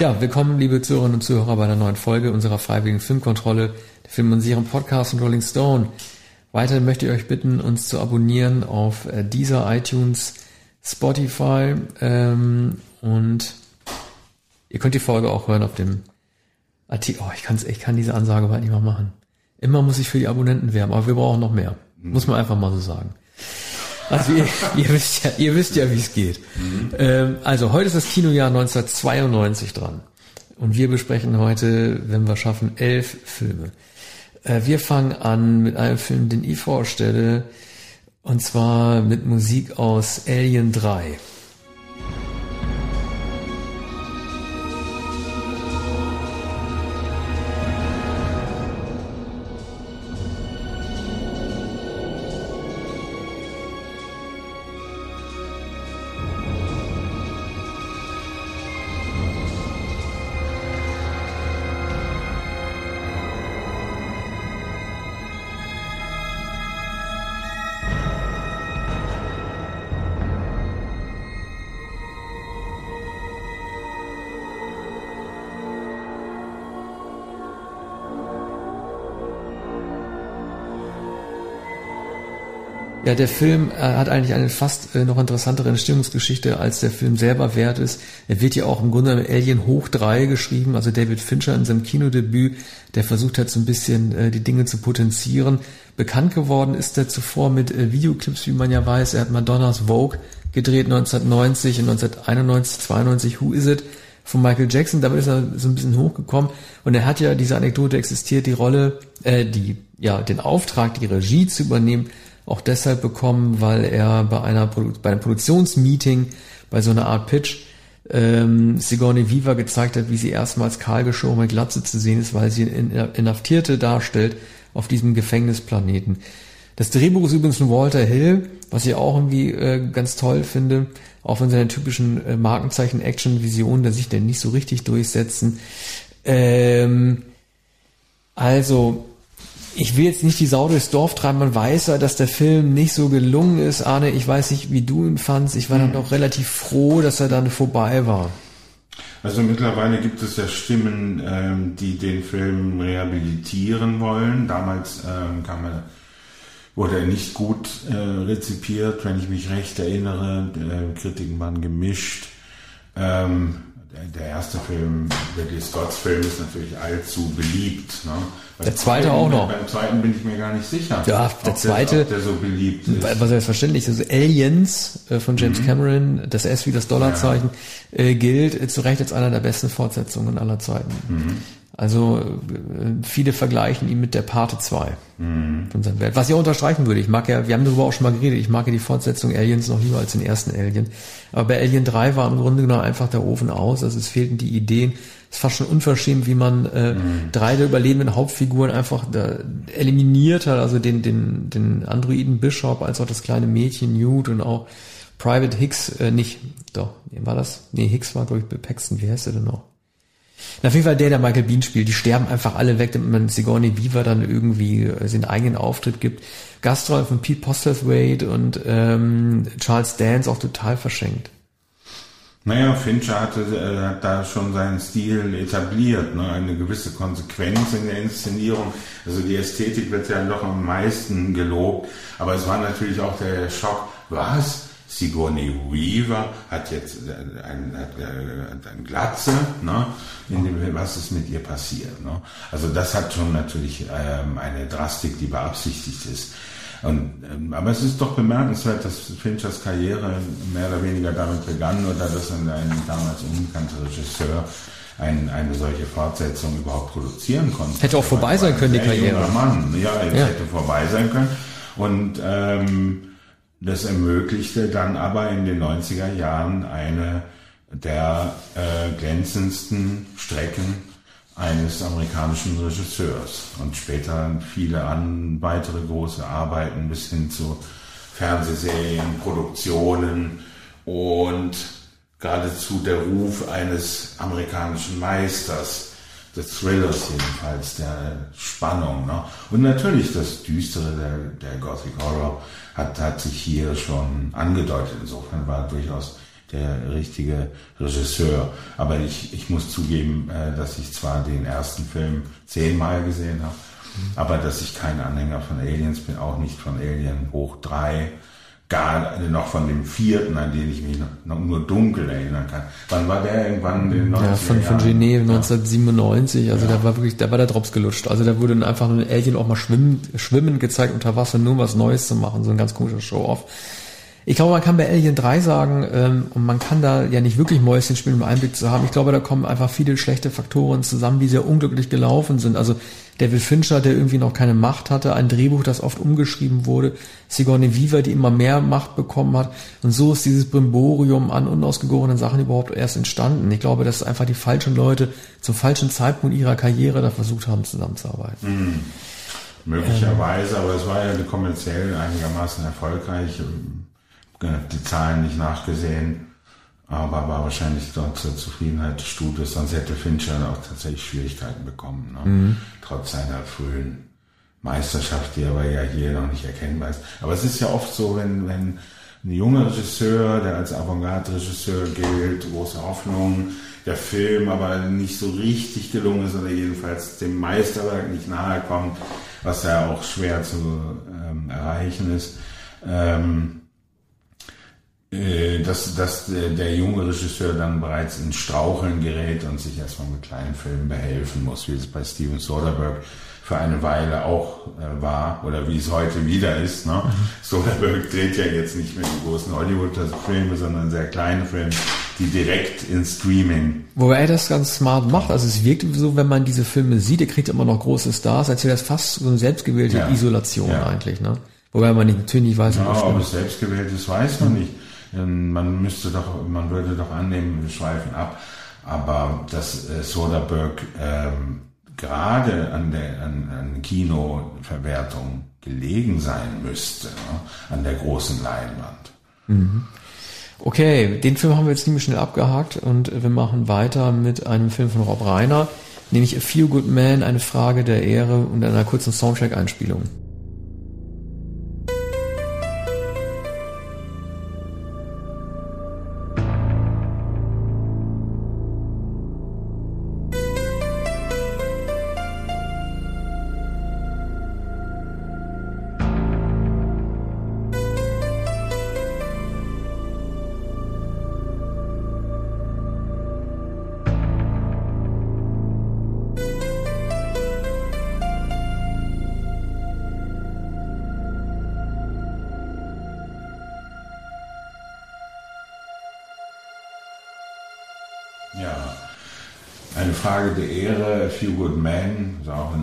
Ja, willkommen, liebe Zuhörerinnen und Zuhörer, bei einer neuen Folge unserer freiwilligen Filmkontrolle, der Film und Serien Podcast von Rolling Stone. Weiterhin möchte ich euch bitten, uns zu abonnieren auf äh, dieser iTunes, Spotify ähm, und ihr könnt die Folge auch hören auf dem Artikel. Oh, ich, kann's, ich kann diese Ansage bald nicht mehr machen. Immer muss ich für die Abonnenten werben, aber wir brauchen noch mehr. Muss man einfach mal so sagen. Also ihr, ihr wisst ja, ihr wisst ja, wie es geht. Mhm. Ähm, also heute ist das Kinojahr 1992 dran. Und wir besprechen heute, wenn wir schaffen, elf Filme. Äh, wir fangen an mit einem Film, den ich vorstelle, und zwar mit Musik aus Alien 3. Ja, der Film äh, hat eigentlich eine fast äh, noch interessantere Entstehungsgeschichte, als der Film selber wert ist. Er wird ja auch im Grunde Alien hoch drei geschrieben, also David Fincher in seinem Kinodebüt, der versucht hat so ein bisschen äh, die Dinge zu potenzieren. Bekannt geworden ist er zuvor mit Videoclips, wie man ja weiß. Er hat Madonnas Vogue gedreht 1990 und 1991, 92 Who Is It von Michael Jackson. Damit ist er so ein bisschen hochgekommen und er hat ja diese Anekdote existiert, die Rolle, äh, die ja den Auftrag, die Regie zu übernehmen auch deshalb bekommen, weil er bei einer bei einem Produktionsmeeting bei so einer Art Pitch ähm, Sigourney Viva gezeigt hat, wie sie erstmals kahlgeschorene Glatze zu sehen ist, weil sie eine Inhaftierte darstellt auf diesem Gefängnisplaneten. Das Drehbuch ist übrigens von Walter Hill, was ich auch irgendwie äh, ganz toll finde, auch von seiner typischen äh, Markenzeichen Action-Vision, der sich denn nicht so richtig durchsetzen. Ähm, also ich will jetzt nicht die Sau durchs Dorf treiben, man weiß ja, dass der Film nicht so gelungen ist. Arne, ich weiß nicht, wie du ihn fandst. Ich war mhm. dann auch relativ froh, dass er dann vorbei war. Also mittlerweile gibt es ja Stimmen, ähm, die den Film rehabilitieren wollen. Damals ähm, kam er, wurde er nicht gut äh, rezipiert, wenn ich mich recht erinnere. Äh, Kritiken waren gemischt. Ähm, der erste Film, der Ridley Scotts Film, ist natürlich allzu beliebt. Ne? der zweite zweiten, auch noch. Beim zweiten bin ich mir gar nicht sicher. Ja, der zweite, der, der so beliebt ist. Was selbstverständlich, also Aliens äh, von James mhm. Cameron, das S wie das Dollarzeichen, ja. äh, gilt zu Recht als einer der besten Fortsetzungen aller Zeiten. Mhm. Also äh, viele vergleichen ihn mit der Pate 2 mhm. von seinem Welt. Was ich auch unterstreichen würde, ich mag ja, wir haben darüber auch schon mal geredet, ich mag ja die Fortsetzung Aliens noch lieber als den ersten Alien. Aber bei Alien 3 war im Grunde genommen einfach der Ofen aus, also es fehlten die Ideen. Es ist fast schon unverschämt, wie man äh, mhm. drei der überlebenden Hauptfiguren einfach eliminiert hat, also den, den, den Androiden Bishop als auch das kleine Mädchen Newt und auch Private Hicks, äh, nicht, doch, war das? Nee, Hicks war, glaube ich, Bill Paxton, wie heißt er denn noch? Auf jeden Fall der, der Michael Bean spielt, die sterben einfach alle weg, damit man Sigourney Weaver dann irgendwie äh, seinen eigenen Auftritt gibt. Gastrollen von Pete Postlethwaite und ähm, Charles Dance auch total verschenkt. Naja, Fincher hatte äh, da schon seinen Stil etabliert, ne? eine gewisse Konsequenz in der Inszenierung. Also die Ästhetik wird ja doch am meisten gelobt, aber es war natürlich auch der Schock, was? Sigourney Weaver hat jetzt ein, ein, ein Glatze, ne? In dem, was ist mit ihr passiert? Ne? Also das hat schon natürlich ähm, eine Drastik, die beabsichtigt ist. Und, ähm, aber es ist doch bemerkenswert, dass Finchers Karriere mehr oder weniger damit begann oder dass ein, ein damals unbekannter Regisseur ein, eine solche Fortsetzung überhaupt produzieren konnte. Hätte auch vorbei sein können, die Karriere. Mann. Ja, ja. hätte vorbei sein können. Und ähm, das ermöglichte dann aber in den 90er Jahren eine der äh, glänzendsten Strecken eines amerikanischen Regisseurs. Und später viele an weitere große Arbeiten bis hin zu Fernsehserien, Produktionen und geradezu der Ruf eines amerikanischen Meisters, des Thrillers jedenfalls, der Spannung. Ne? Und natürlich das Düstere der, der Gothic Horror hat, hat sich hier schon angedeutet. Insofern war durchaus der richtige Regisseur. Aber ich, ich muss zugeben, äh, dass ich zwar den ersten Film zehnmal gesehen habe, aber dass ich kein Anhänger von Aliens bin, auch nicht von Alien hoch drei gar noch von dem vierten, an den ich mich noch, nur dunkel erinnern kann. Wann war der irgendwann? In den 90er ja, von, von Genève 1997. Also ja. da war wirklich, da war der Drops gelutscht. Also da wurde einfach ein Alien auch mal schwimmen, schwimmen gezeigt unter Wasser, nur um was Neues zu machen. So ein ganz komischer Show-off. Ich glaube, man kann bei Alien 3 sagen, ähm, und man kann da ja nicht wirklich Mäuschen spielen, um Einblick zu haben. Ich glaube, da kommen einfach viele schlechte Faktoren zusammen, die sehr unglücklich gelaufen sind. Also David Fincher, der irgendwie noch keine Macht hatte, ein Drehbuch, das oft umgeschrieben wurde, Sigourney Weaver, die immer mehr Macht bekommen hat. Und so ist dieses Brimborium an unausgegorenen Sachen überhaupt erst entstanden. Ich glaube, dass einfach die falschen Leute zum falschen Zeitpunkt ihrer Karriere da versucht haben, zusammenzuarbeiten. Mhm. Möglicherweise, ähm, aber es war ja kommerziell einigermaßen erfolgreich die Zahlen nicht nachgesehen, aber war wahrscheinlich dort zur Zufriedenheit des Studios, sonst hätte Fincher auch tatsächlich Schwierigkeiten bekommen, ne? mhm. trotz seiner frühen Meisterschaft, die aber ja hier noch nicht erkennbar ist. Aber es ist ja oft so, wenn, wenn ein junger Regisseur, der als Avantgarde-Regisseur gilt, große Hoffnung, der Film aber nicht so richtig gelungen ist oder jedenfalls dem Meisterwerk nicht nahe kommt, was ja auch schwer zu ähm, erreichen ist, ähm, äh, dass, dass der junge Regisseur dann bereits in Straucheln gerät und sich erstmal mit kleinen Filmen behelfen muss, wie es bei Steven Soderbergh für eine Weile auch äh, war oder wie es heute wieder ist. Ne? Mhm. Soderbergh dreht ja jetzt nicht mehr die großen Hollywood-Filme, sondern sehr kleine Filme, die direkt in Streaming. Wobei er das ganz smart macht. Also es wirkt so, wenn man diese Filme sieht, er kriegt immer noch große Stars, als wäre das fast so eine selbstgewählte ja. Isolation ja. eigentlich. Ne? Wobei man natürlich nicht weiß, ja, ob es selbstgewählt ist, weiß man nicht. Ähm, man müsste doch, man würde doch annehmen, wir schweifen ab, aber dass äh, Soderbergh ähm, gerade an der an, an Kinoverwertung gelegen sein müsste, ne? an der großen Leinwand. Mhm. Okay, den Film haben wir jetzt ziemlich schnell abgehakt und wir machen weiter mit einem Film von Rob Reiner, nämlich A Few Good Men, eine Frage der Ehre und einer kurzen Soundtrack-Einspielung. Few Good Men, ist auch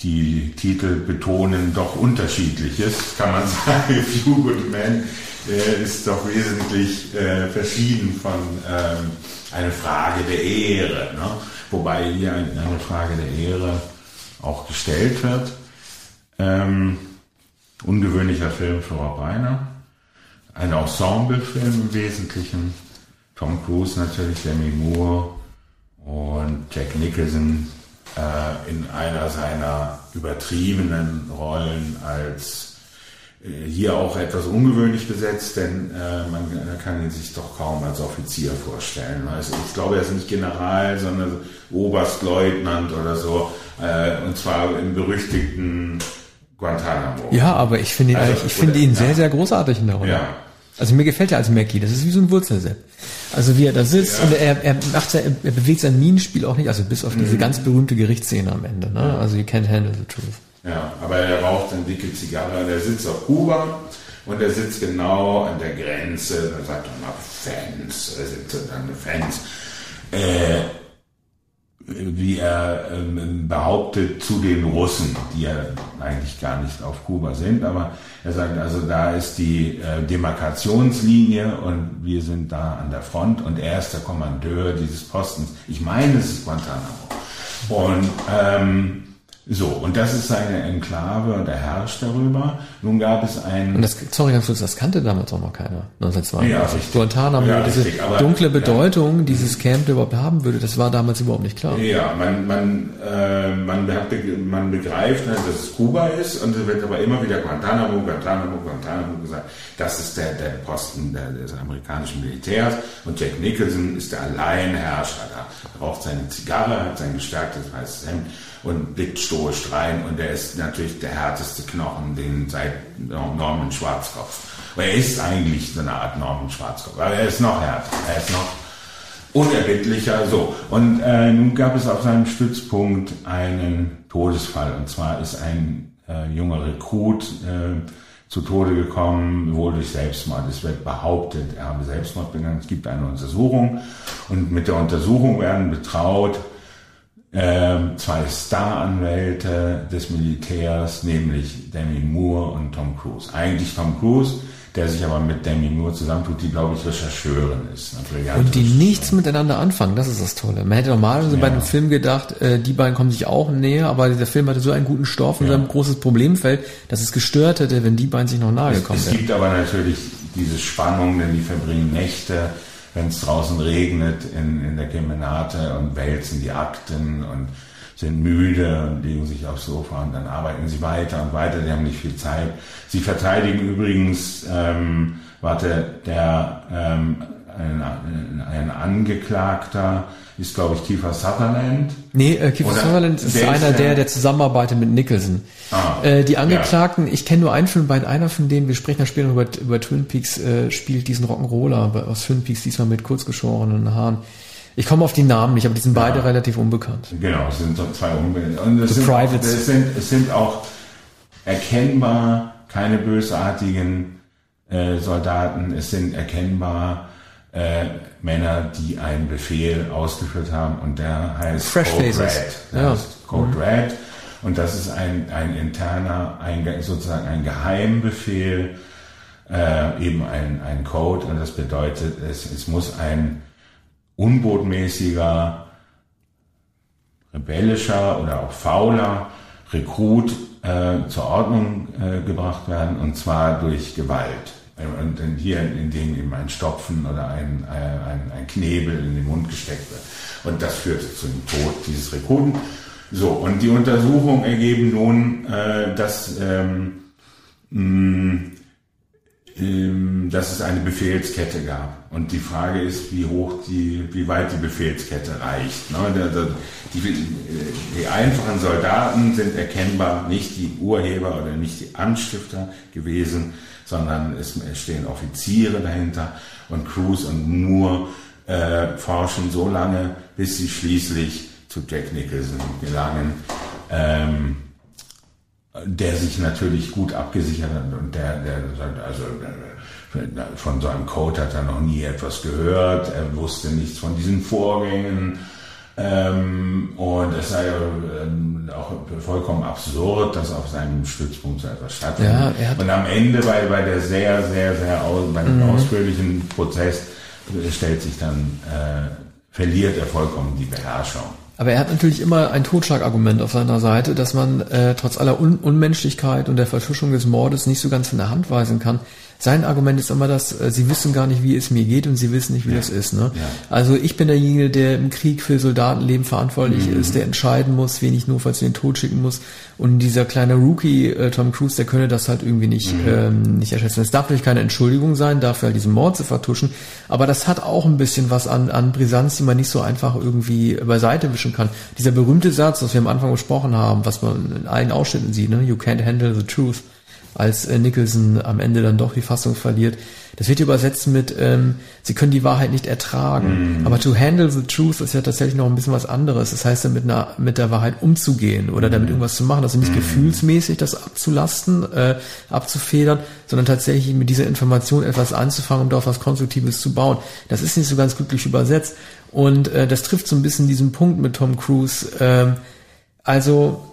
die Titel betonen doch unterschiedliches, kann man sagen. Few Good Men äh, ist doch wesentlich äh, verschieden von ähm, eine Frage der Ehre, ne? wobei hier eine, eine Frage der Ehre auch gestellt wird. Ähm, ungewöhnlicher Film für Rob Reiner. Ein Ensemblefilm im Wesentlichen. Tom Cruise natürlich, Demi Moore, und Jack Nicholson äh, in einer seiner übertriebenen Rollen als äh, hier auch etwas ungewöhnlich besetzt, denn äh, man kann ihn sich doch kaum als Offizier vorstellen. Also ich glaube, er ist nicht General, sondern Oberstleutnant oder so, äh, und zwar im berüchtigten Guantanamo. Ja, aber ich finde ihn, also, ich finde ihn sehr, sehr großartig in der Rolle. Ja. Also mir gefällt er als Mackie, das ist wie so ein Wurzelsepp. Also wie er da sitzt ja. und er, er macht er, er bewegt sein Minenspiel auch nicht, also bis auf diese mhm. ganz berühmte Gerichtsszene am Ende. Ne? Also you can't handle the truth. Ja, aber er raucht eine dicke Zigarre, er sitzt auf Kuba und er sitzt genau an der Grenze, da sagt er mal Fans, er sitzt an der Fans. Äh, wie er ähm, behauptet, zu den Russen, die ja eigentlich gar nicht auf Kuba sind, aber er sagt also, da ist die äh, Demarkationslinie und wir sind da an der Front und er ist der Kommandeur dieses Postens. Ich meine, es ist Guantanamo. Und ähm, So, und das ist seine Enklave und er herrscht darüber. Nun gab es ein... Und das, sorry, ganz kurz, das kannte damals auch noch keiner, 1992. Ja, richtig. Guantanamo, Ja, diese richtig, aber- dunkle Bedeutung, dieses Camp überhaupt haben würde, das war damals überhaupt nicht klar. Ja, man, man, äh, man, hat man begreift, ne, dass es Kuba ist und es wird aber immer wieder Guantanamo, Guantanamo, Guantanamo gesagt. Das ist der, der Posten der, des amerikanischen Militärs und Jack Nicholson ist der Alleinherrscher da. Er raucht seine Zigarre, hat sein gestärktes weißes Hemd und blickt stoisch rein und er ist natürlich der härteste Knochen, den seit Norman Schwarzkopf. Aber er ist eigentlich so eine Art Norman Schwarzkopf, aber er ist noch härter, er ist noch unerbittlicher. So, und äh, nun gab es auf seinem Stützpunkt einen Todesfall. Und zwar ist ein äh, junger Rekrut äh, zu Tode gekommen, wohl durch Selbstmord. Es wird behauptet, er habe Selbstmord begangen. Es gibt eine Untersuchung. Und mit der Untersuchung werden betraut äh, zwei Staranwälte des Militärs, nämlich Demi Moore und Tom Cruise. Eigentlich Tom Cruise, der sich aber mit Demi Moore zusammentut, die, glaube ich, Rechercheurin ist. Und die nichts miteinander anfangen, das ist das Tolle. Man hätte normalerweise bei Ja. einem Film gedacht, äh, die beiden kommen sich auch näher, aber dieser Film hatte so einen guten Stoff und so ein großes Problemfeld, dass es gestört hätte, wenn die beiden sich noch nahe gekommen Es wären. gibt aber natürlich diese Spannung, denn die verbringen Nächte, wenn es draußen regnet, in, in der Kemenate und wälzen die Akten und sind müde und legen sich aufs Sofa und dann arbeiten sie weiter und weiter, die haben nicht viel Zeit. Sie verteidigen übrigens, ähm, warte, der ähm, ein, ein Angeklagter ist, glaube ich, Kiefer Sutherland. Nee, äh, Kiefer Oder Sutherland ist der einer ja- der, der zusammenarbeitet mit Nicholson. Ah, äh, die ja. Angeklagten, ich kenne nur einen Film, bei einer von denen, wir sprechen ja später über, über Twin Peaks, äh, spielt diesen Rock'n'Roller aus Twin Peaks, diesmal mit kurzgeschorenen Haaren. Ich komme auf die Namen nicht, aber die sind beide relativ unbekannt. Genau, es sind so zwei. Und es sind, auch, es, sind, es sind auch erkennbar keine bösartigen äh, Soldaten. Es sind erkennbar äh, Männer, die einen Befehl ausgeführt haben und der heißt Fresh Code Faces. Red. Der Ja. heißt Code Red. Und das ist ein, ein interner, ein, ge- sozusagen ein Geheimbefehl, äh, eben ein, ein Code. Und das bedeutet, es, es muss ein unbotmäßiger, rebellischer oder auch fauler Rekrut äh, zur Ordnung äh, gebracht werden, und zwar durch Gewalt. Und hier, indem ihm ein Stopfen oder ein, äh, ein, ein Knebel in den Mund gesteckt wird. Und das führte zum Tod dieses Rekruten. So, und die Untersuchungen ergeben nun, äh, dass ähm, ähm, dass es eine Befehlskette gab. Und die Frage ist, wie hoch die, wie weit die Befehlskette reicht. Ne? Der- Die, die einfachen Soldaten sind erkennbar nicht die Urheber oder nicht die Anstifter gewesen, sondern es stehen Offiziere dahinter und Cruz und Moore äh, forschen so lange, bis sie schließlich zu Jack Nicholson gelangen. Ähm, der sich natürlich gut abgesichert hat und der, der sagt, also äh, von so einem Code hat er noch nie etwas gehört, er wusste nichts von diesen Vorgängen ähm, und es sei ähm, auch vollkommen absurd, dass auf seinem Stützpunkt so etwas stattfindet. Ja, und am Ende bei, bei der sehr, sehr, sehr aus, bei dem ausführlichen Prozess äh, stellt sich dann, äh, verliert er vollkommen die Beherrschung. Aber er hat natürlich immer ein Totschlagargument auf seiner Seite, dass man äh, trotz aller Un Unmenschlichkeit und der Verschuschung des Mordes nicht so ganz von der Hand weisen kann. Sein Argument ist immer, dass äh, sie wissen gar nicht, wie es mir geht und sie wissen nicht, wie das ist. Ne? Ja. Also ich bin derjenige, der im Krieg für Soldatenleben verantwortlich Mhm. ist, der entscheiden muss, wen ich notfalls in den Tod schicken muss. Und dieser kleine Rookie äh, Tom Cruise, der könne das halt irgendwie nicht, Mhm. ähm, nicht erschätzen. Es darf natürlich keine Entschuldigung sein, dafür halt diesen Mord zu vertuschen. Aber das hat auch ein bisschen was an, an Brisanz, die man nicht so einfach irgendwie beiseite wischen kann. Dieser berühmte Satz, was wir am Anfang besprochen haben, was man in allen Ausschnitten sieht, ne? You can't handle the truth als äh, Nicholson am Ende dann doch die Fassung verliert. Das wird übersetzt mit, ähm, sie können die Wahrheit nicht ertragen. Aber to handle the truth ist ja tatsächlich noch ein bisschen was anderes. Das heißt ja mit einer, mit der Wahrheit umzugehen oder damit irgendwas zu machen. Also nicht gefühlsmäßig das abzulasten, äh, abzufedern, sondern tatsächlich mit dieser Information etwas anzufangen, um darauf was Konstruktives zu bauen. Das ist nicht so ganz glücklich übersetzt. Und äh, das trifft so ein bisschen diesen Punkt mit Tom Cruise. Ähm, also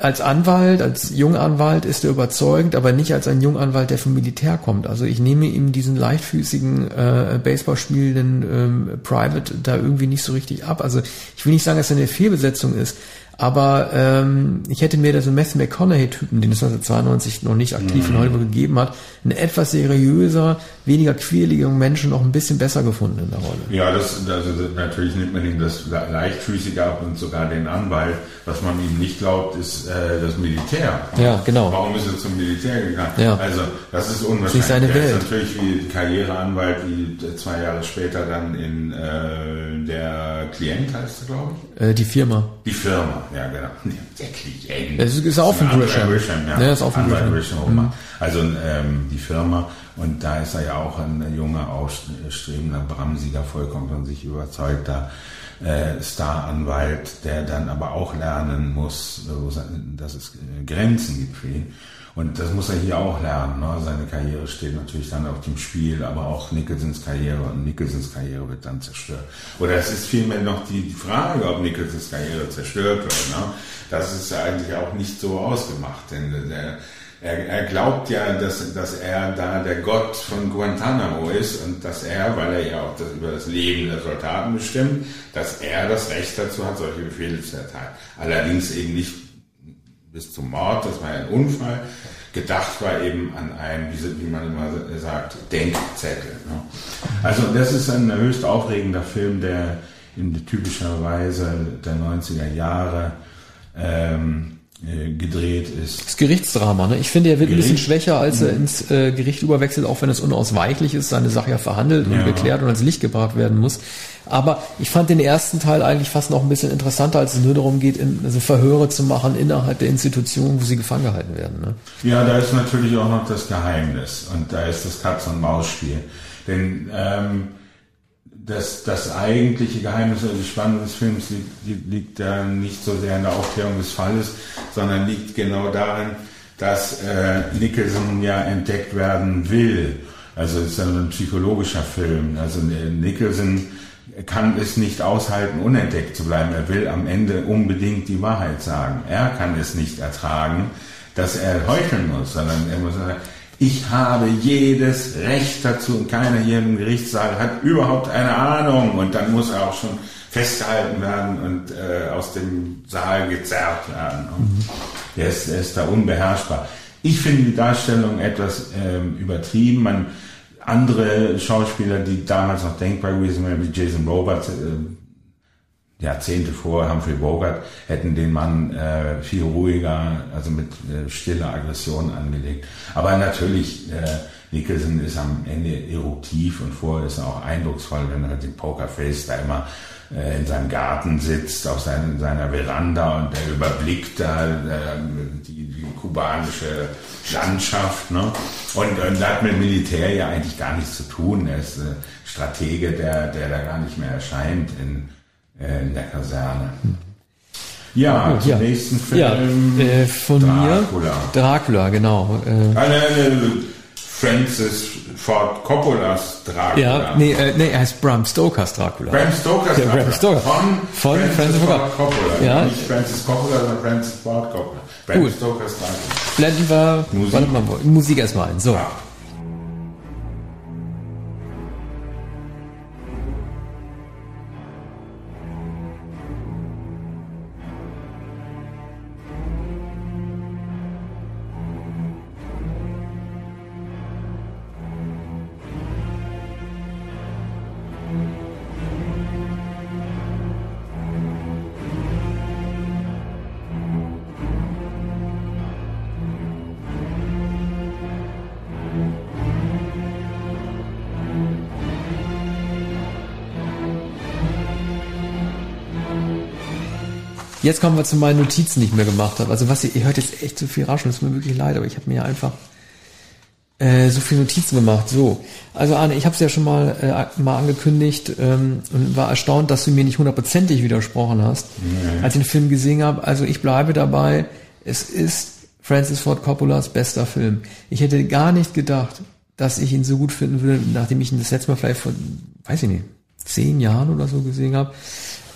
als Anwalt, als Junganwalt ist er überzeugend, aber nicht als ein Junganwalt, der vom Militär kommt. Also ich nehme ihm diesen leichtfüßigen äh, Baseball spielenden ähm, Private da irgendwie nicht so richtig ab. Also ich will nicht sagen, dass er eine Fehlbesetzung ist, Aber ähm, ich hätte mir da so Matthew McConaughey-Typen, den es 1992 noch nicht aktiv Mhm. in Hollywood gegeben hat, einen etwas seriöser, weniger quirligen Menschen noch ein bisschen besser gefunden in der Rolle. Ja, das, also natürlich nimmt man ihm das leichtfüßig ab und sogar den Anwalt. Was man ihm nicht glaubt, ist äh, das Militär. Ja, genau. Warum ist er zum Militär gegangen? Ja. Also das ist unwahrscheinlich. Nicht seine er Welt. ist natürlich wie Karriereanwalt, wie zwei Jahre später dann in äh, der Klient heißt er, glaube ich. Äh, die Firma. Die Firma, ja genau. Der Klient. Es ist auch von André Grisham. ja. Ja, ist auch von Grisham. Grisham Roman. Also ähm, die Firma und da ist er ja auch ein junger, aufstrebender, bramsiger, vollkommen von sich überzeugter äh, Staranwalt, der dann aber auch lernen muss, wo es- dass es Grenzen gibt für ihn. Und das muss er hier auch lernen. Ne? Seine Karriere steht natürlich dann auf dem Spiel, aber auch Nicholsons Karriere und Nicholsons Karriere wird dann zerstört. Oder es ist vielmehr noch die Frage, ob Nicholsons Karriere zerstört wird. Ne? Das ist eigentlich auch nicht so ausgemacht, denn der, er, er glaubt ja, dass, dass er da der Gott von Guantanamo ist und dass er, weil er ja auch das, über das Leben der Soldaten bestimmt, dass er das Recht dazu hat, solche Befehle zu erteilen. Allerdings eben nicht bis zum Mord, das war ein Unfall. Gedacht war eben an einen, wie, man immer sagt, Denkzettel. Ne? Also das ist ein höchst aufregender Film, der in typischer Weise der 90er Jahre ähm, äh, gedreht ist. Das Gerichtsdrama, ne? Ich finde, er wird ein bisschen Gericht- schwächer, als er ins äh, Gericht überwechselt, auch wenn es unausweichlich ist, seine Sache ja verhandelt und Ja. geklärt und ans Licht gebracht werden muss. Aber ich fand den ersten Teil eigentlich fast noch ein bisschen interessanter, als es nur darum geht, in, also Verhöre zu machen innerhalb der Institution, wo sie gefangen gehalten werden. Ne? Ja, da ist natürlich auch noch das Geheimnis und da ist das Katz-und-Maus-Spiel. Denn ähm, das, das eigentliche Geheimnis oder die Spannung des Films liegt, liegt, da nicht so sehr in der Aufklärung des Falles, sondern liegt genau darin, dass äh, Nicholson ja entdeckt werden will. Also es ist ja ein psychologischer Film. Also äh, Nicholson kann es nicht aushalten, unentdeckt zu bleiben. Er will am Ende unbedingt die Wahrheit sagen. Er kann es nicht ertragen, dass er heucheln muss, sondern er muss sagen, ich habe jedes Recht dazu und keiner hier im Gerichtssaal hat überhaupt eine Ahnung. Und dann muss er auch schon festgehalten werden und äh, aus dem Saal gezerrt werden. Und er, ist, er ist da unbeherrschbar. Ich finde die Darstellung etwas ähm, übertrieben. Man, andere Schauspieler, die damals noch denkbar gewesen wären, wie Jason Robards, äh, Jahrzehnte vor Humphrey Bogart, hätten den Mann äh, viel ruhiger, also mit äh, stiller Aggression angelegt. Aber natürlich, äh, Nicholson ist am Ende eruptiv und vorher ist er auch eindrucksvoll, wenn er dem Pokerface da immer äh, in seinem Garten sitzt, auf seinen, seiner Veranda und er überblickt da äh, die, die kubanische Landschaft. Ne? Und, und hat mit Militär ja eigentlich gar nichts zu tun. Er ist äh, Stratege, der, der da gar nicht mehr erscheint in, äh, in der Kaserne. Ja, Oh, zum ja. nächsten Film. Ja, äh, von Dracula. mir. Dracula, genau. Äh, Ah, nein, Francis Ford Coppolas Dracula. ja, nee, äh, nee, er heißt Bram Stokers Dracula. Bram Stoker's Ja, Bram Dracula. Stoker. Von, Von Francis, Francis Ford Coppola. Ja. Nicht Francis Coppola, sondern Francis Ford Coppola. Bram Gut. Stoker's Dracula. Blenden wir Musik. Mal, Musik erstmal ein. So. Ah. Jetzt kommen wir zu meinen Notizen, die ich mir gemacht habe. Also was ihr, ihr hört jetzt echt so viel Rauschen, das ist mir wirklich leid, aber ich habe mir ja einfach äh, so viele Notizen gemacht. So, also Arne, ich habe es ja schon mal äh, mal angekündigt ähm, und war erstaunt, dass du mir nicht hundertprozentig widersprochen hast, als ich den Film gesehen habe. Also ich bleibe dabei, es ist Francis Ford Coppolas bester Film. Ich hätte gar nicht gedacht, dass ich ihn so gut finden würde, nachdem ich ihn das letzte Mal vielleicht vor, weiß ich nicht, zehn Jahren oder so gesehen habe.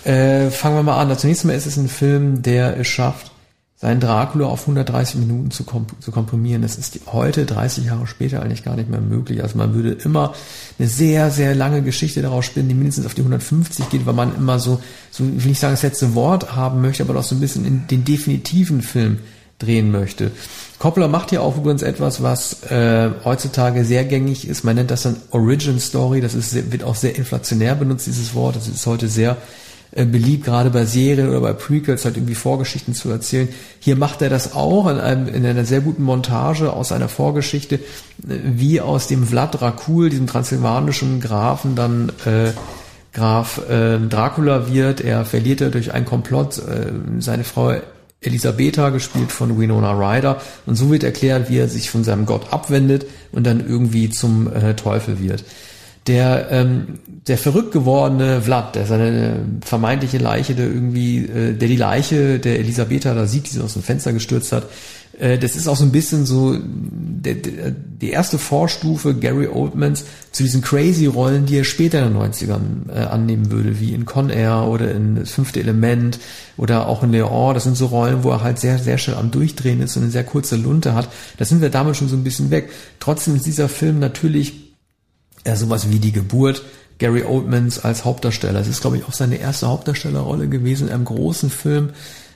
Äh, fangen wir mal an. Zunächst mal ist es ein Film, der es schafft, seinen Dracula auf 130 Minuten zu, komp zu komprimieren. Das ist heute, 30 Jahre später, eigentlich gar nicht mehr möglich. Also man würde immer eine sehr, sehr lange Geschichte daraus spinnen, die mindestens auf die 150 geht, weil man immer so, so will ich sagen, das letzte Wort haben möchte, aber auch so ein bisschen in den definitiven Film drehen möchte. Coppola macht ja auch übrigens etwas, was äh, heutzutage sehr gängig ist. Man nennt das dann Origin Story. Das ist, wird auch sehr inflationär benutzt, dieses Wort. Das ist heute sehr beliebt, gerade bei Serien oder bei Prequels halt irgendwie Vorgeschichten zu erzählen. Hier macht er das auch in, einem, in einer sehr guten Montage aus einer Vorgeschichte, äh, wie aus dem Vlad Dracul, diesem transsilvanischen Grafen, dann äh, Graf äh, Dracula wird. Er verliert er durch einen Komplott äh, seine Frau Elisabetha, gespielt von Winona Ryder. Und so wird erklärt, wie er sich von seinem Gott abwendet und dann irgendwie zum äh, Teufel wird der ähm, der verrückt gewordene Vlad, der seine vermeintliche Leiche, der irgendwie, äh, der die Leiche der Elisabetha da sieht, die sie aus dem Fenster gestürzt hat, äh, das ist auch so ein bisschen so der, der, die erste Vorstufe Gary Oldmans zu diesen crazy Rollen, die er später in den 90ern äh, annehmen würde, wie in Con Air oder in Das fünfte Element oder auch in Leon. Das sind so Rollen, wo er halt sehr, sehr schnell am Durchdrehen ist und eine sehr kurze Lunte hat. Da sind wir damit schon so ein bisschen weg. Trotzdem ist dieser Film natürlich ja, sowas wie die Geburt Gary Oldmans als Hauptdarsteller. Es ist, glaube ich, auch seine erste Hauptdarstellerrolle gewesen in einem großen Film.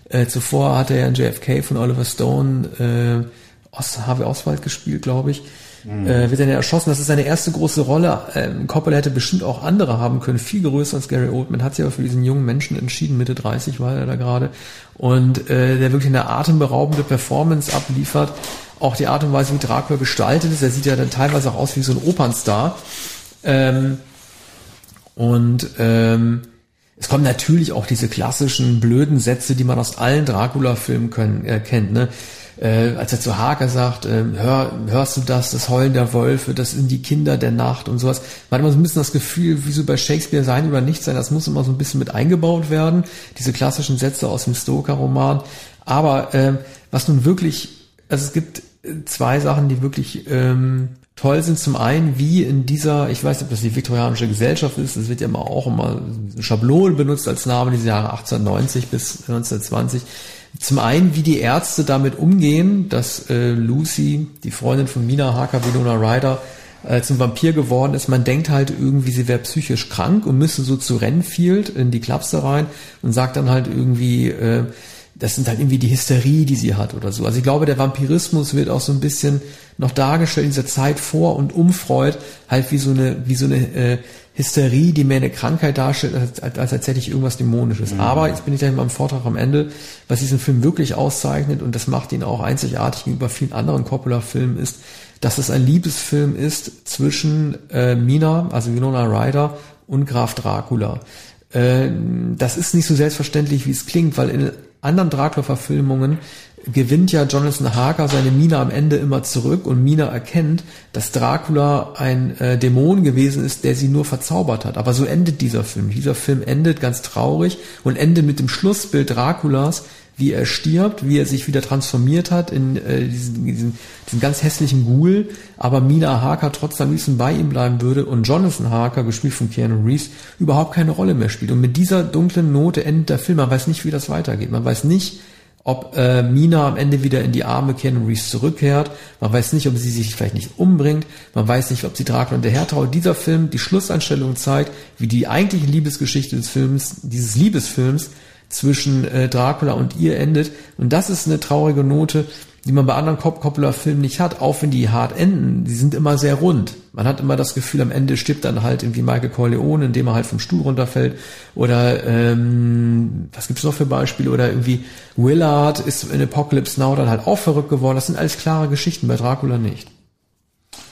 Äh, zuvor hatte er in JFK von Oliver Stone äh, Os Harvey Oswald gespielt, glaube ich. Mhm. Äh, wird dann erschossen. Das ist seine erste große Rolle. Ähm, Coppola hätte bestimmt auch andere haben können, viel größer als Gary Oldman. Hat sich aber für diesen jungen Menschen entschieden, Mitte 30 war er da gerade. Und äh, der wirklich eine atemberaubende Performance abliefert auch die Art und Weise, wie Dracula gestaltet ist. Er sieht ja dann teilweise auch aus wie so ein Opernstar. Ähm, und ähm, es kommen natürlich auch diese klassischen blöden Sätze, die man aus allen Dracula-Filmen äh, kennt. Ne? Äh, als er zu Harker sagt, äh, hör, hörst du das, das Heulen der Wölfe, das sind die Kinder der Nacht und sowas. Man hat immer so ein bisschen das Gefühl, wie so bei Shakespeare sein oder nicht sein, das muss immer so ein bisschen mit eingebaut werden, diese klassischen Sätze aus dem Stoker-Roman. Aber äh, was nun wirklich, also es gibt zwei Sachen, die wirklich ähm, toll sind. Zum einen, wie in dieser, ich weiß nicht, ob das die viktorianische Gesellschaft ist, das wird ja immer auch immer Schablonen benutzt als Name, diese Jahre 1890 bis 1920. Zum einen, wie die Ärzte damit umgehen, dass äh, Lucy, die Freundin von Mina Harker, Winona Ryder, äh, zum Vampir geworden ist. Man denkt halt irgendwie, sie wäre psychisch krank und müsste so zu Renfield in die Klapse rein und sagt dann halt irgendwie, äh, das sind halt irgendwie die Hysterie, die sie hat oder so. Also ich glaube, der Vampirismus wird auch so ein bisschen noch dargestellt in dieser Zeit vor und um Freud, halt wie so eine, wie so eine äh, Hysterie, die mehr eine Krankheit darstellt, als, als, als tatsächlich irgendwas Dämonisches. Mhm. Aber jetzt bin ich dann beim Vortrag am Ende, was diesen Film wirklich auszeichnet und das macht ihn auch einzigartig gegenüber vielen anderen Coppola-Filmen ist, dass es ein Liebesfilm ist zwischen äh, Mina, also Winona Ryder und Graf Dracula. Äh, das ist nicht so selbstverständlich, wie es klingt, weil in anderen Dracula-Verfilmungen gewinnt ja Jonathan Harker seine Mina am Ende immer zurück und Mina erkennt, dass Dracula ein äh, Dämon gewesen ist, der sie nur verzaubert hat. Aber so endet dieser Film. Dieser Film endet ganz traurig und endet mit dem Schlussbild Draculas, wie er stirbt, wie er sich wieder transformiert hat in äh, diesen, diesen, diesen ganz hässlichen Ghoul, aber Mina Harker trotzdem am liebsten bei ihm bleiben würde und Jonathan Harker, gespielt von Keanu Reeves, überhaupt keine Rolle mehr spielt. Und mit dieser dunklen Note endet der Film. Man weiß nicht, wie das weitergeht. Man weiß nicht, ob äh, Mina am Ende wieder in die Arme Keanu Reeves zurückkehrt. Man weiß nicht, ob sie sich vielleicht nicht umbringt. Man weiß nicht, ob sie Dracula hinterher traut. Dieser Film, die Schlussanstellung zeigt, wie die eigentliche Liebesgeschichte des Films, dieses Liebesfilms, zwischen äh, Dracula und ihr endet. Und das ist eine traurige Note, die man bei anderen Coppola-Filmen nicht hat, auch wenn die hart enden. Die sind immer sehr rund. Man hat immer das Gefühl, am Ende stirbt dann halt irgendwie Michael Corleone, indem er halt vom Stuhl runterfällt. Oder ähm, was gibt's noch für Beispiele? Oder irgendwie Willard ist in Apocalypse Now dann halt auch verrückt geworden. Das sind alles klare Geschichten, bei Dracula nicht.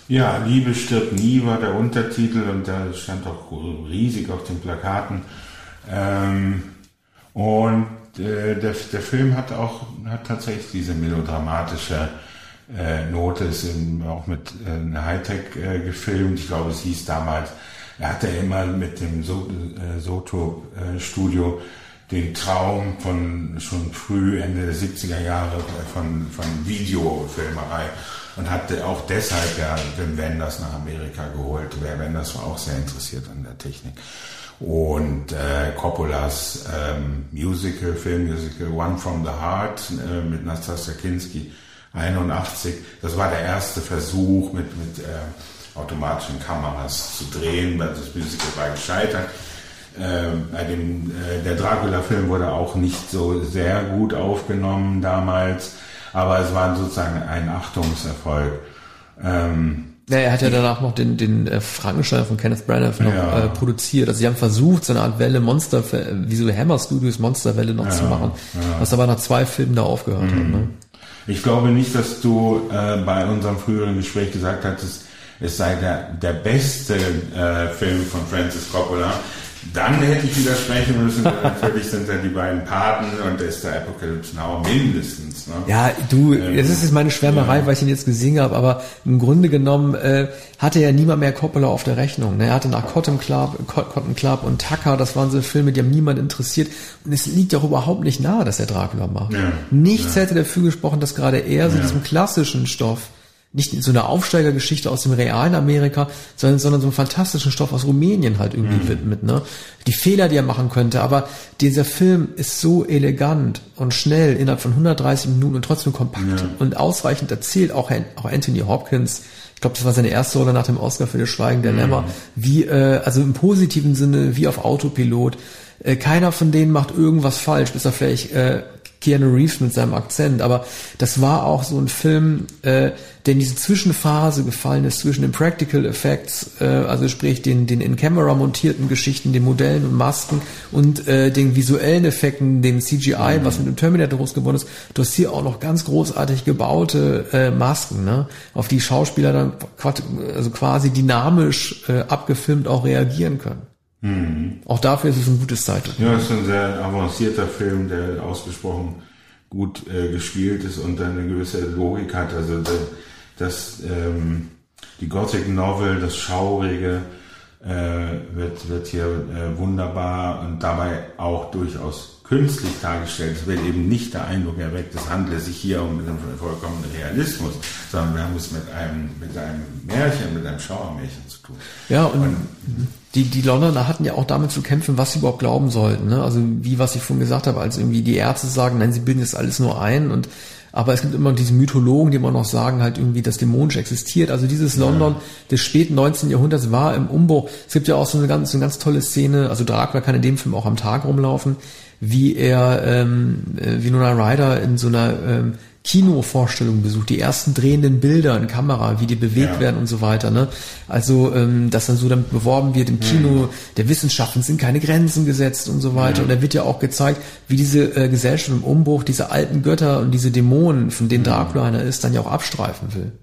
Ja, Liebe stirbt nie war der Untertitel und da stand auch riesig auf den Plakaten. Ähm und äh, der, der Film hat auch hat tatsächlich diese melodramatische äh, Note, ist in, auch mit äh, Hightech äh, gefilmt. Ich glaube, es hieß damals, er hatte immer mit dem so äh, Soto äh, den Traum von schon früh Ende der 70er Jahre von, von Videofilmerei und hatte auch deshalb ja Wim Wenders nach Amerika geholt. Wer Wenders war auch sehr interessiert an der Technik. Und äh, Coppolas ähm, Musical, Filmmusical One from the Heart äh, mit Nastasia Kinski 81. Das war der erste Versuch mit, mit äh, automatischen Kameras zu drehen, weil das Musical war gescheitert. Äh, bei dem, äh, der Dracula-Film wurde auch nicht so sehr gut aufgenommen damals, aber es war sozusagen ein Achtungserfolg. Ähm, ja, er hat ja danach noch den, den äh, Frankenstein von Kenneth Branagh noch ja. äh, produziert. Also sie haben versucht, so eine Art Welle Monster, wie so Hammer Studios Monsterwelle noch ja, zu machen, ja. was aber nach zwei Filmen da aufgehört mhm. hat. Ne? Ich glaube nicht, dass du äh, bei unserem früheren Gespräch gesagt hattest, es sei der, der beste äh, Film von Francis Coppola. Dann hätte ich widersprechen müssen, natürlich sind da die beiden Paten und ist der Apocalypse Now mindestens. Ne? Ja, du, ähm, das ist jetzt meine Schwärmerei, ja. weil ich ihn jetzt gesehen habe, aber im Grunde genommen äh, hatte ja niemand mehr Coppola auf der Rechnung. Ne? Er hatte nach Cotton Club, Cotton Club und Tucker, das waren so Filme, die haben niemand interessiert. Und es liegt auch überhaupt nicht nahe, dass er Dracula macht. Ja. Nichts ja. hätte dafür gesprochen, dass gerade er so diesem klassischen Stoff nicht in so eine Aufsteigergeschichte aus dem realen Amerika, sondern, sondern so einen fantastischen Stoff aus Rumänien halt irgendwie mhm. widmet, ne? Die Fehler, die er machen könnte, aber dieser Film ist so elegant und schnell innerhalb von 130 Minuten und trotzdem kompakt ja. und ausreichend erzählt, auch, auch Anthony Hopkins, ich glaube, das war seine erste Rolle nach dem Oscar für das Schweigen der mhm. Lämmer, wie, äh, also im positiven Sinne, wie auf Autopilot. Äh, keiner von denen macht irgendwas falsch, bis er vielleicht äh, Keanu Reeves mit seinem Akzent, aber das war auch so ein Film, äh, der in diese Zwischenphase gefallen ist zwischen den Practical Effects, äh, also sprich den, den in Camera montierten Geschichten, den Modellen und Masken und äh, den visuellen Effekten, dem CGI, mhm. was mit dem Terminator groß geworden ist. Du hast hier auch noch ganz großartig gebaute äh, Masken, ne, auf die Schauspieler dann also quasi dynamisch äh, abgefilmt auch reagieren können. Mhm. Auch dafür ist es ein gutes Zeitdokument. Ja, es ist ein sehr avancierter Film, der ausgesprochen gut äh, gespielt ist und dann eine gewisse Logik hat. Also das, das ähm, die Gothic Novel, das Schaurige äh, wird, wird hier äh, wunderbar und dabei auch durchaus künstlich dargestellt. Es wird eben nicht der Eindruck erweckt, es handle sich hier um einen vollkommenen Realismus, sondern wir haben es mit einem, mit einem Märchen, mit einem Schauermärchen zu tun. Ja, und, und die, die Londoner hatten ja auch damit zu kämpfen, was sie überhaupt glauben sollten. Ne? Also wie was ich vorhin gesagt habe, als irgendwie die Ärzte sagen, nein, sie bilden das alles nur ein und aber es gibt immer diese Mythologen, die immer noch sagen, halt irgendwie, dass dämonisch existiert. Also dieses London ja. des späten 19. Jahrhunderts war im Umbruch. Es gibt ja auch so eine ganz, so eine ganz tolle Szene, also Dracula kann in dem Film auch am Tag rumlaufen, wie er ähm, äh, wie Nona Ryder in so einer ähm, Kinovorstellungen besucht, die ersten drehenden Bilder in Kamera, wie die bewegt ja. werden und so weiter. Ne? Also, ähm, dass dann so damit beworben wird im Kino, mhm. der Wissenschaften sind keine Grenzen gesetzt und so weiter. Mhm. Und da wird ja auch gezeigt, wie diese äh, Gesellschaft im Umbruch, diese alten Götter und diese Dämonen, von denen mhm. Dracula einer ist, dann ja auch abstreifen will.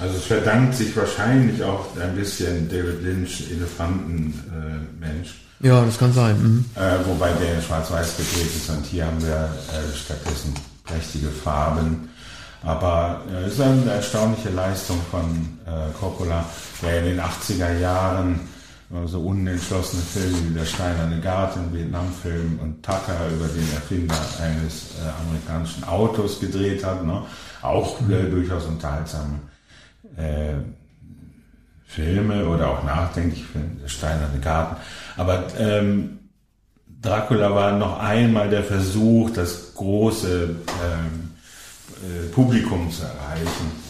Also es verdankt sich wahrscheinlich auch ein bisschen David Lynch, Elefantenmensch. Äh, ja, das kann sein. Mhm. Äh, wobei der schwarz-weiß gedreht ist und hier haben wir äh, stattdessen prächtige Farben. Aber äh, es ist eine erstaunliche Leistung von äh, Coppola, der in den 80er Jahren äh, so unentschlossene Filme wie Der Steinerne Garten, Vietnamfilm und Tucker über den Erfinder eines äh, amerikanischen Autos gedreht hat. Ne? Auch äh, durchaus unterhaltsame äh, Filme oder auch nachdenklich für Der Steinerne Garten. Aber ähm, Dracula war noch einmal der Versuch, das große ähm, äh, Publikum zu erreichen.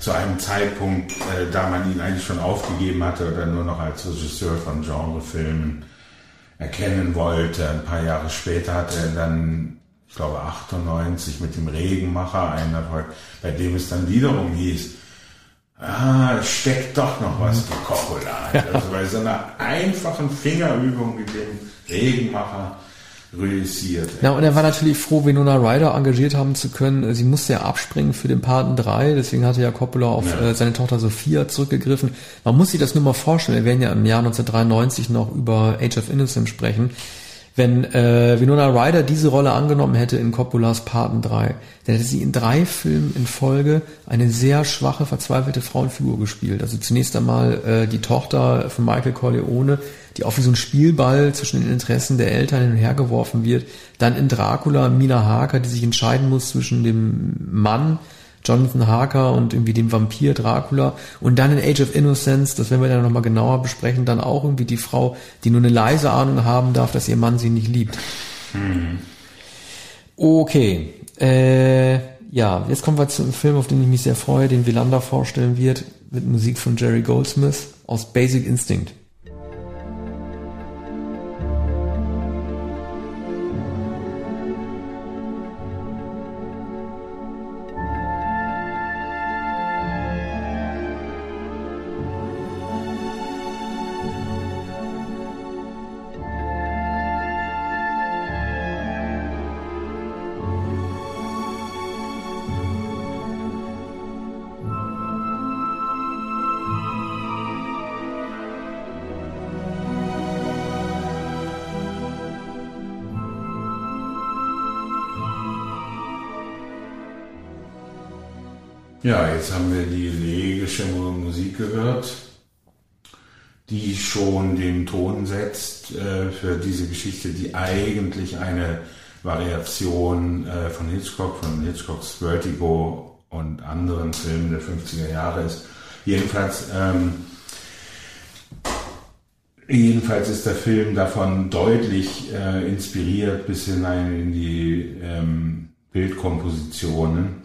Zu einem Zeitpunkt, äh, da man ihn eigentlich schon aufgegeben hatte oder nur noch als Regisseur von Genrefilmen erkennen wollte. Ein paar Jahre später hat er dann, ich glaube 98, mit dem Regenmacher einen Erfolg, bei dem es dann wiederum hieß, ah, steckt doch noch was für Coppola. Also bei so einer einfachen Fingerübung mit dem Regenmacher realisiert. Ja, und er war natürlich froh, Winona Ryder engagiert haben zu können. Sie musste ja abspringen für den Paten 3, deswegen hatte ja Coppola auf ja. äh, seine Tochter Sophia zurückgegriffen. Man muss sich das nur mal vorstellen, wir werden ja im Jahr 1993 noch über Age of Innocence sprechen. Wenn äh, Winona Ryder diese Rolle angenommen hätte in Coppolas Paten 3, dann hätte sie in drei Filmen in Folge eine sehr schwache, verzweifelte Frauenfigur gespielt. Also zunächst einmal äh, die Tochter von Michael Corleone, die auch wie so ein Spielball zwischen den Interessen der Eltern hin und her geworfen wird. Dann in Dracula Mina Harker, die sich entscheiden muss zwischen dem Mann Jonathan Harker und irgendwie dem Vampir Dracula und dann in Age of Innocence, das werden wir dann nochmal genauer besprechen, dann auch irgendwie die Frau, die nur eine leise Ahnung haben darf, dass ihr Mann sie nicht liebt. Hm. Okay, äh, ja, jetzt kommen wir zu einem Film, auf den ich mich sehr freue, den Wielander vorstellen wird, mit Musik von Jerry Goldsmith aus Basic Instinct. Ja, jetzt haben wir die elegische Musik gehört, die schon den Ton setzt äh, für diese Geschichte, die eigentlich eine Variation äh, von Hitchcock, von Hitchcocks Vertigo und anderen Filmen der 50er Jahre ist. Jedenfalls, ähm, jedenfalls ist der Film davon deutlich äh, inspiriert bis hinein in die ähm, Bildkompositionen.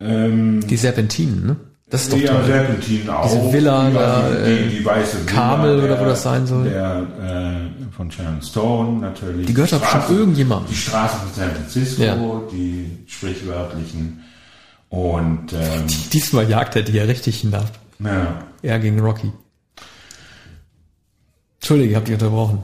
Ähm, die Serpentinen, ne? Das ist doch ja, toll. Serpentinen auch. Diese Villa, da, die, die, die weiße Villa, Kamel oder wo das sein soll. Der, äh, von Sharon Stone natürlich. Die gehört doch schon irgendjemandem. Die Straße von San Francisco, ja. die sprichwörtlichen. Und ähm, diesmal jagt er die ja richtig hinab. Ja. Er gegen Rocky. Entschuldige, ich hab dich unterbrochen.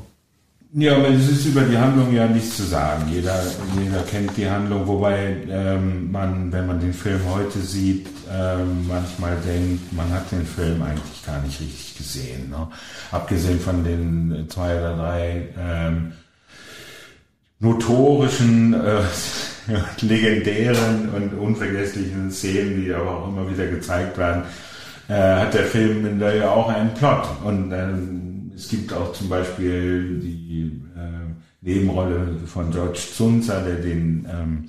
Ja, aber es ist über die Handlung ja nichts zu sagen. Jeder, jeder kennt die Handlung, wobei ähm, man, wenn man den Film heute sieht, ähm, manchmal denkt, man hat den Film eigentlich gar nicht richtig gesehen. Ne? Abgesehen von den zwei oder drei ähm, notorischen, äh, legendären und unvergesslichen Szenen, die aber auch immer wieder gezeigt werden, äh, hat der Film ja auch einen Plot. Und ähm, es gibt auch zum Beispiel die äh, Nebenrolle von George Zunzer, der den ähm,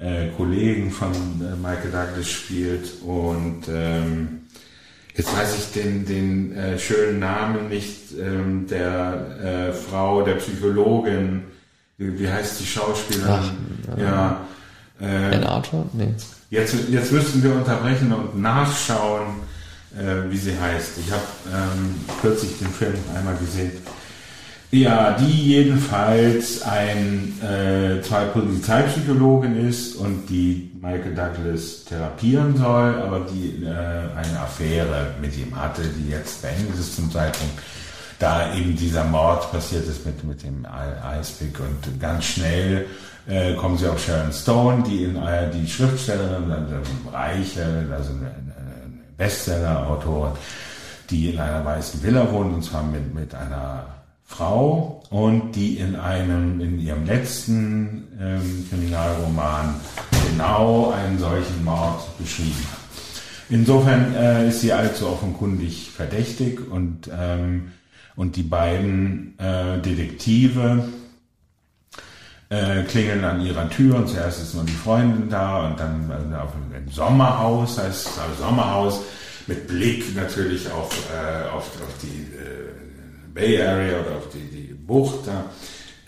äh, Kollegen von äh, Michael Douglas spielt. Und ähm, jetzt weiß ich den, den äh, schönen Namen nicht ähm, der äh, Frau, der Psychologin. Wie, wie heißt die Schauspielerin? Ach, ja. Äh, Arthur? Nee. Jetzt, jetzt müssten wir unterbrechen und nachschauen äh, wie sie heißt. Ich habe ähm, kürzlich den Film einmal gesehen. Ja, die jedenfalls ein äh, zwei Polizeipsychologin ist und die Michael Douglas therapieren soll, aber die äh, eine Affäre mit ihm hatte, die jetzt beendet ist zum Zeitpunkt, da eben dieser Mord passiert ist mit, mit dem Icepick und ganz schnell äh, kommen sie auf Sharon Stone, die in äh, die Schriftstellerin, also reiche, also eine, Bestseller-Autorin, die in einer weißen Villa wohnt, und zwar mit, mit einer Frau und die in einem, in ihrem letzten ähm, Kriminalroman genau einen solchen Mord beschrieben hat. Insofern äh, ist sie allzu offenkundig verdächtig und, ähm, und die beiden äh, Detektive äh, klingeln an ihrer Tür und zuerst ist nur die Freundin da und dann äh, auf dem Sommerhaus, heißt also Sommerhaus mit Blick natürlich auf, äh, auf, auf die äh, Bay Area oder auf die, die Bucht. Da,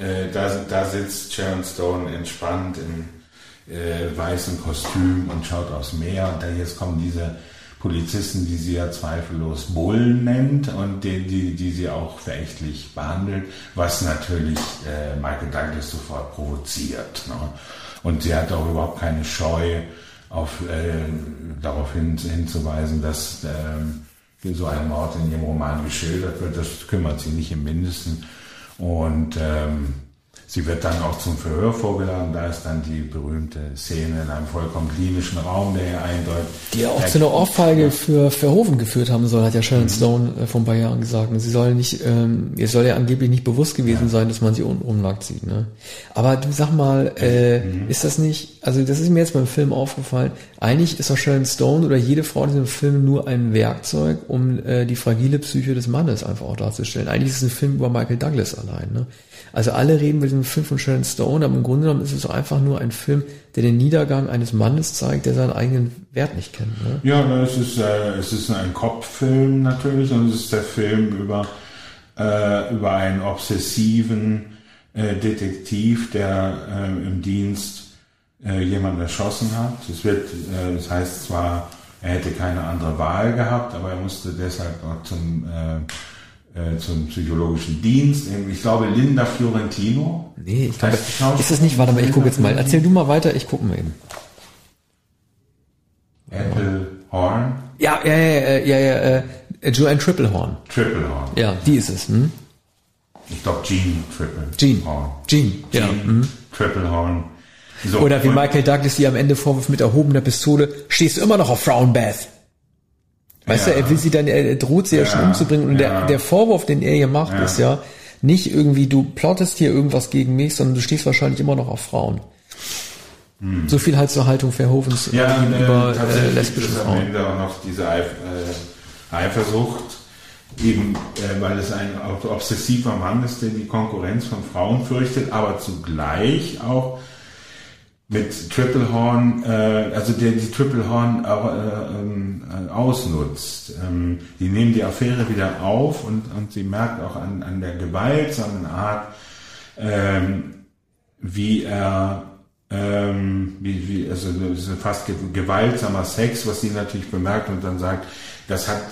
äh, da, da sitzt Sharon Stone entspannt im äh, weißen Kostüm und schaut aufs Meer und da jetzt kommen diese Polizisten, die sie ja zweifellos Bullen nennt und die, die, die sie auch verächtlich behandelt, was natürlich äh, Michael Douglas sofort provoziert. Ne? Und sie hat auch überhaupt keine Scheu, auf, äh, darauf hin, hinzuweisen, dass äh, so ein Mord in ihrem Roman geschildert wird. Das kümmert sie nicht im Mindesten. Und ähm, Sie wird dann auch zum Verhör vorgeladen. Da ist dann die berühmte Szene in einem vollkommen klinischen Raum, der ja eindeutig. Die ja auch zu einer Ohrfeige für Verhoeven geführt haben soll, hat ja Sharon mhm. Stone vor ein paar Jahren gesagt. Und sie soll nicht, ähm, ihr soll ja angeblich nicht bewusst gewesen ja. sein, dass man sie unten nackt sieht. Ne? Aber du sag mal, äh, mhm. ist das nicht, also das ist mir jetzt beim Film aufgefallen, eigentlich ist doch Sharon Stone oder jede Frau in diesem Film nur ein Werkzeug, um äh, die fragile Psyche des Mannes einfach auch darzustellen. Eigentlich ist es ein Film über Michael Douglas allein. Ne? Also alle reden mit diesem Film von Sharon Stone, aber im Grunde genommen ist es auch einfach nur ein Film, der den Niedergang eines Mannes zeigt, der seinen eigenen Wert nicht kennt. Ne? Ja, es ist, äh, es ist ein Kopffilm natürlich und es ist der Film über, äh, über einen obsessiven äh, Detektiv, der äh, im Dienst äh, jemanden erschossen hat. Es wird, äh, das heißt zwar, er hätte keine andere Wahl gehabt, aber er musste deshalb auch zum äh, äh, zum psychologischen Dienst. Ich glaube, Linda Fiorentino. Nee, ich glaube, ist es nicht, warte mal, ich gucke jetzt mal. Erzähl du mal weiter, ich gucke mal eben. Apple Horn. Ja, ja, ja, ja, ja, äh, Joanne Triplehorn. Triplehorn. Ja, die ist es. Hm? Ich glaube, Jean Triple. Jean. Horn. Jean, Jean ja. Mhm. Triplehorn. So, Oder wie Michael Douglas, die am Ende vorwirft mit erhobener Pistole, stehst du immer noch auf Frauenbath. Weißt Ja. du, er will sie dann, er droht sie ja, Ja, schon umzubringen. Und der, der Vorwurf, den er hier macht, ist ja nicht irgendwie, du plottest hier irgendwas gegen mich, sondern du stehst wahrscheinlich immer noch auf Frauen. So viel halt zur Haltung Verhovens Hm. Ja, gegenüber äh, lesbischen es am Frauen. Ende auch noch diese Eif äh, Eifersucht, eben äh, weil es ein obsessiver Mann ist, der die Konkurrenz von Frauen fürchtet, aber zugleich auch mit Triplehorn, äh, also der die Triplehorn auch, äh, ähm, äh, ausnutzt. Ähm, die nehmen die Affäre wieder auf und, und sie merkt auch an, an der gewaltsamen Art, ähm, wie er ähm, wie, wie, also fast ge- gewaltsamer Sex, was sie natürlich bemerkt und dann sagt, das hat,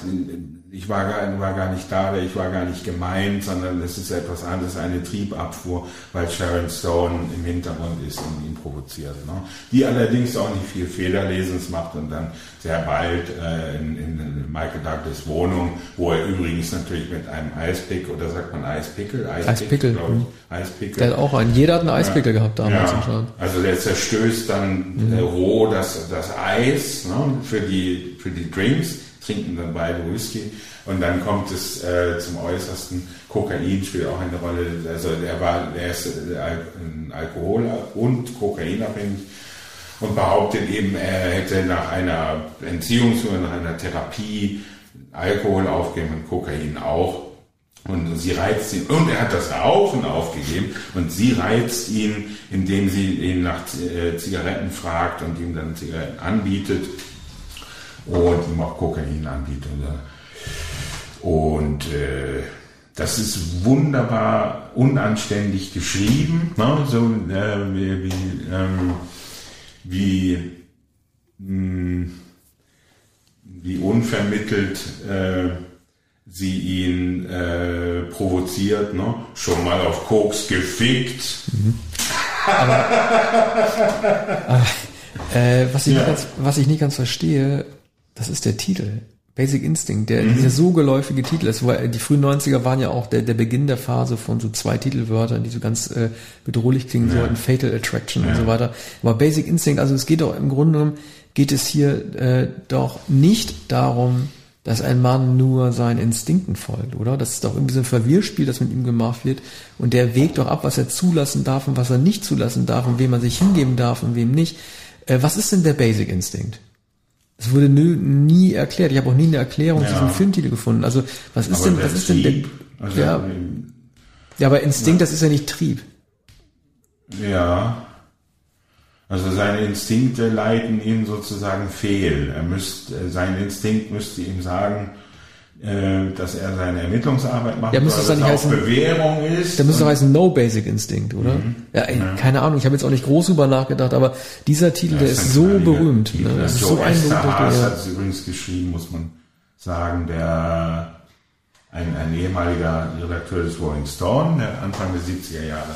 ich war gar, war gar nicht da, oder ich war gar nicht gemeint, sondern das ist etwas anderes, eine Triebabfuhr, weil Sharon Stone im Hintergrund ist und ihn provoziert. Ne? Die allerdings auch nicht viel Fehlerlesens macht und dann sehr bald äh, in, in Michael Douglas Wohnung, wo er übrigens natürlich mit einem Eispick, oder sagt man Eispickel? Eispickel, glaube ich. mhm. Eispickel. Der hat auch einen, jeder hat einen Eispickel gehabt damals Ja, anscheinend. also der zerstößt dann äh, roh das, das Eis ne, für, die, für die Drinks, trinken dann beide Whisky und dann kommt es äh, zum Äußersten. Kokain spielt auch eine Rolle. Also er war er ist ein Alkohol- und Kokainabhängig und behauptet eben, er hätte nach einer Entziehungskur, nach einer Therapie Alkohol aufgegeben und Kokain auch. Und sie reizt ihn, und er hat das Rauchen aufgegeben, und sie reizt ihn, indem sie ihn nach äh, Zigaretten fragt und ihm dann Zigaretten anbietet und ihm auch Kokain anbietet. Und äh, das ist wunderbar unanständig geschrieben, ne? so äh, wie, wie, ähm, wie, mh, wie unvermittelt äh, sie ihn äh, provoziert, ne? schon mal auf Koks gefickt. Äh, was, ich Ja. nicht ganz, was ich nicht ganz verstehe, das ist der Titel. Basic Instinct, der, dieser so geläufige Titel ist, die frühen 90er waren ja auch der, der Beginn der Phase von so zwei Titelwörtern, die so ganz äh, bedrohlich klingen sollten, Fatal Attraction und so weiter. Aber Basic Instinct, also es geht doch im Grunde genommen, geht es hier äh, doch nicht darum, dass ein Mann nur seinen Instinkten folgt, oder? Das ist doch irgendwie so ein Verwirrspiel, das mit ihm gemacht wird. Und der wägt doch ab, was er zulassen darf und was er nicht zulassen darf und wem man sich hingeben darf und wem nicht. Äh, was ist denn der Basic Instinct? Das wurde nö, nie erklärt. Ich habe auch nie eine Erklärung zu Ja. diesem Filmtitel gefunden. Also was ist Aber denn, der was ist denn der? Trieb, also, ja, ja, aber Instinkt, das ist ja nicht Trieb. Ja. Also seine Instinkte leiten ihm sozusagen fehl. Er müsste, sein Instinkt müsste ihm sagen, äh, dass er seine Ermittlungsarbeit macht, Ja, müsste es weil dann das nicht auch heißen- Bewährung ist. Da müsste doch heißen No Basic Instinct, oder? Ja, ey, keine Ahnung. Ich habe jetzt auch nicht groß drüber nachgedacht, aber dieser Titel, der Das ist ein so berühmt. Titel. Ne? Das ist Joe so ein berühmter Titel. hat es übrigens geschrieben, muss man sagen, der ein, ein ehemaliger Redakteur des Rolling Stone, der Anfang der 70er Jahre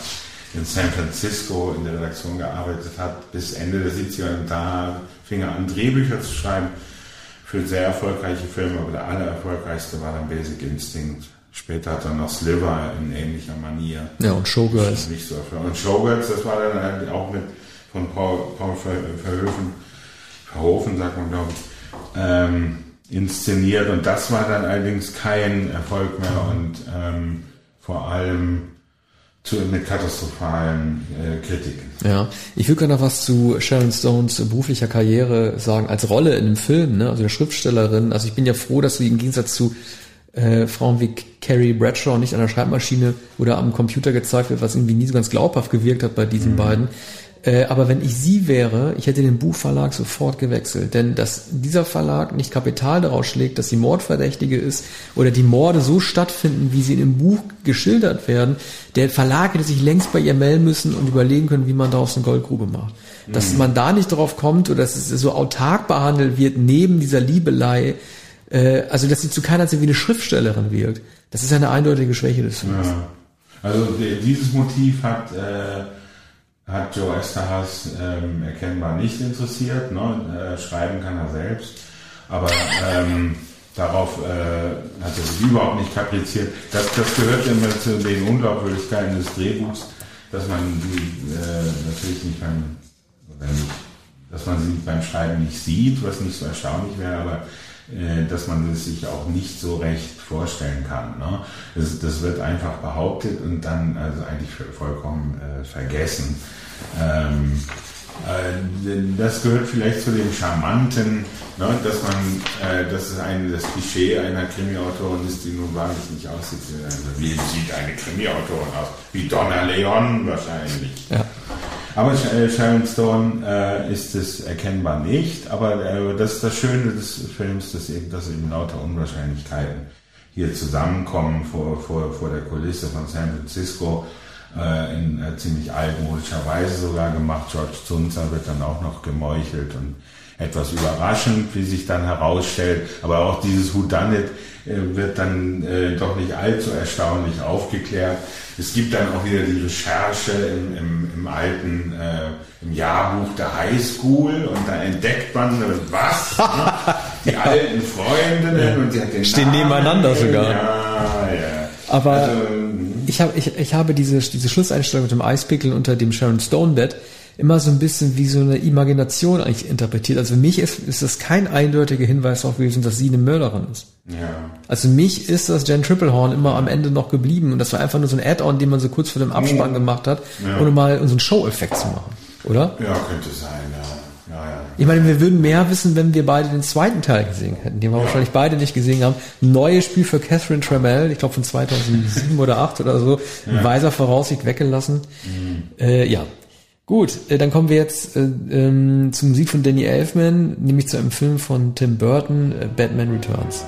in San Francisco in der Redaktion gearbeitet hat, bis Ende der 70er und da fing er an, Drehbücher zu schreiben für sehr erfolgreiche Filme, aber der allererfolgreichste war dann Basic Instinct. Später hat er noch Sliver in ähnlicher Manier. Ja, und Showgirls. Nicht so. Und Showgirls, das war dann halt auch mit von Paul, Paul Ver, Verhoeven, Verhoeven sagt man glaube ich, ähm, inszeniert und das war dann allerdings kein Erfolg mehr und ähm, vor allem zu, mit katastrophalen äh, Kritiken. Ja, ich würde gerne noch was zu Sharon Stones beruflicher Karriere sagen, als Rolle in dem Film, ne? also der Schriftstellerin. Also ich bin ja froh, dass sie im Gegensatz zu äh, Frauen wie Carrie Bradshaw nicht an der Schreibmaschine oder am Computer gezeigt wird, was irgendwie nie so ganz glaubhaft gewirkt hat bei diesen mhm. beiden. Äh, aber wenn ich sie wäre, ich hätte den Buchverlag sofort gewechselt. Denn dass dieser Verlag nicht Kapital daraus schlägt, dass sie Mordverdächtige ist oder die Morde so stattfinden, wie sie in dem Buch geschildert werden, der Verlag hätte sich längst bei ihr melden müssen und überlegen können, wie man daraus eine Goldgrube macht. Mhm. Dass man da nicht drauf kommt oder dass es so autark behandelt wird, neben dieser Liebelei, äh, also dass sie zu keiner Zeit wie eine Schriftstellerin wirkt. Das ist eine eindeutige Schwäche des Films. Ja. Also dieses Motiv hat... Äh hat Joe Esterhaas ähm, erkennbar nicht interessiert. Ne? Äh, schreiben kann er selbst, aber ähm, darauf äh, hat er sich überhaupt nicht kapriziert. Das, das gehört immer zu den Unglaubwürdigkeiten des Drehbuchs, dass man die äh, natürlich nicht beim, dass man sie beim Schreiben nicht sieht, was nicht so erstaunlich wäre, aber äh, dass man es sich auch nicht so recht vorstellen kann. Ne? Das, das, wird einfach behauptet und dann also eigentlich vollkommen äh, vergessen. Ähm, äh, das gehört vielleicht zu dem Charmanten, ne, dass man, äh, das ist ein, das Klischee einer Krimi-Autorin ist, die nun wahrlich nicht aussieht. Also, wie sieht eine Krimi-Autorin aus? Wie Donna Leon wahrscheinlich. Ja. Aber äh, Sharon Stone äh, ist es erkennbar nicht, aber äh, das ist das Schöne des Films, dass eben, dass eben lauter Unwahrscheinlichkeiten hier zusammenkommen vor, vor, vor der Kulisse von San Francisco äh, in äh, ziemlich altmodischer Weise sogar gemacht. George Zunzer wird dann auch noch gemeuchelt und etwas überraschend, wie sich dann herausstellt. Aber auch dieses Whodunit äh, wird dann äh, doch nicht allzu erstaunlich aufgeklärt. Es gibt dann auch wieder die Recherche im, im, im alten, äh, im Jahrbuch der Highschool und da entdeckt man, was? Ne? Die alten Freundinnen ja. und die hat den Stehen Namen nebeneinander sogar. Ja, ja. Aber also, ich habe ich, ich habe diese diese Schlusseinstellung mit dem Eispickel unter dem Sharon Stone Bett immer so ein bisschen wie so eine Imagination eigentlich interpretiert. Also für mich ist, ist das kein eindeutiger Hinweis darauf gewesen, dass sie eine Mörderin ist. Ja. Also mich ist das Jen Triplehorn immer am Ende noch geblieben und das war einfach nur so ein Add-on, den man so kurz vor dem Abspann ja. gemacht hat, ja. ohne mal so einen Show-Effekt zu machen, oder? Ja, könnte sein, ja. Ich meine, wir würden mehr wissen, wenn wir beide den zweiten Teil gesehen hätten, den wir ja. wahrscheinlich beide nicht gesehen haben. neues Spiel für Catherine Tremell, ich glaube von 2007 oder 8 oder so, in weiser Voraussicht weggelassen. Mhm. Äh, ja. Gut, äh, dann kommen wir jetzt äh, ähm, zum Musik von Danny Elfman, nämlich zu einem Film von Tim Burton, äh, Batman Returns.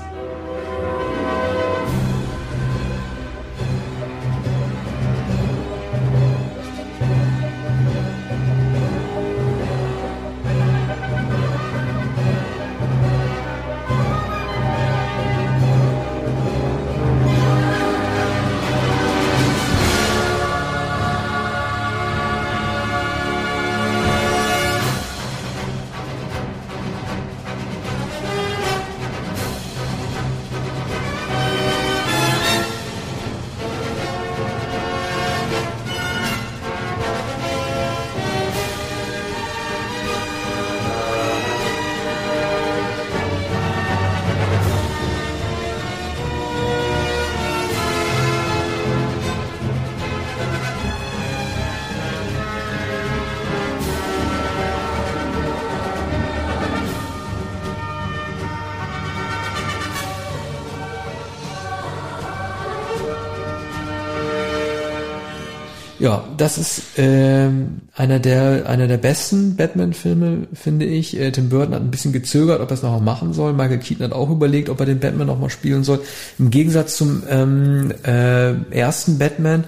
Ja, das ist ähm, einer der einer der besten Batman-Filme, finde ich. Äh, Tim Burton hat ein bisschen gezögert, ob er es noch machen soll. Michael Keaton hat auch überlegt, ob er den Batman noch mal spielen soll. Im Gegensatz zum ähm, äh, ersten Batman,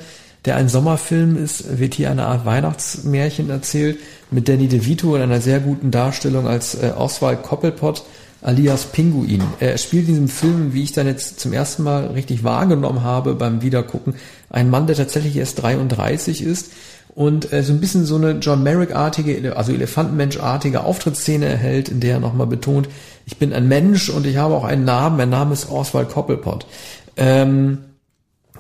der ein Sommerfilm ist, wird hier eine Art Weihnachtsmärchen erzählt mit Danny DeVito in einer sehr guten Darstellung als äh, Oswald Koppelpott alias Pinguin. Er spielt in diesem Film, wie ich dann jetzt zum ersten Mal richtig wahrgenommen habe beim Wiedergucken, ein Mann, der tatsächlich erst 33 ist und äh, so ein bisschen so eine John Merrick-artige, also Elefantenmensch-artige Auftrittsszene erhält, in der er nochmal betont, ich bin ein Mensch und ich habe auch einen Namen, mein Name ist Oswald Koppelpott. Ähm,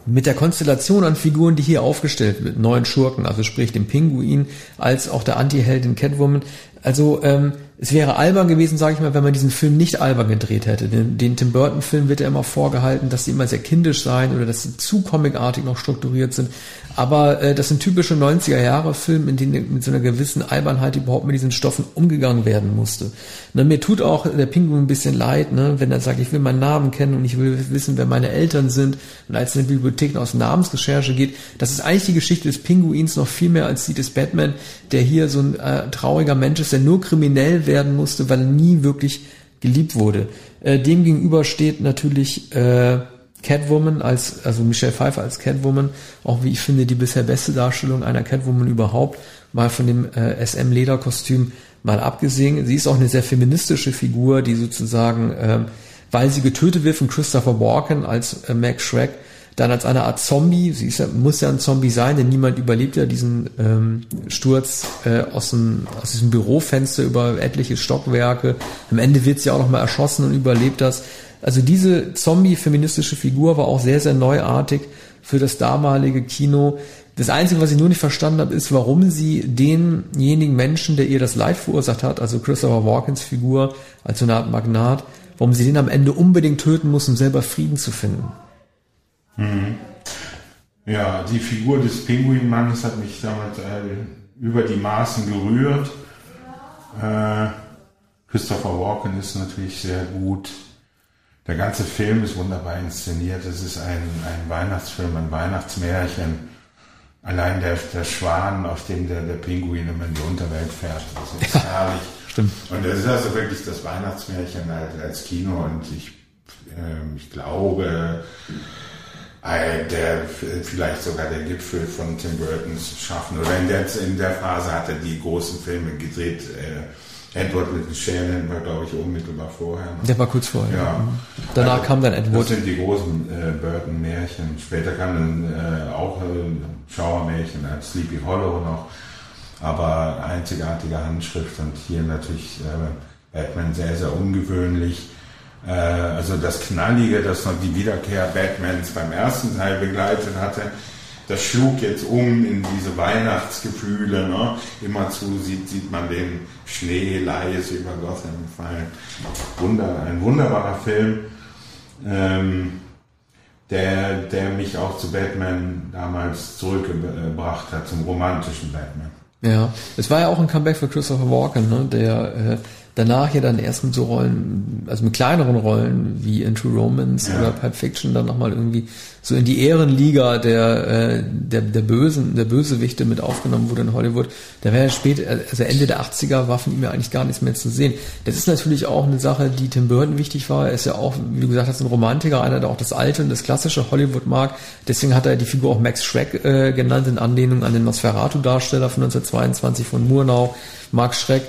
mit der Konstellation an Figuren, die hier aufgestellt wird, neun Schurken, also sprich dem Pinguin, als auch der Anti-Heldin Catwoman, also ähm, es wäre albern gewesen, sage ich mal, wenn man diesen Film nicht albern gedreht hätte. Den, den Tim Burton-Film wird ja immer vorgehalten, dass sie immer sehr kindisch seien oder dass sie zu comicartig noch strukturiert sind. Aber äh, das sind typische 90er-Jahre-Filme, in denen mit so einer gewissen Albernheit überhaupt mit diesen Stoffen umgegangen werden musste. Ne, mir tut auch der Pinguin ein bisschen leid, ne, wenn er sagt, ich will meinen Namen kennen und ich will wissen, wer meine Eltern sind. Und als eine Bibliothek aus Namensrecherche geht, das ist eigentlich die Geschichte des Pinguins noch viel mehr als die des Batman, der hier so ein äh, trauriger Mensch ist, der nur kriminell werden musste, weil er nie wirklich geliebt wurde. Äh, dem steht natürlich äh, Catwoman als, also Michelle Pfeiffer als Catwoman, auch wie ich finde, die bisher beste Darstellung einer Catwoman überhaupt, mal von dem äh, SM-Lederkostüm mal abgesehen. Sie ist auch eine sehr feministische Figur, die sozusagen, ähm, weil sie getötet wird von Christopher Walken als äh, Max Shrek, dann als eine Art Zombie, sie ist ja, muss ja ein Zombie sein, denn niemand überlebt ja diesen ähm, Sturz äh, aus, dem, aus diesem Bürofenster über etliche Stockwerke. Am Ende wird sie auch noch mal erschossen und überlebt das. Also diese Zombie-feministische Figur war auch sehr, sehr neuartig für das damalige Kino. Das Einzige, was ich nur nicht verstanden habe, ist, warum sie denjenigen Menschen, der ihr das Leid verursacht hat, also Christopher Walkens Figur als so eine Art Magnat, warum sie den am Ende unbedingt töten muss, um selber Frieden zu finden. Mhm. Ja, die Figur des Pinguinmannes hat mich damals äh, über die Maßen gerührt. Äh, Christopher Walken ist natürlich sehr gut der ganze Film ist wunderbar inszeniert. Es ist ein, ein Weihnachtsfilm, ein Weihnachtsmärchen. Allein der, der Schwan, auf dem der, der Pinguin immer in die Unterwelt fährt, das ist ja, herrlich. Stimmt. Und das ist also wirklich das Weihnachtsmärchen als, als Kino und ich, äh, ich glaube, der vielleicht sogar der Gipfel von Tim Burtons schaffen. Oder in der, in der Phase hat er die großen Filme gedreht. Äh, Edward mit Shannon war, glaube ich, unmittelbar vorher. Der war kurz vorher. Ja. Danach also, kam dann Edward. Das sind die großen äh, Burton-Märchen. Später kam dann äh, auch äh, Schauermärchen als Sleepy Hollow noch. Aber einzigartige Handschrift und hier natürlich äh, Batman sehr, sehr ungewöhnlich. Äh, also das Knallige, das noch die Wiederkehr Batmans beim ersten Teil begleitet hatte, das schlug jetzt um in diese Weihnachtsgefühle. Ne? Immerzu sieht, sieht man den Schnee leise über Gotham fallen. Wunder, ein wunderbarer Film, ähm, der, der mich auch zu Batman damals zurückgebracht hat, zum romantischen Batman. Ja, es war ja auch ein Comeback für Christopher Walken, ne? der äh, danach ja dann erst mit so Rollen, also mit kleineren Rollen wie In True Romance ja. oder Pulp Fiction dann nochmal irgendwie so in die Ehrenliga der, äh, der, der Bösen, der Bösewichte mit aufgenommen wurde in Hollywood. Da wäre ja später, also Ende der 80er war von ihm ja eigentlich gar nichts mehr zu sehen. Das ist natürlich auch eine Sache, die Tim Burton wichtig war. Er ist ja auch, wie du gesagt hast, ein Romantiker, einer, der auch das alte und das klassische Hollywood mag. Deswegen hat er die Figur auch Max Schreck äh, genannt, in Anlehnung an den Nosferatu-Darsteller von 1922 von Murnau, Mark Schreck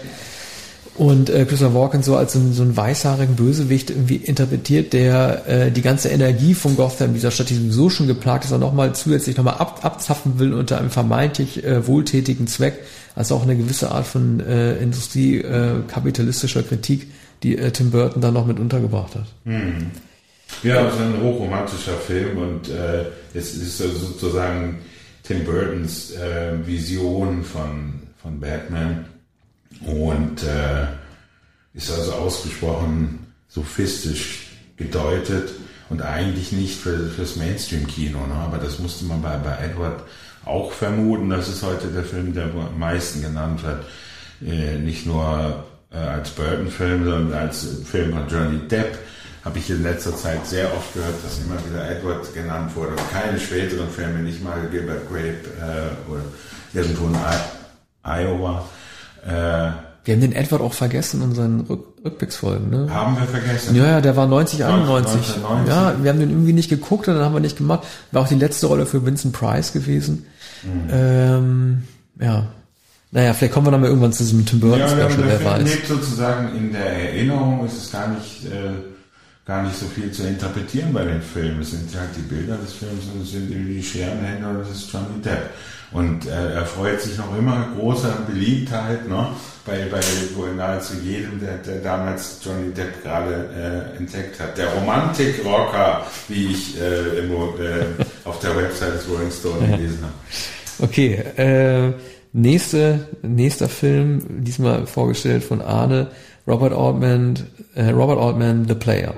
und äh, Christopher Walken so als so, so einen weißhaarigen Bösewicht irgendwie interpretiert, der äh, die ganze Energie von Gotham, dieser Stadt, die sowieso schon geplagt ist, auch nochmal zusätzlich nochmal ab, abzapfen will unter einem vermeintlich äh, wohltätigen Zweck, also auch eine gewisse Art von äh, Industrie äh, Kritik, die äh, Tim Burton da noch mit untergebracht hat. Hm. Ja, es ist ein hochromantischer Film und äh, es ist sozusagen Tim Burtons äh, Vision von, von Batman und äh, ist also ausgesprochen sophistisch gedeutet und eigentlich nicht für, fürs Mainstream-Kino. Ne? Aber das musste man bei, bei Edward auch vermuten. Das ist heute der Film, der am meisten genannt wird. Äh, nicht nur äh, als Burton-Film, sondern als Film von Johnny Depp habe ich in letzter Zeit sehr oft gehört, dass immer wieder Edward genannt wurde. Keine späteren Filme, nicht mal Gilbert Grape äh, oder irgendwo in I Iowa. Äh, wir haben den Edward auch vergessen in unseren Rück Rückblicksfolgen, ne? Haben wir vergessen? Ja, ja, der war 90, 91. 1990. Ja, wir haben den irgendwie nicht geguckt und dann haben wir nicht gemacht. War auch die letzte Rolle für Vincent Price gewesen. Mhm. Ähm, ja. Naja, vielleicht kommen wir dann mal irgendwann zu diesem Tim Burton ja, Special, wer weiß. Lebt sozusagen in der Erinnerung, ist es gar nicht, äh, gar nicht so viel zu interpretieren bei den Filmen. Es sind halt die Bilder des Films und es sind die Scherenhände und es ist Johnny Depp. Und äh, er freut sich noch immer großer Beliebtheit, ne? bei, bei wohl nahezu jedem, der, der damals Johnny Depp gerade äh, entdeckt hat. Der Romantik-Rocker, wie ich äh, im, äh, auf der Website des Rolling Stone gelesen habe. Okay, äh, Nächste, nächster Film, diesmal vorgestellt von Arne, Robert Altman, äh, Robert Altman, The Player.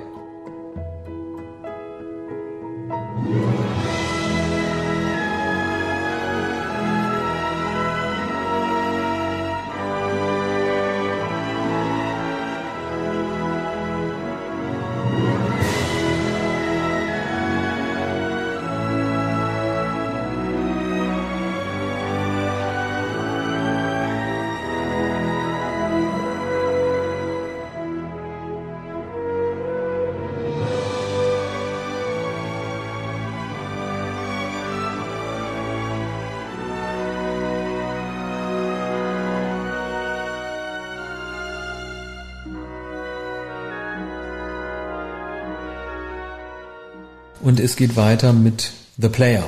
Und es geht weiter mit The Player.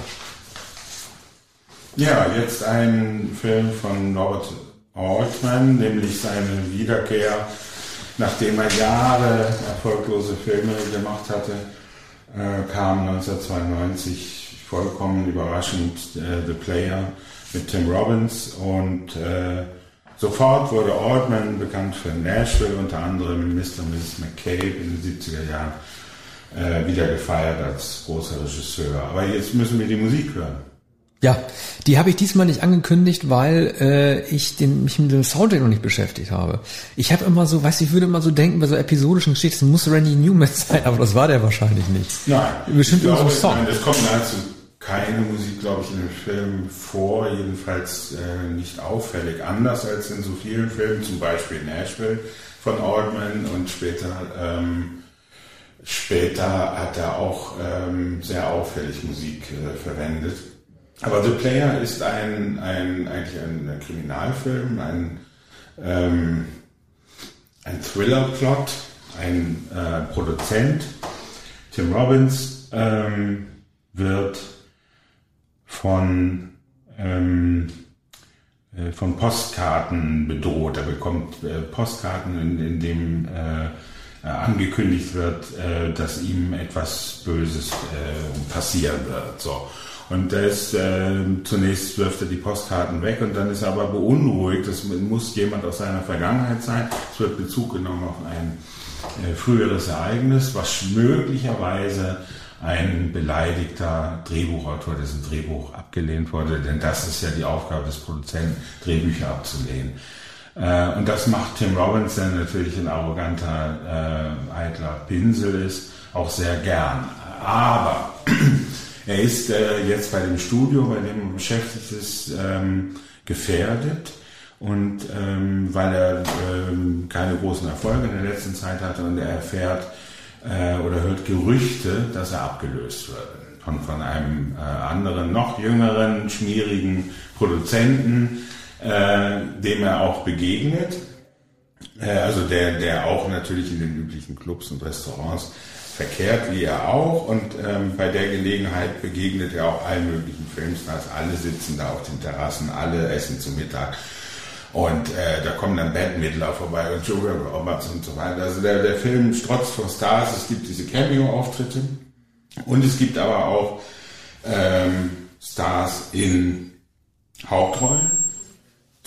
Ja, jetzt ein Film von Norbert Altman, nämlich seine Wiederkehr, nachdem er Jahre erfolglose Filme gemacht hatte, äh, kam 1992 vollkommen überraschend äh, The Player mit Tim Robbins und äh, sofort wurde Altman bekannt für Nashville, unter anderem Mr. und Mrs. McCabe in den 70er Jahren äh, wieder gefeiert als großer Regisseur. Aber jetzt müssen wir die Musik hören. Ja, die habe ich diesmal nicht angekündigt, weil äh, ich den, mich mit dem Soundtrack noch nicht beschäftigt habe. Ich habe immer so, weißt du, ich würde immer so denken, bei so episodischen Geschichten muss Randy Newman sein, aber das war der wahrscheinlich nicht. Nein. Bestimmt ich glaube, so Song. Nein, es kommt nahezu keine Musik, glaube ich, in dem Film vor, jedenfalls äh, nicht auffällig. Anders als in so vielen Filmen, zum Beispiel Nashville von Altman und später ähm, Später hat er auch ähm, sehr auffällig Musik äh, verwendet. Aber The Player ist ein, ein eigentlich ein, ein Kriminalfilm, ein, ähm, ein Thriller-Plot, ein äh, Produzent, Tim Robbins, ähm, wird von, ähm, äh, von Postkarten bedroht. Er bekommt äh, Postkarten, in, in dem äh, angekündigt wird, äh, dass ihm etwas Böses äh, passieren wird. So. Und das, äh, zunächst wirft er die Postkarten weg und dann ist er aber beunruhigt. Das muss jemand aus seiner Vergangenheit sein. Es wird Bezug genommen auf ein äh, früheres Ereignis, was möglicherweise ein beleidigter Drehbuchautor, dessen Drehbuch abgelehnt wurde, denn das ist ja die Aufgabe des Produzenten, Drehbücher abzulehnen. Äh, und das macht Tim Robbins, der natürlich ein arroganter, äh, eitler Pinsel ist, auch sehr gern. Aber er ist äh, jetzt bei dem Studio, bei dem er beschäftigt ist, ähm, gefährdet. Und ähm, weil er ähm, keine großen Erfolge in der letzten Zeit hatte und er erfährt äh, oder hört Gerüchte, dass er abgelöst wird von, von einem äh, anderen, noch jüngeren, schmierigen Produzenten, äh, dem er auch begegnet. Äh, also der, der auch natürlich in den üblichen Clubs und Restaurants verkehrt, wie er auch. Und ähm, bei der Gelegenheit begegnet er auch allen möglichen Filmstars. Alle sitzen da auf den Terrassen, alle essen zu Mittag. Und äh, da kommen dann Bad Midler vorbei und Joe Roberts und so weiter. Also der, der Film strotzt vor Stars. Es gibt diese Cameo-Auftritte. Und es gibt aber auch ähm, Stars in Hauptrollen.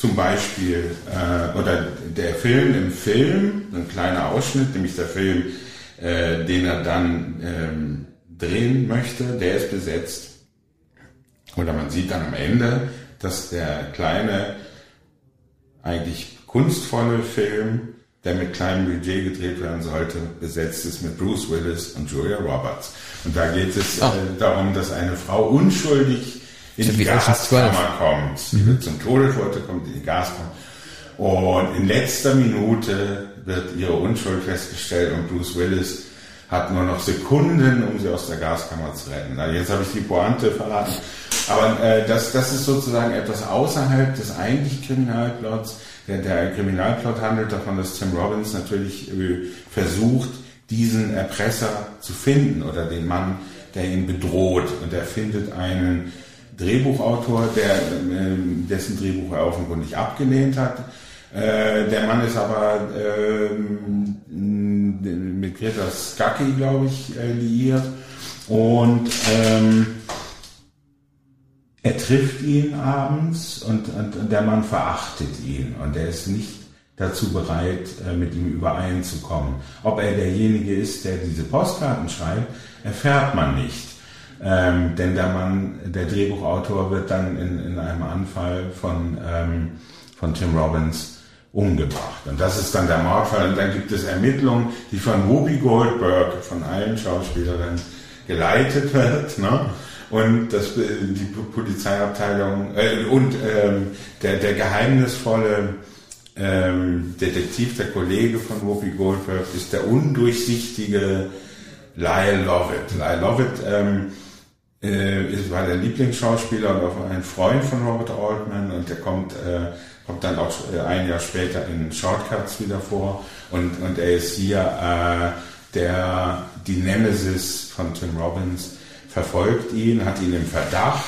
Zum Beispiel, äh, oder der Film im Film, ein kleiner Ausschnitt, nämlich der Film, äh, den er dann ähm, drehen möchte, der ist besetzt. Oder man sieht dann am Ende, dass der kleine, eigentlich kunstvolle Film, der mit kleinem Budget gedreht werden sollte, besetzt ist mit Bruce Willis und Julia Roberts. Und da geht es äh, darum, dass eine Frau unschuldig in die Gaskammer kommt. Mhm. wird zum Tode verurteilt, kommt in die Gaskammer. Und in letzter Minute wird ihre Unschuld festgestellt und Bruce Willis hat nur noch Sekunden, um sie aus der Gaskammer zu retten. Na, jetzt habe ich die Pointe verraten. Aber äh, das, das ist sozusagen etwas außerhalb des eigentlichen Kriminalplots. Der, der Kriminalplot handelt davon, dass Tim Robbins natürlich äh, versucht, diesen Erpresser zu finden oder den Mann, der ihn bedroht. Und er findet einen Drehbuchautor, der, äh, dessen Drehbuch er offenkundig abgelehnt hat. Äh, der Mann ist aber ähm, mit Greta Skaki, glaube ich, äh, liiert. Und ähm, er trifft ihn abends und der Mann verachtet ihn und er ist nicht dazu bereit, äh, mit ihm übereinzukommen. Ob er derjenige ist, der diese Postkarten schreibt, erfährt man nicht. Ähm, denn der Mann, der Drehbuchautor, wird dann in, in einem Anfall von, ähm, von Tim Robbins umgebracht. Und das ist dann der Mordfall. Und dann gibt es Ermittlungen, die von Whoopi Goldberg, von allen Schauspielerinnen, geleitet wird. Ne? Und das, äh, die Polizeiabteilung äh, und ähm, der, der geheimnisvolle ähm, Detektiv, der Kollege von Whoopi Goldberg, ist der undurchsichtige Lyle Lovett. Lyle Lovett ähm, äh, war der Lieblingsschauspieler und auch ein Freund von Robert Altman und der kommt, äh, kommt dann auch äh, ein Jahr später in Shortcuts wieder vor und, und er ist hier äh, der, die Nemesis von Tim Robbins, verfolgt ihn, hat ihn im Verdacht,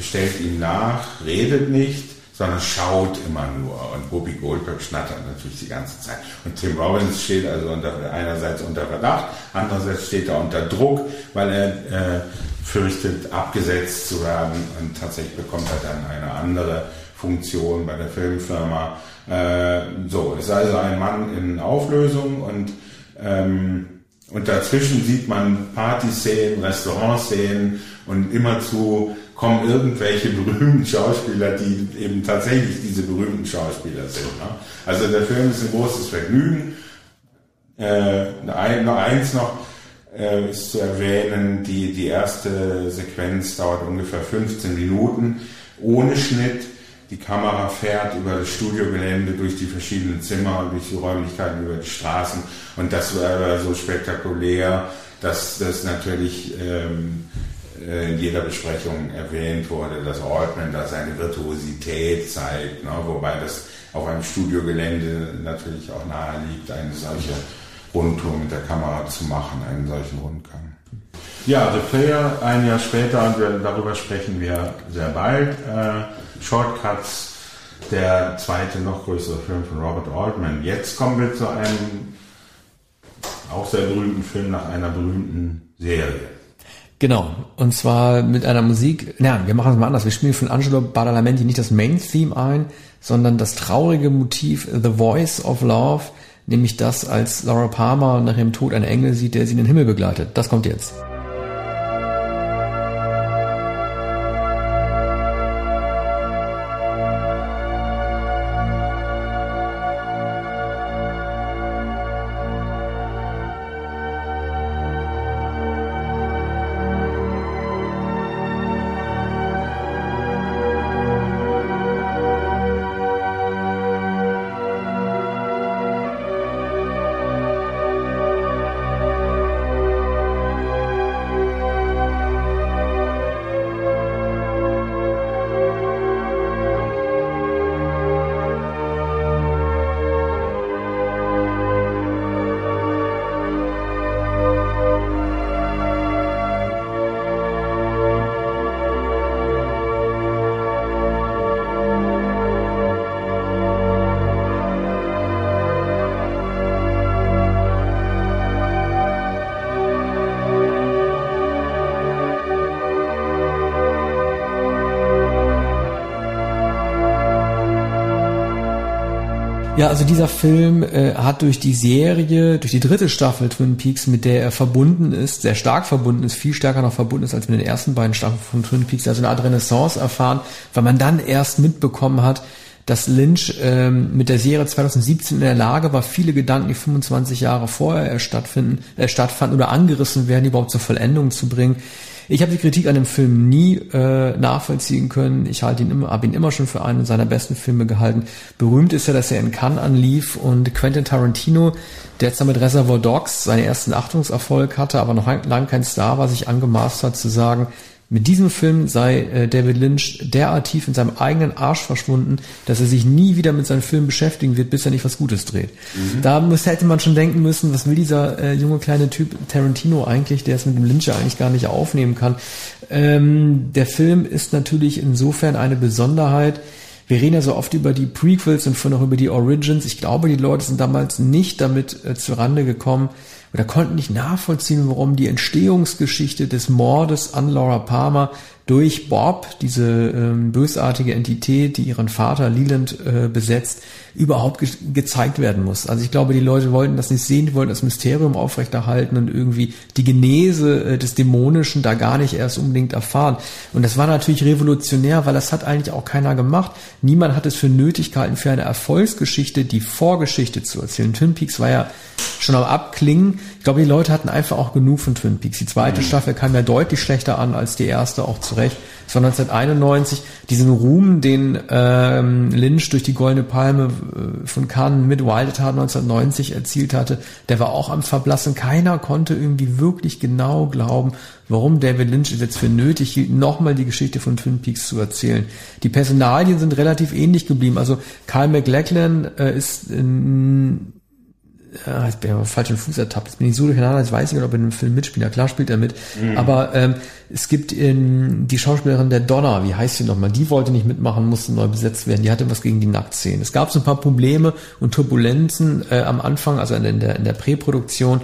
stellt ihm nach, redet nicht, sondern schaut immer nur. Und Bobby Goldberg schnattert natürlich die ganze Zeit. Und Tim Robbins steht also unter, einerseits unter Verdacht, andererseits steht er unter Druck, weil er äh, fürchtet, abgesetzt zu werden. Und tatsächlich bekommt er dann eine andere Funktion bei der Filmfirma. Äh, so, ist also ein Mann in Auflösung und ähm, und dazwischen sieht man Partyszenen, Restaurantszenen und immerzu kommen irgendwelche berühmten Schauspieler, die eben tatsächlich diese berühmten Schauspieler sind. Ne? Also der Film ist ein großes Vergnügen. Äh, ein, eins noch äh, ist zu erwähnen, die, die erste Sequenz dauert ungefähr 15 Minuten ohne Schnitt. Die Kamera fährt über das Studiogelände durch die verschiedenen Zimmer, durch die Räumlichkeiten, über die Straßen. Und das war so spektakulär, dass das natürlich ähm, äh, in jeder Besprechung erwähnt wurde, dass Altman da seine Virtuosität zeigt, ne? wobei das auf einem Studiogelände natürlich auch nahe liegt, eine solche Rundtour mit der Kamera zu machen, einen solchen Rundgang. Ja, The Player ein Jahr später, und wir, darüber sprechen wir sehr bald. Äh, Shortcuts, der zweite noch größere Film von Robert Altman. Jetzt kommen wir zu einem auch sehr berühmten Film nach einer berühmten Serie. Genau, und zwar mit einer Musik, na, wir machen es mal anders, wir spielen von Angelo Badalamenti nicht das Main-Theme ein, sondern das traurige Motiv The Voice of Love, nämlich das, als Laura Palmer nach ihrem Tod einen Engel sieht, der sie in den Himmel begleitet. Das kommt jetzt. Ja, also dieser Film äh, hat durch die Serie, durch die dritte Staffel Twin Peaks, mit der er verbunden ist, sehr stark verbunden ist, viel stärker noch verbunden ist als mit den ersten beiden Staffeln von Twin Peaks, also eine Art Renaissance erfahren, weil man dann erst mitbekommen hat, dass Lynch ähm, mit der Serie 2017 in der Lage war, viele Gedanken, die 25 Jahre vorher stattfinden, äh, stattfanden oder angerissen werden, überhaupt zur Vollendung zu bringen. Ich habe die Kritik an dem Film nie äh, nachvollziehen können. Ich halte ihn immer, habe ihn immer schon für einen seiner besten Filme gehalten. Berühmt ist ja, dass er in Cannes anlief und Quentin Tarantino, der jetzt damit Reservoir Dogs seinen ersten Achtungserfolg hatte, aber noch lange kein Star war, sich angemaßt hat zu sagen, mit diesem Film sei äh, David Lynch derart tief in seinem eigenen Arsch verschwunden, dass er sich nie wieder mit seinem Film beschäftigen wird, bis er nicht was Gutes dreht. Mhm. Da muss, hätte man schon denken müssen, was will dieser äh, junge kleine Typ Tarantino eigentlich, der es mit dem Lynch eigentlich gar nicht aufnehmen kann. Ähm, der Film ist natürlich insofern eine Besonderheit, wir reden ja so oft über die Prequels und vorhin auch über die Origins. Ich glaube, die Leute sind damals nicht damit äh, zurande gekommen, oder konnten nicht nachvollziehen, warum die Entstehungsgeschichte des Mordes an Laura Palmer durch Bob, diese ähm, bösartige Entität, die ihren Vater Leland äh, besetzt, überhaupt ge gezeigt werden muss. Also ich glaube, die Leute wollten das nicht sehen, die wollten das Mysterium aufrechterhalten und irgendwie die Genese äh, des Dämonischen da gar nicht erst unbedingt erfahren. Und das war natürlich revolutionär, weil das hat eigentlich auch keiner gemacht. Niemand hat es für nötig gehalten, für eine Erfolgsgeschichte die Vorgeschichte zu erzählen. Twin Peaks war ja schon am Abklingen. Ich glaube, die Leute hatten einfach auch genug von Twin Peaks. Die zweite mhm. Staffel kam ja deutlich schlechter an als die erste, auch zu Recht. Es war 1991 diesen Ruhm, den ähm, Lynch durch die Goldene Palme äh, von Cannes mit Wild Heart 1990 erzielt hatte, der war auch am Verblassen. Keiner konnte irgendwie wirklich genau glauben, warum David Lynch es jetzt für nötig hielt, nochmal die Geschichte von Twin Peaks zu erzählen. Die Personalien sind relativ ähnlich geblieben. Also Kyle MacLachlan äh, ist in ja, jetzt bin ich auf falschen Fuß ertappt. Jetzt bin ich so durcheinander, ich weiß nicht, ob er in dem Film mitspielt. Ja, klar spielt er mit. Mhm. Aber ähm, es gibt in, die Schauspielerin der Donna, wie heißt sie nochmal? Die wollte nicht mitmachen, musste neu besetzt werden. Die hatte was gegen die Nacktszenen. Es gab so ein paar Probleme und Turbulenzen äh, am Anfang, also in der, in der Präproduktion.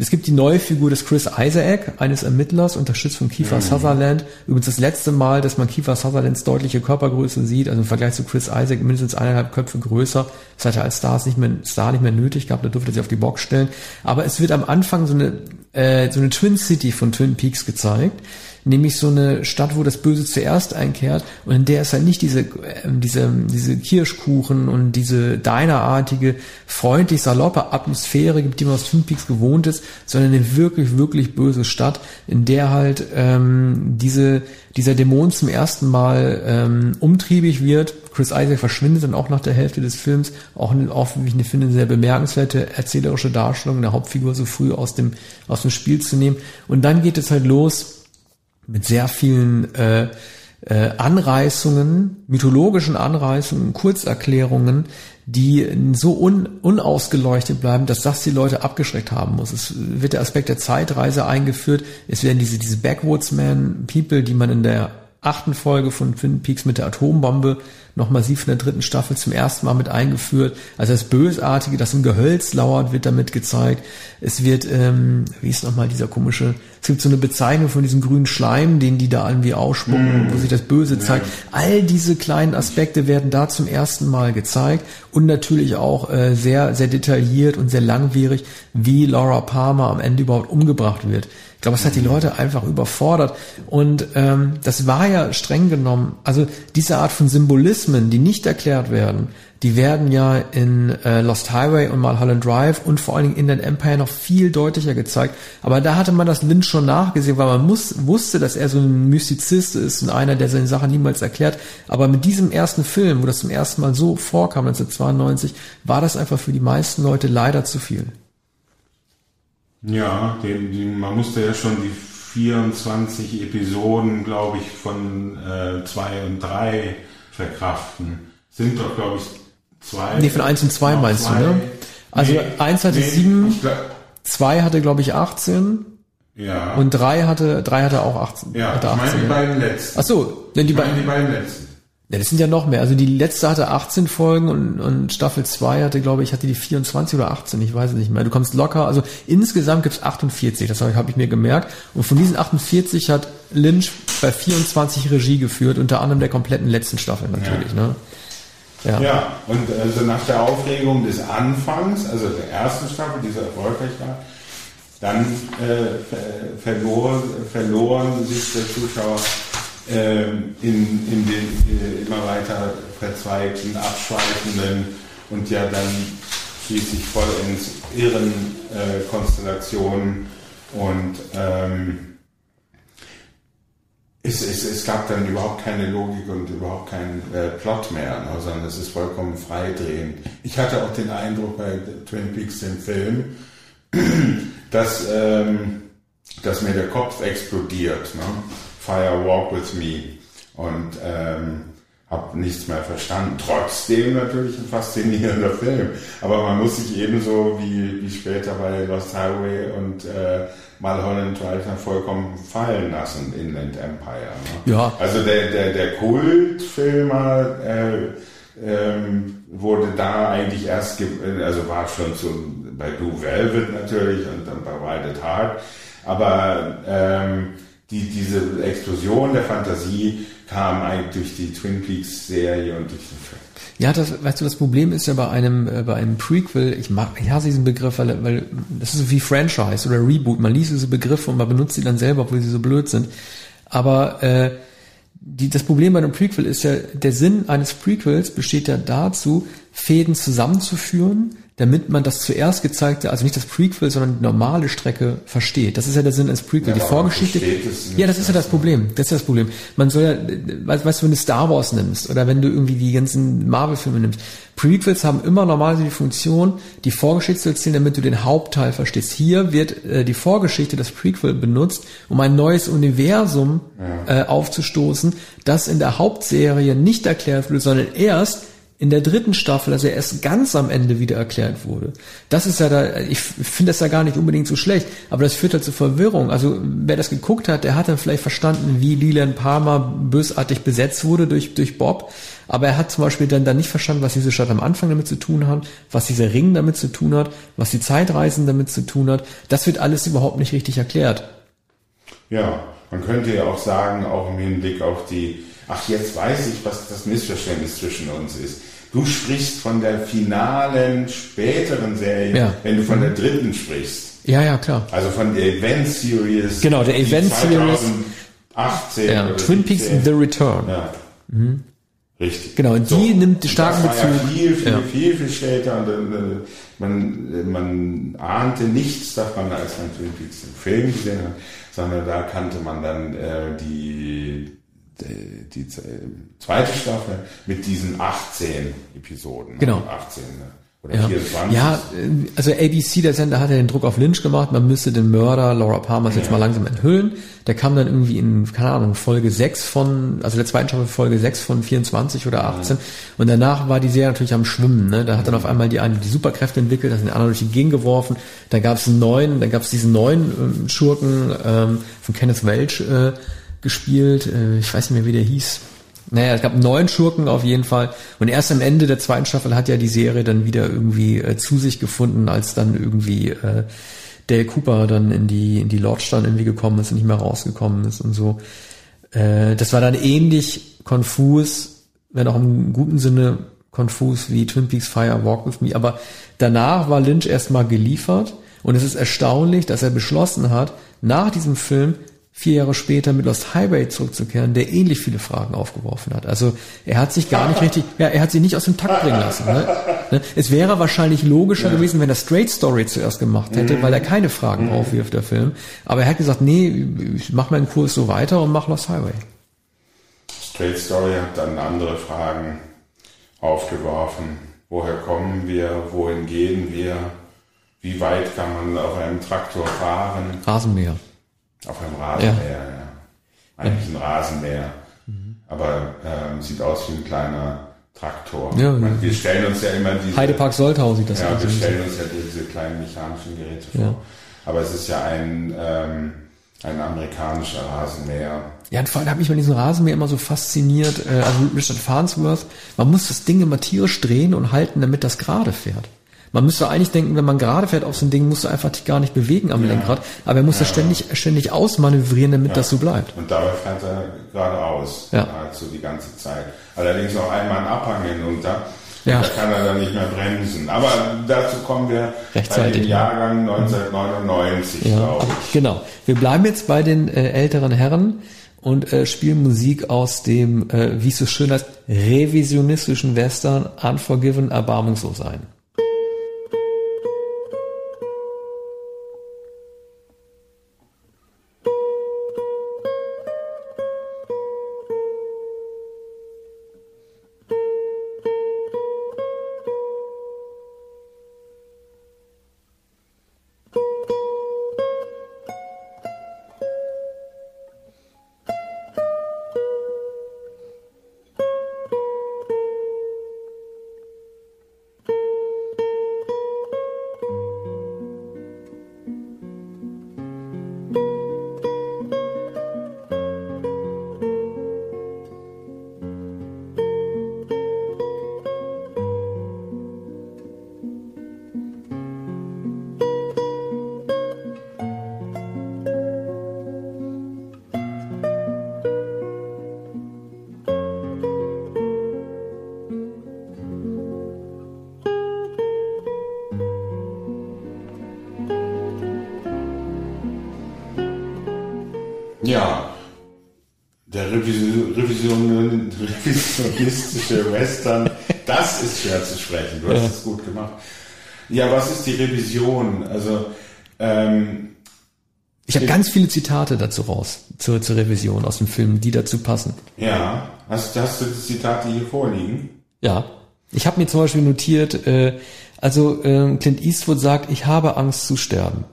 Es gibt die neue Figur des Chris Isaac, eines Ermittlers, unterstützt von Kiefer mhm. Sutherland. Übrigens das letzte Mal, dass man Kiefer Sutherlands deutliche Körpergröße sieht, also im Vergleich zu Chris Isaac mindestens eineinhalb Köpfe größer. Das hat er als Star nicht mehr, Star nicht mehr nötig gehabt, da durfte er sich auf die Box stellen. Aber es wird am Anfang so eine, äh, so eine Twin City von Twin Peaks gezeigt nämlich so eine Stadt, wo das Böse zuerst einkehrt und in der es halt nicht diese, äh, diese, diese Kirschkuchen und diese Dinerartige, freundlich saloppe Atmosphäre gibt, die man aus Twin Peaks gewohnt ist, sondern eine wirklich, wirklich böse Stadt, in der halt ähm, diese, dieser Dämon zum ersten Mal ähm, umtriebig wird. Chris Isaac verschwindet dann auch nach der Hälfte des Films, auch, auch wie ich finde, eine sehr bemerkenswerte erzählerische Darstellung der Hauptfigur so früh aus dem, aus dem Spiel zu nehmen. Und dann geht es halt los, mit sehr vielen äh, äh, Anreißungen, mythologischen Anreißungen, Kurzerklärungen, die so un, unausgeleuchtet bleiben, dass das die Leute abgeschreckt haben muss. Es wird der Aspekt der Zeitreise eingeführt. Es werden diese, diese Backwoodsman People, die man in der achten Folge von Twin Peaks mit der Atombombe noch massiv in der dritten Staffel zum ersten Mal mit eingeführt. Also das Bösartige, das im Gehölz lauert, wird damit gezeigt. Es wird, ähm, wie ist nochmal dieser komische, es gibt so eine Bezeichnung von diesem grünen Schleim, den die da irgendwie ausspucken, mm. wo sich das Böse zeigt. Ja. All diese kleinen Aspekte werden da zum ersten Mal gezeigt und natürlich auch äh, sehr, sehr detailliert und sehr langwierig, wie Laura Palmer am Ende überhaupt umgebracht wird. Ich glaube, es hat die Leute einfach überfordert. Und ähm, das war ja streng genommen, also diese Art von Symbolismen, die nicht erklärt werden, die werden ja in äh, Lost Highway und Mulholland Drive und vor allen Dingen in den Empire noch viel deutlicher gezeigt. Aber da hatte man das Lynch schon nachgesehen, weil man muss, wusste, dass er so ein Mystizist ist und einer, der seine Sachen niemals erklärt. Aber mit diesem ersten Film, wo das zum ersten Mal so vorkam, 1992, war das einfach für die meisten Leute leider zu viel. Ja, den, den, man musste ja schon die 24 Episoden, glaube ich, von 2 äh, und 3 verkraften. Sind doch, glaube ich, zwei. Nee, von 1 und 2 meinst zwei. du, ne? Also nee, 1 hatte nee, 7, 2 hatte, glaube ich, 18. Ja. Und 3 hatte, 3 hatte auch 18. Ja, hatte ich meine die beiden letzten. Ach so, denn die, ich meine die beiden letzten. Ja, das sind ja noch mehr. Also die letzte hatte 18 Folgen und, und Staffel 2 hatte, glaube ich, hatte die 24 oder 18, ich weiß es nicht mehr. Du kommst locker, also insgesamt gibt's 48, das habe hab ich mir gemerkt. Und von diesen 48 hat Lynch bei 24 Regie geführt, unter anderem der kompletten letzten Staffel natürlich. Ja. Ne? Ja. ja, und also nach der Aufregung des Anfangs, also der ersten Staffel, die so erfolgreich war, dann äh, verlor, verloren sich der Zuschauer in, in den immer weiter verzweigten, abschweifenden und ja dann schließlich vollends irren äh, Konstellationen und ähm, es, es, es gab dann überhaupt keine Logik und überhaupt keinen äh, Plot mehr, ne, sondern es ist vollkommen freidrehend. Ich hatte auch den Eindruck bei Twin Peaks, dem Film, dass, ähm, dass mir der Kopf explodiert. Ne? Fire Walk with Me und ähm, habe nichts mehr verstanden. Trotzdem natürlich ein faszinierender Film. Aber man muss sich ebenso wie, wie später bei Lost Highway und äh, Mulholland Drive vollkommen fallen lassen, Inland Empire. Ne? Ja. Also der, der, der Kultfilmer äh, ähm, wurde da eigentlich erst, also war schon so bei Blue Velvet natürlich und dann bei Wild at Heart. Aber ähm, die, diese Explosion der Fantasie kam eigentlich durch die Twin Peaks Serie und durch den Film. Ja, das, weißt du, das Problem ist ja bei einem, äh, bei einem Prequel, ich mag, ich hasse diesen Begriff, weil, weil das ist wie Franchise oder Reboot. Man liest diese Begriffe und man benutzt sie dann selber, obwohl sie so blöd sind. Aber äh, die, das Problem bei einem Prequel ist ja, der Sinn eines Prequels besteht ja dazu, Fäden zusammenzuführen, damit man das zuerst gezeigte, also nicht das Prequel, sondern die normale Strecke versteht. Das ist ja der Sinn eines Prequel. Ja, die Vorgeschichte. Ja, das ist ja das Problem. Das ist das Problem. Man soll ja, weißt, weißt du, wenn du Star Wars nimmst oder wenn du irgendwie die ganzen Marvel-Filme nimmst, Prequels haben immer normalerweise die Funktion, die Vorgeschichte zu erzählen, damit du den Hauptteil verstehst. Hier wird äh, die Vorgeschichte, das Prequel benutzt, um ein neues Universum ja. äh, aufzustoßen, das in der Hauptserie nicht erklärt wird, sondern erst in der dritten Staffel, also erst ganz am Ende wieder erklärt wurde. Das ist ja da, ich finde das ja gar nicht unbedingt so schlecht, aber das führt halt zu Verwirrung. Also wer das geguckt hat, der hat dann vielleicht verstanden, wie Leland Palmer bösartig besetzt wurde durch, durch Bob, aber er hat zum Beispiel dann, dann nicht verstanden, was diese Stadt am Anfang damit zu tun hat, was dieser Ring damit zu tun hat, was die Zeitreisen damit zu tun hat. Das wird alles überhaupt nicht richtig erklärt. Ja, man könnte ja auch sagen, auch im Hinblick auf die ach, jetzt weiß ich, was das Missverständnis zwischen uns ist. Du sprichst von der finalen, späteren Serie, ja. wenn du von der dritten sprichst. Ja, ja, klar. Also von der Event Series. Genau, der Event Series. 18 ja, Twin Peaks The Return. Ja. Mhm. Richtig. Genau, und die nimmt starken Bezug. Ja viel, viel, ja. viel, viel später. Und, äh, man, man ahnte nichts davon, als man Twin Peaks im Film gesehen hat, sondern da kannte man dann äh, die die, zweite Staffel mit diesen 18 Episoden. Genau. 18 ne? oder ja. 24. Ja, also ABC, der Sender, hat ja den Druck auf Lynch gemacht, man müsste den Mörder Laura Palmer ja. jetzt mal langsam enthüllen. Der kam dann irgendwie in, keine Ahnung, Folge 6 von, also der zweiten Staffel Folge 6 von 24 oder 18. Ja. Und danach war die Serie natürlich am Schwimmen. Ne? Da hat dann auf einmal die eine die Superkräfte entwickelt, hat den anderen durch die Gegend geworfen. Dann gab es einen neuen, dann gab es diesen neuen ähm, Schurken ähm, von Kenneth Welch, äh, gespielt. Äh, ich weiß nicht mehr, wie der hieß. Naja, es gab neun Schurken auf jeden Fall. Und erst am Ende der zweiten Staffel hat ja die Serie dann wieder irgendwie äh, zu sich gefunden, als dann irgendwie äh, Dale Cooper dann in die, in die Lodge dann irgendwie gekommen ist und nicht mehr rausgekommen ist und so. Äh, das war dann ähnlich konfus, wenn auch im guten Sinne konfus wie Twin Peaks Fire Walk With Me. Aber danach war Lynch erstmal geliefert und es ist erstaunlich, dass er beschlossen hat, nach diesem Film vier Jahre später mit Lost Highway zurückzukehren, der ähnlich viele Fragen aufgeworfen hat. Also er hat sich gar nicht richtig, ja, er hat sich nicht aus dem Takt bringen lassen. Ne? ne? Es wäre wahrscheinlich logischer ja. gewesen, wenn er Straight Story zuerst gemacht hätte, mhm. weil er keine Fragen mhm. aufwirft, der Film. Aber er hat gesagt, nee, ich mach meinen Kurs so weiter und mach Lost Highway. Straight Story hat dann andere Fragen aufgeworfen. Woher kommen wir? Wohin gehen wir? Wie weit kann man auf einem Traktor fahren? Rasenmäher. Auf einem Rasenmäher, ja. ja. Eigentlich ein Rasenmäher. Mhm. Aber ähm, sieht aus wie ein kleiner Traktor. Ja, meine, wir stellen uns ja immer diese. Heidepark Soltau sieht das aus. Ja, wir stellen uns ja diese kleinen mechanischen Geräte vor. Ja. Aber es ist ja ein, ähm, ein amerikanischer Rasenmäher. Ja, und vor allem hat mich bei diesem Rasenmäher immer so fasziniert, äh, also Richard Farnsworth, man muss das Ding immer tierisch drehen und halten, damit das gerade fährt. Man müsste eigentlich denken, wenn man gerade fährt auf so ein Ding, musst du einfach gar nicht bewegen am ja. Lenkrad. Aber er muss ja. das ständig, ständig ausmanövrieren, damit ja. das so bleibt. Und dabei fährt er geradeaus. Ja. Also die ganze Zeit. Allerdings noch einmal einen Abhang hinunter. Ja. Da kann er dann nicht mehr bremsen. Aber dazu kommen wir Rechtzeitig, bei dem Jahrgang 1999, ja, glaube ich. Genau. Wir bleiben jetzt bei den äh, älteren Herren und äh, spielen Musik aus dem, äh, wie es so schön heißt, revisionistischen Western Unforgiven, erbarmungslos sein. Ja, was ist die Revision? Also ähm, ich habe ganz viele Zitate dazu raus, zur, zur Revision aus dem Film, die dazu passen. Ja, hast, hast du die Zitate hier vorliegen? Ja, ich habe mir zum Beispiel notiert, äh, also äh, Clint Eastwood sagt, ich habe Angst zu sterben.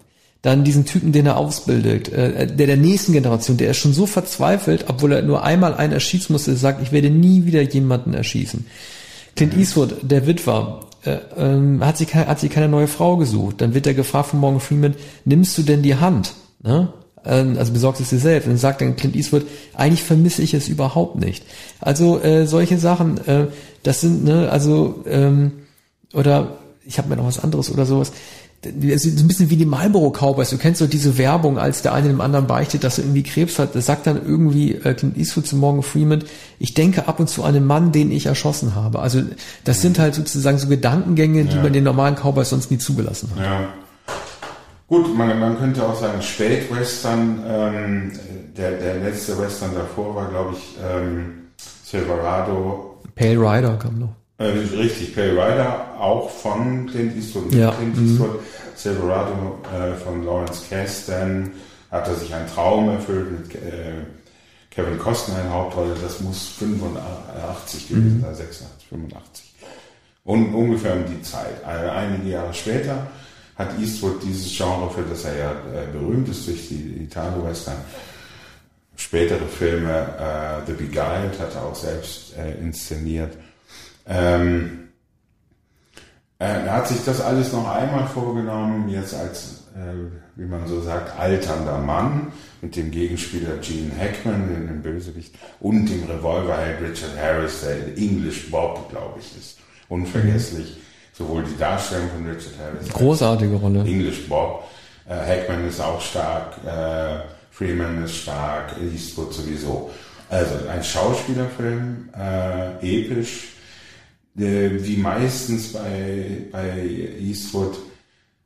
Dann diesen Typen, den er ausbildet, äh, der der nächsten Generation, der ist schon so verzweifelt, obwohl er nur einmal einen erschießen musste, sagt, ich werde nie wieder jemanden erschießen. Clint mhm. Eastwood, der Witwer, ähm, hat, sich, hat sich keine neue Frau gesucht. Dann wird er gefragt von Morgan Freeman, nimmst du denn die Hand? Ne? Ähm, also besorgst es dir selbst. Und sagt dann Clint Eastwood, eigentlich vermisse ich es überhaupt nicht. Also äh, solche Sachen, äh, das sind, ne, also, ähm, oder ich habe mir noch was anderes oder sowas. Es ist ein bisschen wie die Marlboro Cowboys. Du kennst doch diese Werbung, als der eine dem anderen beichtet, dass er irgendwie Krebs hat. Das sagt dann irgendwie äh, Clint Eastwood zu Morgan Freeman, ich denke ab und zu an einen Mann, den ich erschossen habe. Also das sind halt sozusagen so Gedankengänge, die ja. man den normalen Cowboys sonst nie zugelassen hat. Ja. Gut, man, man könnte auch sagen, Spätwestern, ähm, der, der letzte Western davor war, glaube ich, ähm, Silverado. Pale Rider kam noch. Äh, richtig, Pale Rider, auch von Clint Eastwood. Ja. Clint mhm. Eastwood. Silverado äh, von Lawrence Kasdan hat er sich einen Traum erfüllt mit äh, Kevin Costner in Hauptrolle. Das muss 85 gewesen mhm. sein, 86, 85. Und ungefähr um die Zeit. Einige Jahre später hat Eastwood dieses Genre, für das er ja äh, berühmt ist durch die Italo-Western, spätere Filme, äh, The Beguiled hat er auch selbst äh, inszeniert. Ähm, äh, er hat sich das alles noch einmal vorgenommen, jetzt als, äh, wie man so sagt, alternder Mann mit dem Gegenspieler Gene Hackman, dem Bösewicht, und dem Revolverheld Richard Harris, der English Bob, glaube ich, ist. Unvergesslich. Mhm sowohl die Darstellung von Richard Harris. Großartige Rolle. English Bob. Äh, Hackman ist auch stark, äh, Freeman ist stark, Eastwood sowieso. Also ein Schauspielerfilm, äh, episch, äh, wie meistens bei, bei Eastwood,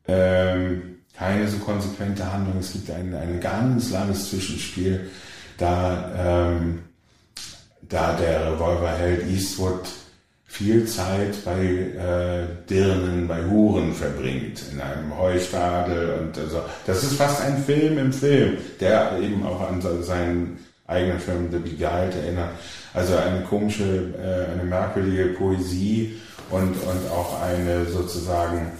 ähm, keine so konsequente Handlung. Es gibt ein, ein ganz langes Zwischenspiel, da, ähm, da der Revolverheld Eastwood viel Zeit bei äh, Dirnen, bei Huren verbringt, in einem Heustadel und also das ist fast ein Film im Film, der eben auch an seinen eigenen Film The Beguiled erinnert. Also eine komische, äh, eine merkwürdige Poesie und, und auch eine sozusagen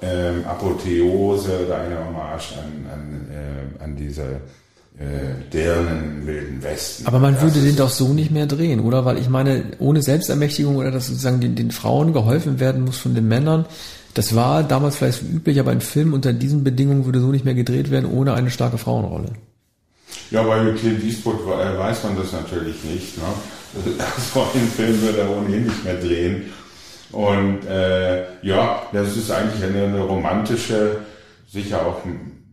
ähm, Apotheose oder eine Hommage an, an, äh, an diese äh, deren wilden Westen. Aber man das würde den doch so nicht mehr drehen, oder? Weil ich meine, ohne Selbstermächtigung oder dass sozusagen den, den Frauen geholfen werden muss von den Männern, das war damals vielleicht üblich, aber ein Film unter diesen Bedingungen würde so nicht mehr gedreht werden, ohne eine starke Frauenrolle. Ja, bei Clint Eastwood äh, weiß man das natürlich nicht. Ne? So einen Film würde er ohnehin nicht mehr drehen. Und äh, ja, das ist eigentlich eine, eine romantische, sicher auch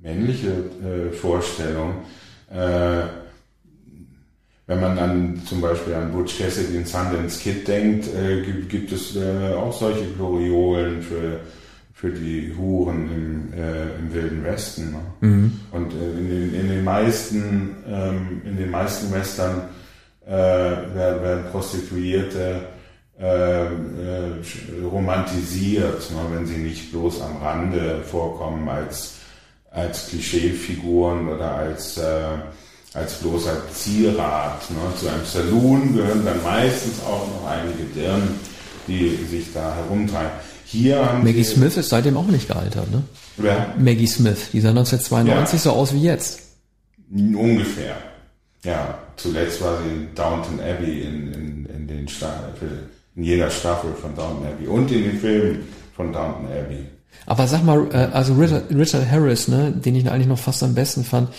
männliche äh, Vorstellung. Äh, wenn man dann zum Beispiel an Butch Cassidy und Sundance Kid denkt, äh, gibt, gibt, es äh, auch solche Gloriolen für, für die Huren im, äh, im Wilden Westen. Ne? Mhm. Und äh, in, den, in den meisten, ähm, in den meisten Western äh, werden, werden Prostituierte äh, romantisiert, ne? wenn sie nicht bloß am Rande vorkommen als als Klischeefiguren oder als, äh, als bloßer Zierat. Ne? Zu einem Saloon gehören dann meistens auch noch einige Dirnen, die sich da herumtreiben. Hier haben Maggie Smith ist seitdem auch nicht gealtert, ne? Wer? Maggie Smith, die sah 1992 ja. so aus wie jetzt. Ungefähr. Ja, zuletzt war sie in Downton Abbey in, in, in, den in jeder Staffel von Downton Abbey und in den Filmen von Downton Abbey. Aber sag mal, äh, also Richard, Richard Harris, ne, den ich eigentlich noch fast am besten fand,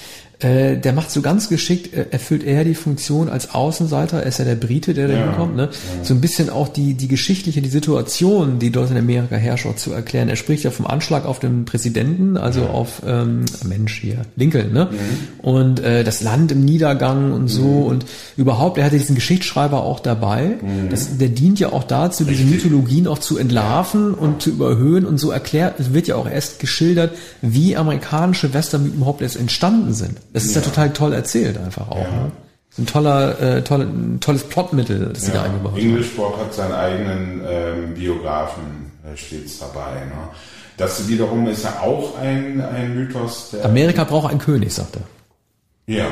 äh, der macht so ganz geschickt, äh, erfüllt er die Funktion als Außenseiter, er ist ja der Brite, der da hinkommt, ne? Ja. So ein bisschen auch die, die geschichtliche, die Situation, die dort in Amerika herrscht, auch zu erklären. Er spricht ja vom Anschlag auf den Präsidenten, also ja. auf ähm, Mensch hier, Lincoln, ne? Mhm. Und äh, das Land im Niedergang und so mhm. und überhaupt, er hatte diesen Geschichtsschreiber auch dabei. Mhm. Das, der dient ja auch dazu, Richtig. diese Mythologien auch zu entlarven und zu überhöhen und so erklärt, es wird ja auch erst geschildert, wie amerikanische Western überhaupt erst entstanden sind. Das ist ja, ja total toll erzählt einfach auch. Ja. Ne? ein toller, äh, tolle, ein tolles Plotmittel, das sie da eingebaut haben. English-Sport hat seinen eigenen ähm, Biografen äh, stets dabei. Ne? Das wiederum ist ja auch ein, ein Mythos. Amerika braucht einen König, sagt er. Ja.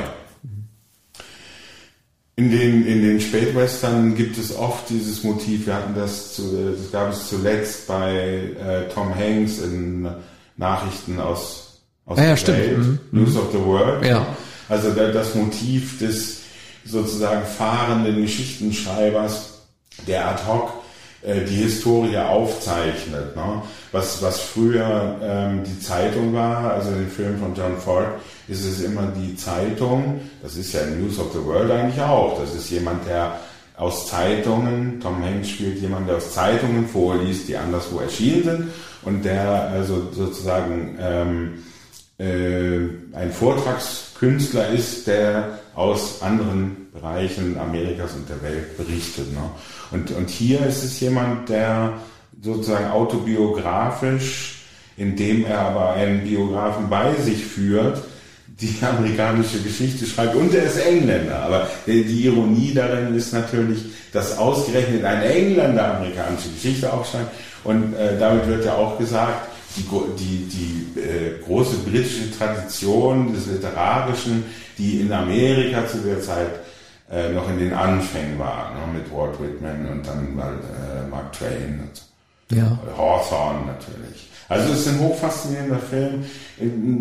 In den, in den Spätwestern gibt es oft dieses Motiv. Wir hatten das, zu, das gab es zuletzt bei äh, Tom Hanks in Nachrichten aus, aus ja, der ja, Welt, mhm. News of the World. Ja. Also das Motiv des sozusagen fahrenden Geschichtenschreibers, der ad hoc äh, die Historie aufzeichnet. Ne? Was, was früher ähm, die Zeitung war, also dem Film von John Ford, ist es immer die Zeitung, das ist ja News of the World eigentlich auch, das ist jemand, der aus Zeitungen, Tom Hanks spielt jemand, der aus Zeitungen vorliest, die anderswo erschienen sind und der also sozusagen ähm, äh, ein Vortragskünstler ist, der aus anderen Bereichen Amerikas und der Welt berichtet. Ne? Und, und hier ist es jemand, der sozusagen autobiografisch, indem er aber einen Biografen bei sich führt, die amerikanische Geschichte schreibt und er ist Engländer. Aber die Ironie darin ist natürlich, dass ausgerechnet ein Engländer amerikanische Geschichte aufschreibt und äh, damit wird ja auch gesagt, die, die, die äh, große britische Tradition des Literarischen, die in Amerika zu der Zeit äh, noch in den Anfängen war, ne, mit Walt Whitman und dann mal äh, Mark Twain und ja. Hawthorne natürlich. Also es ist ein hochfaszinierender Film.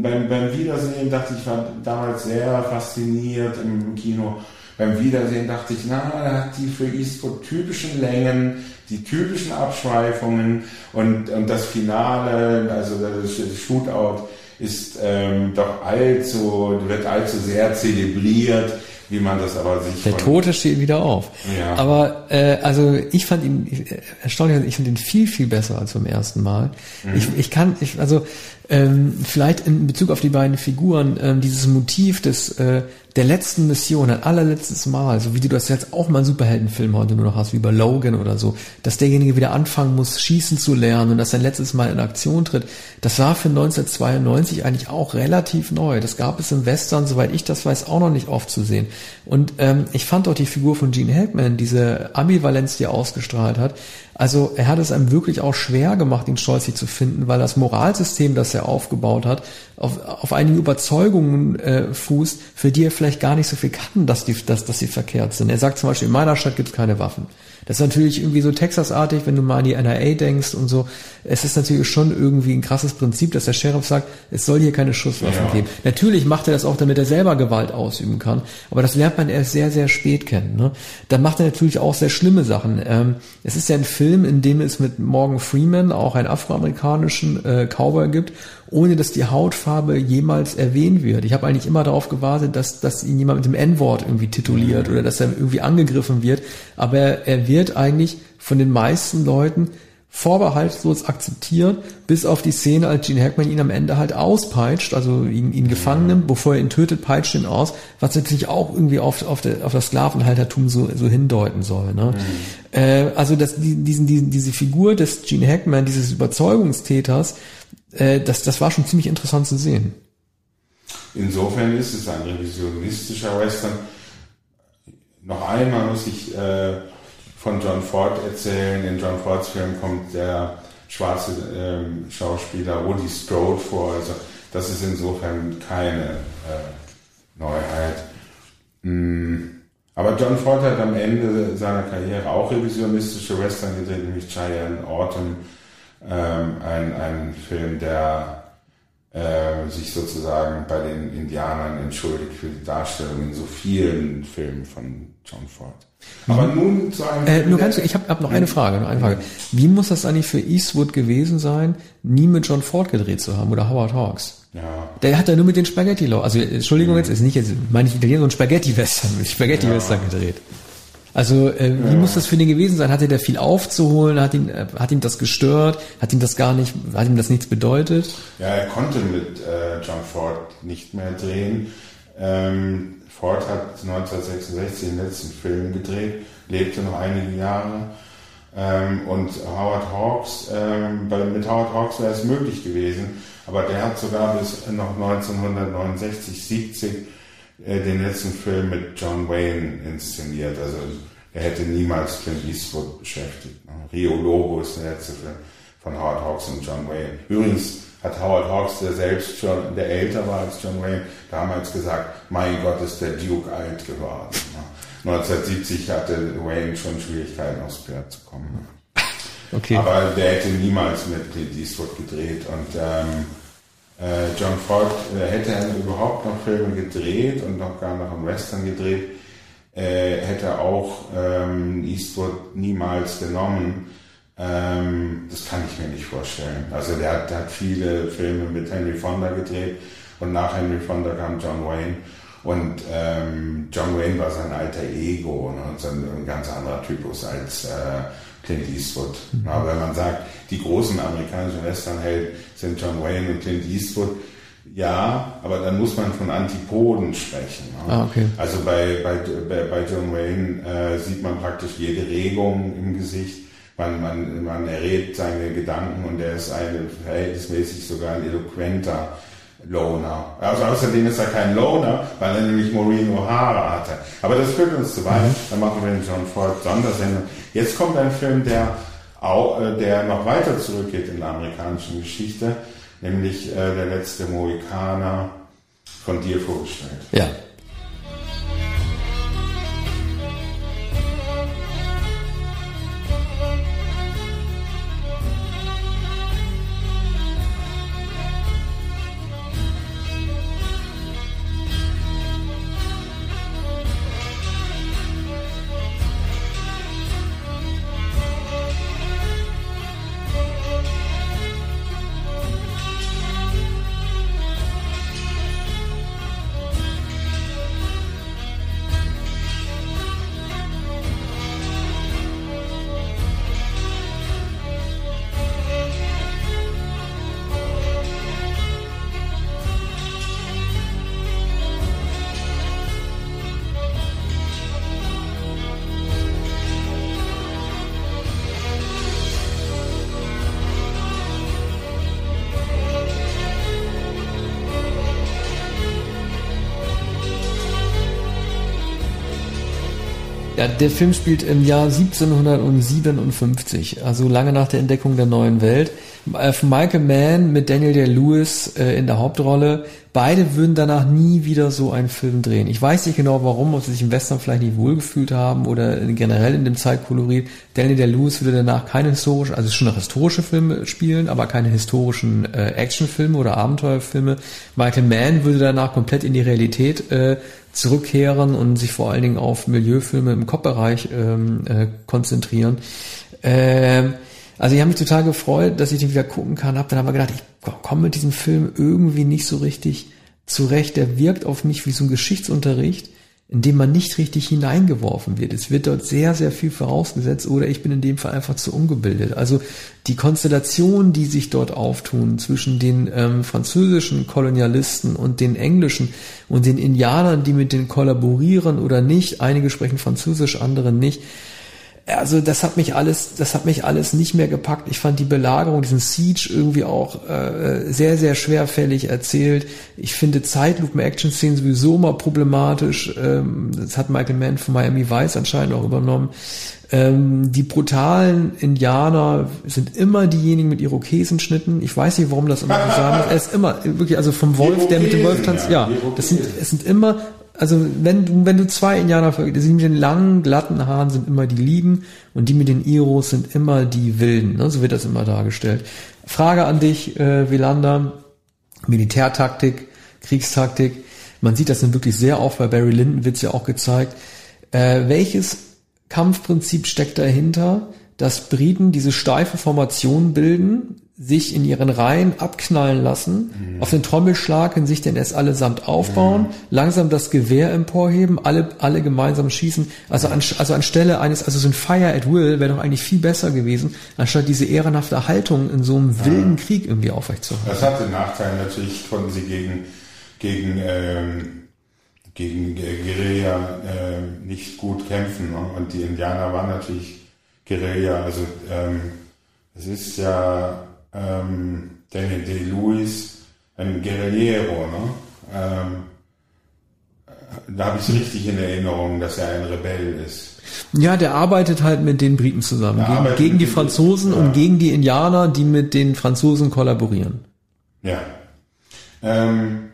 beim, beim Wiedersehen dachte ich, ich war damals sehr fasziniert im Kino. Beim Wiedersehen dachte ich, na, er hat die für Eastwood typischen Längen, die typischen Abschweifungen und, und das Finale, also das Shootout ist ähm, doch allzu, wird allzu sehr zelebriert wie man das aber sich. Der Tote steht wieder auf. Ja. Aber äh, also ich fand ihn äh, erstaunlich, ich finde ihn viel viel besser als beim ersten Mal. Mhm. Ich, ich kann, ich also ähm, vielleicht in Bezug auf die beiden Figuren ähm, dieses Motiv des äh, der letzten Mission, ein allerletztes Mal, so wie du das jetzt auch mal einen Superheldenfilm heute nur noch hast, wie bei Logan oder so, dass derjenige wieder anfangen muss, schießen zu lernen und dass sein letztes Mal in Aktion tritt, das war für 1992 eigentlich auch relativ neu. Das gab es im Western, soweit ich das weiß, auch noch nicht oft zu sehen. Und ähm, ich fand auch die Figur von Gene Hackman, diese Ambivalenz, die er ausgestrahlt hat, also er hat es einem wirklich auch schwer gemacht, ihn stolzig zu finden, weil das Moralsystem, das er aufgebaut hat, auf, auf einigen Überzeugungen äh, fußt, für die er vielleicht gar nicht so viel kann, dass, die, dass, dass sie verkehrt sind. Er sagt zum Beispiel, in meiner Stadt gibt es keine Waffen. Das ist natürlich irgendwie so Texas-artig, wenn du mal an die NRA denkst und so. Es ist natürlich schon irgendwie ein krasses Prinzip, dass der Sheriff sagt, es soll hier keine Schusswaffen ja. geben. Natürlich macht er das auch, damit er selber Gewalt ausüben kann. Aber das lernt man erst sehr, sehr spät kennen. Ne? Dann macht er natürlich auch sehr schlimme Sachen. Ähm, es ist ja ein Film, in dem es mit Morgan Freeman auch einen afroamerikanischen äh, Cowboy gibt ohne dass die Hautfarbe jemals erwähnt wird. Ich habe eigentlich immer darauf gewartet, dass, dass ihn jemand mit dem N-Wort irgendwie tituliert oder dass er irgendwie angegriffen wird. Aber er, er wird eigentlich von den meisten Leuten vorbehaltlos akzeptiert, bis auf die Szene, als Gene Hackman ihn am Ende halt auspeitscht, also ihn, ihn gefangen nimmt, bevor er ihn tötet, peitscht ihn aus, was natürlich auch irgendwie auf, auf, der, auf das Sklavenhaltertum so, so hindeuten soll. Ne? Mhm. Äh, also das, die, diesen, diesen, diese Figur des Gene Hackman, dieses Überzeugungstäters, äh, das, das war schon ziemlich interessant zu sehen. Insofern ist es ein revisionistischer Western. Noch einmal muss ich äh, von John Ford erzählen. In John Fords Film kommt der schwarze äh, Schauspieler Woody Strode vor. Also das ist insofern keine äh, Neuheit. Mm. Aber John Ford hat am Ende seiner Karriere auch revisionistische Western gedreht, nämlich Cheyenne Autumn ähm, ein, ein Film, der äh, sich sozusagen bei den Indianern entschuldigt für die Darstellung in so vielen Filmen von John Ford. Aber mhm. nun zu einem. Äh, nur ganz, ich habe hab noch eine Frage, noch eine Frage. Wie muss das eigentlich für Eastwood gewesen sein, nie mit John Ford gedreht zu haben oder Howard Hawks? Ja. Der hat ja nur mit den Spaghetti Also Entschuldigung, mhm. jetzt ist nicht jetzt meine ich Italiener, so ein Spaghetti-Western, Spaghetti-Western ja. gedreht. Also äh, wie ja. muss das für den gewesen sein? Hatte der viel aufzuholen? Hat ihn, äh, hat ihm das gestört? Hat ihm das gar nicht, hat ihm das nichts bedeutet? Ja, er konnte mit äh, John Ford nicht mehr drehen. Ähm, Ford hat 1966 den letzten Film gedreht, lebte noch einige Jahre. Ähm, und Howard Hawks, ähm, mit Howard Hawks wäre es möglich gewesen, aber der hat sogar bis noch 1969, 70 äh, den letzten Film mit John Wayne inszeniert. Also er hätte niemals Clint Eastwood beschäftigt. Ne? Rio Lobo ist der letzte Film von Howard Hawks und John Wayne. Übrigens hat Howard Hawks, der selbst schon, der älter war als John Wayne, damals gesagt, mein Gott, ist der Duke alt geworden. 1970 ne? hatte Wayne schon Schwierigkeiten aufs Pferd zu kommen. Okay. Aber der hätte niemals mit Clint Eastwood gedreht und ähm, äh, John Ford äh, hätte er überhaupt noch Filme gedreht und noch gar noch einen Western gedreht, äh, hätte auch ähm, Eastwood niemals genommen ähm, das kann ich mir nicht vorstellen. Also der hat, der hat viele Filme mit Henry Fonda gedreht und nach Henry Fonda kam John Wayne. Und ähm, John Wayne war sein alter Ego ne, und so ein, ganz anderer Typus als äh, Clint Eastwood. Mhm. Aber wenn man sagt, die großen amerikanischen Westernhelden sind John Wayne und Clint Eastwood, ja, aber dann muss man von Antipoden sprechen. Ne? Ah, okay. Also bei, bei, bei John Wayne äh, sieht man praktisch jede Regung im Gesicht man, man, man errät seine Gedanken und er ist ein verhältnismäßig sogar ein eloquenter Loner. Also außerdem ist er kein Loner, weil er nämlich Maureen O'Hara hatte. Aber das führt uns zu weit. Mhm. Dann machen wir den John Ford Sondersendung. Jetzt kommt ein Film, der auch, äh, der noch weiter zurückgeht in der amerikanischen Geschichte, nämlich äh, der letzte Mohikaner von dir vorgestellt. Ja. Ja, der Film spielt im Jahr 1757, also lange nach der Entdeckung der neuen Welt. Äh, Michael Mann mit Daniel Day-Lewis äh, in der Hauptrolle. Beide würden danach nie wieder so einen Film drehen. Ich weiß nicht genau warum, ob sie sich im Western vielleicht nicht wohlgefühlt haben oder generell in dem Zeitkolorit. Daniel Day-Lewis würde danach keine historischen, also schon noch historische Filme spielen, aber keine historischen äh, Actionfilme oder Abenteuerfilme. Michael Mann würde danach komplett in die Realität äh, zurückkehren und sich vor allen Dingen auf Milieufilme im Kopfbereich ähm, äh, konzentrieren. Ähm, also ich habe mich total gefreut, dass ich den wieder gucken kann. Hab dann aber gedacht, ich komme mit diesem Film irgendwie nicht so richtig zurecht. Der wirkt auf mich wie so ein Geschichtsunterricht in dem man nicht richtig hineingeworfen wird. Es wird dort sehr, sehr viel vorausgesetzt oder ich bin in dem Fall einfach zu ungebildet. Also die Konstellationen, die sich dort auftun zwischen den ähm, französischen Kolonialisten und den englischen und den Indianern, die mit denen kollaborieren oder nicht, einige sprechen Französisch, andere nicht, also das hat mich alles, das hat mich alles nicht mehr gepackt. Ich fand die Belagerung, diesen Siege irgendwie auch äh, sehr, sehr schwerfällig erzählt. Ich finde Zeitlupen-Action-Szenen sowieso mal problematisch. Ähm, das hat Michael Mann von Miami Vice anscheinend auch übernommen. Ähm, die brutalen Indianer sind immer diejenigen mit Irokesenschnitten. Ich weiß nicht, warum das immer so sagen ist. Er ist immer wirklich, also vom Wolf, der mit dem Wolf tanzt. Ja, das sind, es sind immer also wenn du, wenn du zwei Indianer vergleichst, die mit den langen, glatten Haaren sind immer die Lieben und die mit den Iros sind immer die Wilden. Ne? So wird das immer dargestellt. Frage an dich, äh, Wielander. Militärtaktik, Kriegstaktik. Man sieht das dann wirklich sehr oft, bei Barry Lyndon wird's ja auch gezeigt. Äh, welches Kampfprinzip steckt dahinter, dass Briten diese steife Formation bilden, sich in ihren Reihen abknallen lassen, mhm. auf den Trommelschlag in sich den S allesamt aufbauen, mhm. langsam das Gewehr emporheben, alle, alle gemeinsam schießen. Also, an, also anstelle eines, also so ein Fire at Will wäre doch eigentlich viel besser gewesen, anstatt diese ehrenhafte Haltung in so einem wilden Krieg irgendwie aufrechtzuerhalten. Das hat den Nachteil, natürlich konnten sie gegen, gegen, ähm, gegen Guerilla äh, nicht gut kämpfen. Ne? Und die Indianer waren natürlich Guerilla. Also ähm, es ist ja ähm, Daniel Day-Lewis, ein Guerillero, ne? Ähm, da habe ich es richtig in Erinnerung, dass er ein Rebell ist. Ja, der arbeitet halt mit den Briten zusammen. Gegen, gegen die Franzosen ja. und gegen die Indianer, die mit den Franzosen kollaborieren. Ja. Ähm,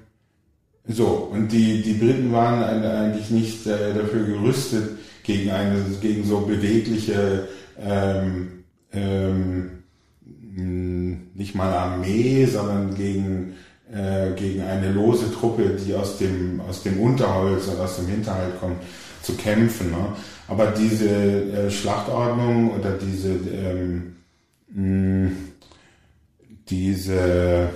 so, und die, die Briten waren eigentlich nicht äh, dafür gerüstet gegen eine, gegen so bewegliche, ähm, ähm, nicht mal Armee, sondern gegen, äh, gegen eine lose Truppe, die aus dem, aus dem Unterholz oder aus dem Hinterhalt kommt, zu kämpfen. Ne? Aber diese äh, Schlachtordnung oder diese, ähm, diese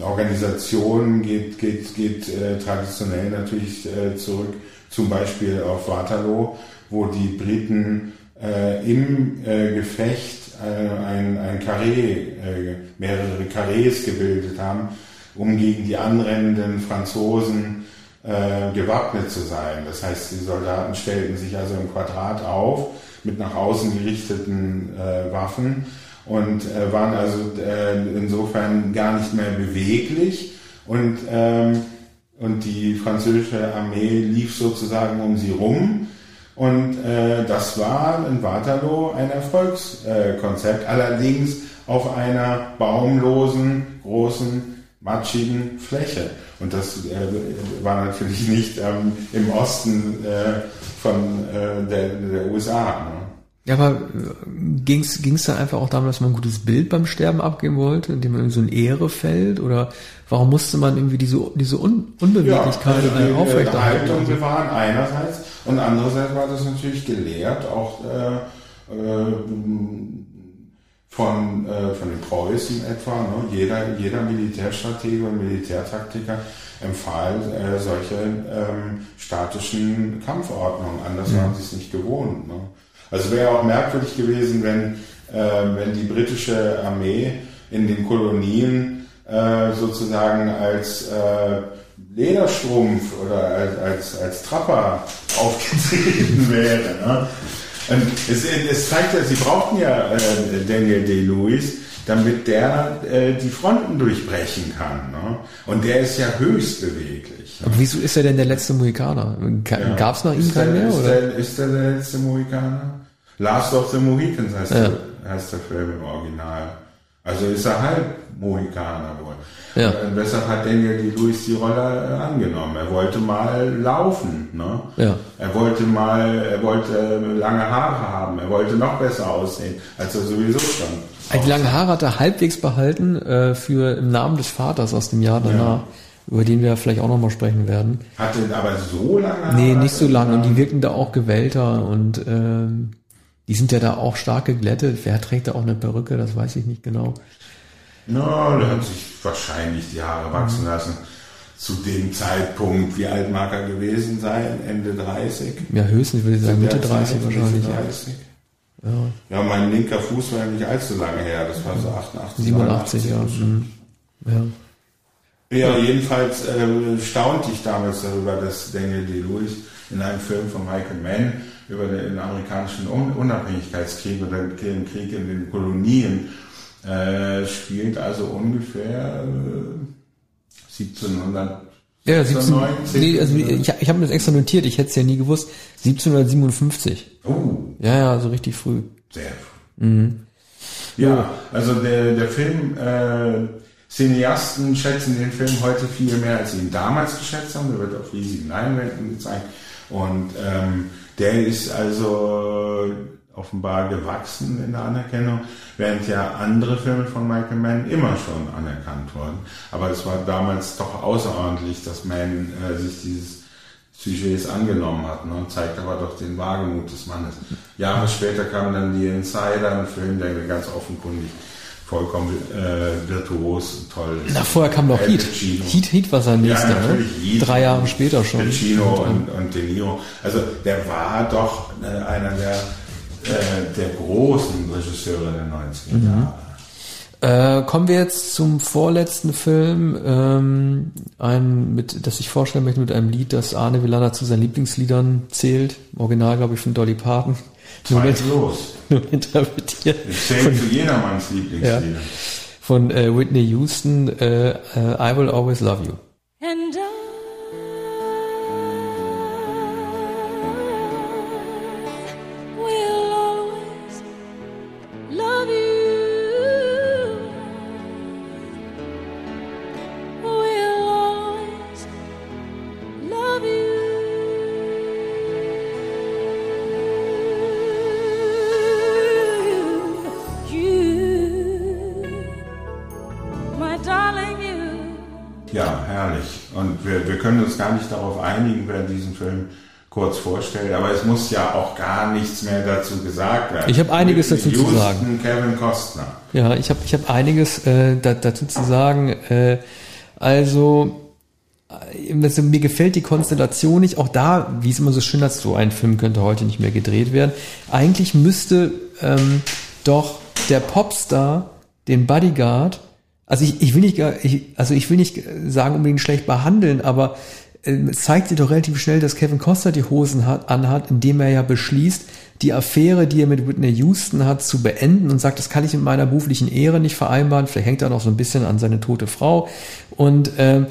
Organisation geht, geht, geht äh, traditionell natürlich äh, zurück, zum Beispiel auf Waterloo, wo die Briten äh, im äh, Gefecht äh, ein, ein Karree, äh, mehrere Karrees gebildet haben, um gegen die anrennenden Franzosen äh, gewappnet zu sein. Das heißt, die Soldaten stellten sich also im Quadrat auf mit nach außen gerichteten äh, Waffen und waren also insofern gar nicht mehr beweglich und ähm, und die französische Armee lief sozusagen um sie rum und äh, das war in Waterloo ein Erfolgskonzept, allerdings auf einer baumlosen, großen, matschigen Fläche. Und das äh, war natürlich nicht ähm, im Osten äh, von äh, der, der USA. Ne? Ja, aber ging es dann einfach auch darum, dass man ein gutes Bild beim Sterben abgeben wollte, indem man in so ein Ehre fällt? Oder warum musste man irgendwie diese, diese Un Unbeweglichkeit ja, also aufrechterhalten? Haltung bewahren einerseits und andererseits war das natürlich gelehrt, auch äh, äh, von, äh, von den Preußen etwa. Ne? Jeder, jeder Militärstratege und Militärtaktiker empfahl äh, solche ähm, statischen Kampfordnungen. Anders ja. waren sie es nicht gewohnt. Ne? Also wäre auch merkwürdig gewesen, wenn, äh, wenn die britische Armee in den Kolonien äh, sozusagen als äh, Lederstrumpf oder als, als, als Trapper aufgetreten wäre. Ne? Und es, es zeigt ja, sie brauchten ja äh, Daniel Day-Lewis, damit der äh, die Fronten durchbrechen kann. Ne? Und der ist ja höchst beweglich. Aber wieso ist er denn der letzte Mohikaner? Ja. Gab es nach ihm keinen mehr? Ist oder? Der, ist der der letzte Mohikaner? Last of the Mohicans heißt, ja. der, heißt der Film im Original. Also ist er halb Mohikaner wohl. Ja. Und deshalb hat Daniel die Louis die Rolle äh, angenommen. Er wollte mal laufen. Ne? Ja. Er wollte mal, er wollte lange Haare haben. Er wollte noch besser aussehen, als er sowieso schon. Die lange Haare hat er halbwegs behalten äh, für im Namen des Vaters aus dem Jahr danach. Ja über den wir vielleicht auch nochmal sprechen werden. Hatte aber so lange? Nee, nicht so lange. Und die wirken da auch gewellter und ähm, die sind ja da auch stark geglättet. Wer trägt da auch eine Perücke? Das weiß ich nicht genau. Na, no, der hat sich wahrscheinlich die Haare wachsen lassen. Zu dem Zeitpunkt, wie alt mag er gewesen sein? Ende 30? Ja, höchstens, würde ich sagen, Mitte 30 Zeit, wahrscheinlich. 30. Ja. ja, mein linker Fuß war ja nicht allzu lange her. Das war so 88, 87, 89, ja. Mhm. ja. Ja, jedenfalls äh, staunte ich damals darüber, dass Daniel Day-Lewis in einem Film von Michael Mann über den amerikanischen Unabhängigkeitskrieg oder den Krieg in den Kolonien äh, spielt, also ungefähr äh, 1700. Ja, 17, nee, also ich, ich habe mir das extra notiert, ich hätte es ja nie gewusst. 1757. Oh. Ja, ja, so richtig früh. Sehr früh. Mhm. Ja, also der, der Film, äh, Cineasten schätzen den Film heute viel mehr, als sie ihn damals geschätzt haben. Der wird auf riesigen Leinwänden gezeigt. Und ähm, der ist also offenbar gewachsen in der Anerkennung, während ja andere Filme von Michael Mann immer schon anerkannt wurden. Aber es war damals doch außerordentlich, dass Mann äh, sich dieses Sujets angenommen hat ne, und zeigt aber doch den Wagemut des Mannes. Jahre später kam dann die Insider, ein Film, der ganz offenkundig vollkommen äh, virtuos und toll. Na, vorher kam noch Heat. Heat. Heat war sein nächster, ja, ne? Heat Drei Jahre später schon. Pacino und, und De Niro. Also der war doch äh, einer der, äh, der großen Regisseure der 90er mhm. Jahre. Äh, kommen wir jetzt zum vorletzten Film, ähm, ein, mit, das ich vorstellen möchte mit einem Lied, das Arne Villana zu seinen Lieblingsliedern zählt. Original, glaube ich, von Dolly Parton. Zweifellos. Nur interpretiert. Zählt zu jedermanns Lieblingslieder. Ja. Von äh, Whitney Houston, äh, äh, I Will Always Love You. And gar nicht darauf einigen, wer diesen Film kurz vorstellt, aber es muss ja auch gar nichts mehr dazu gesagt werden. Ich habe einiges dazu zu Houston, sagen. Kevin Costner. Ja, ich habe ich hab einiges äh, da, dazu zu sagen. Äh, also, äh, mir gefällt die Konstellation nicht. Auch da, wie es immer so schön ist, so ein Film könnte heute nicht mehr gedreht werden. Eigentlich müsste ähm, doch der Popstar den Bodyguard, also ich, ich will nicht, ich, also ich will nicht sagen unbedingt schlecht behandeln, aber äh, zeigt sich doch relativ schnell, dass Kevin Costner die Hosen hat, anhat, indem er ja beschließt, die Affäre, die er mit Whitney Houston hat, zu beenden und sagt, das kann ich mit meiner beruflichen Ehre nicht vereinbaren. Vielleicht hängt er noch so ein bisschen an seine tote Frau. Und ähm,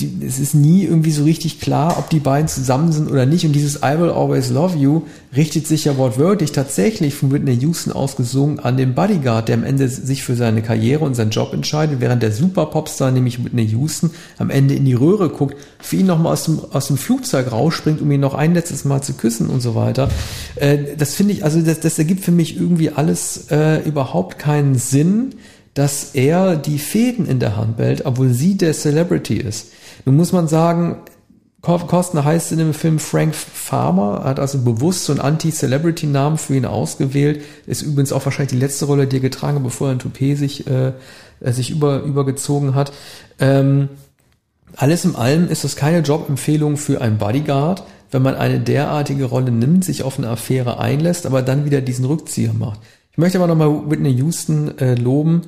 die, es ist nie irgendwie so richtig klar, ob die beiden zusammen sind oder nicht. Und dieses I Will Always Love You richtet sich ja wortwörtlich tatsächlich von Whitney Houston ausgesungen an den Bodyguard, der am Ende sich für seine Karriere und seinen Job entscheidet, während der Superpopstar, nämlich Whitney Houston, am Ende in die Röhre guckt, für ihn nochmal aus dem, aus dem Flugzeug rausspringt, um ihn noch ein letztes Mal zu küssen und so weiter. Äh, das finde ich, also das, das ergibt für mich irgendwie alles äh, überhaupt keinen Sinn, dass er die Fäden in der Hand behält, obwohl sie der Celebrity ist. Nun muss man sagen, Ko- Costner heißt in dem Film Frank Farmer, hat also bewusst so einen Anti-Celebrity-Namen für ihn ausgewählt. Ist übrigens auch wahrscheinlich die letzte Rolle, die er getragen hat, bevor er ein Toupet sich, äh, äh, sich über, übergezogen hat. Ähm, alles in allem ist das keine Jobempfehlung für einen Bodyguard, wenn man eine derartige Rolle nimmt, sich auf eine Affäre einlässt, aber dann wieder diesen Rückzieher macht. Ich möchte aber nochmal Whitney Houston äh, loben,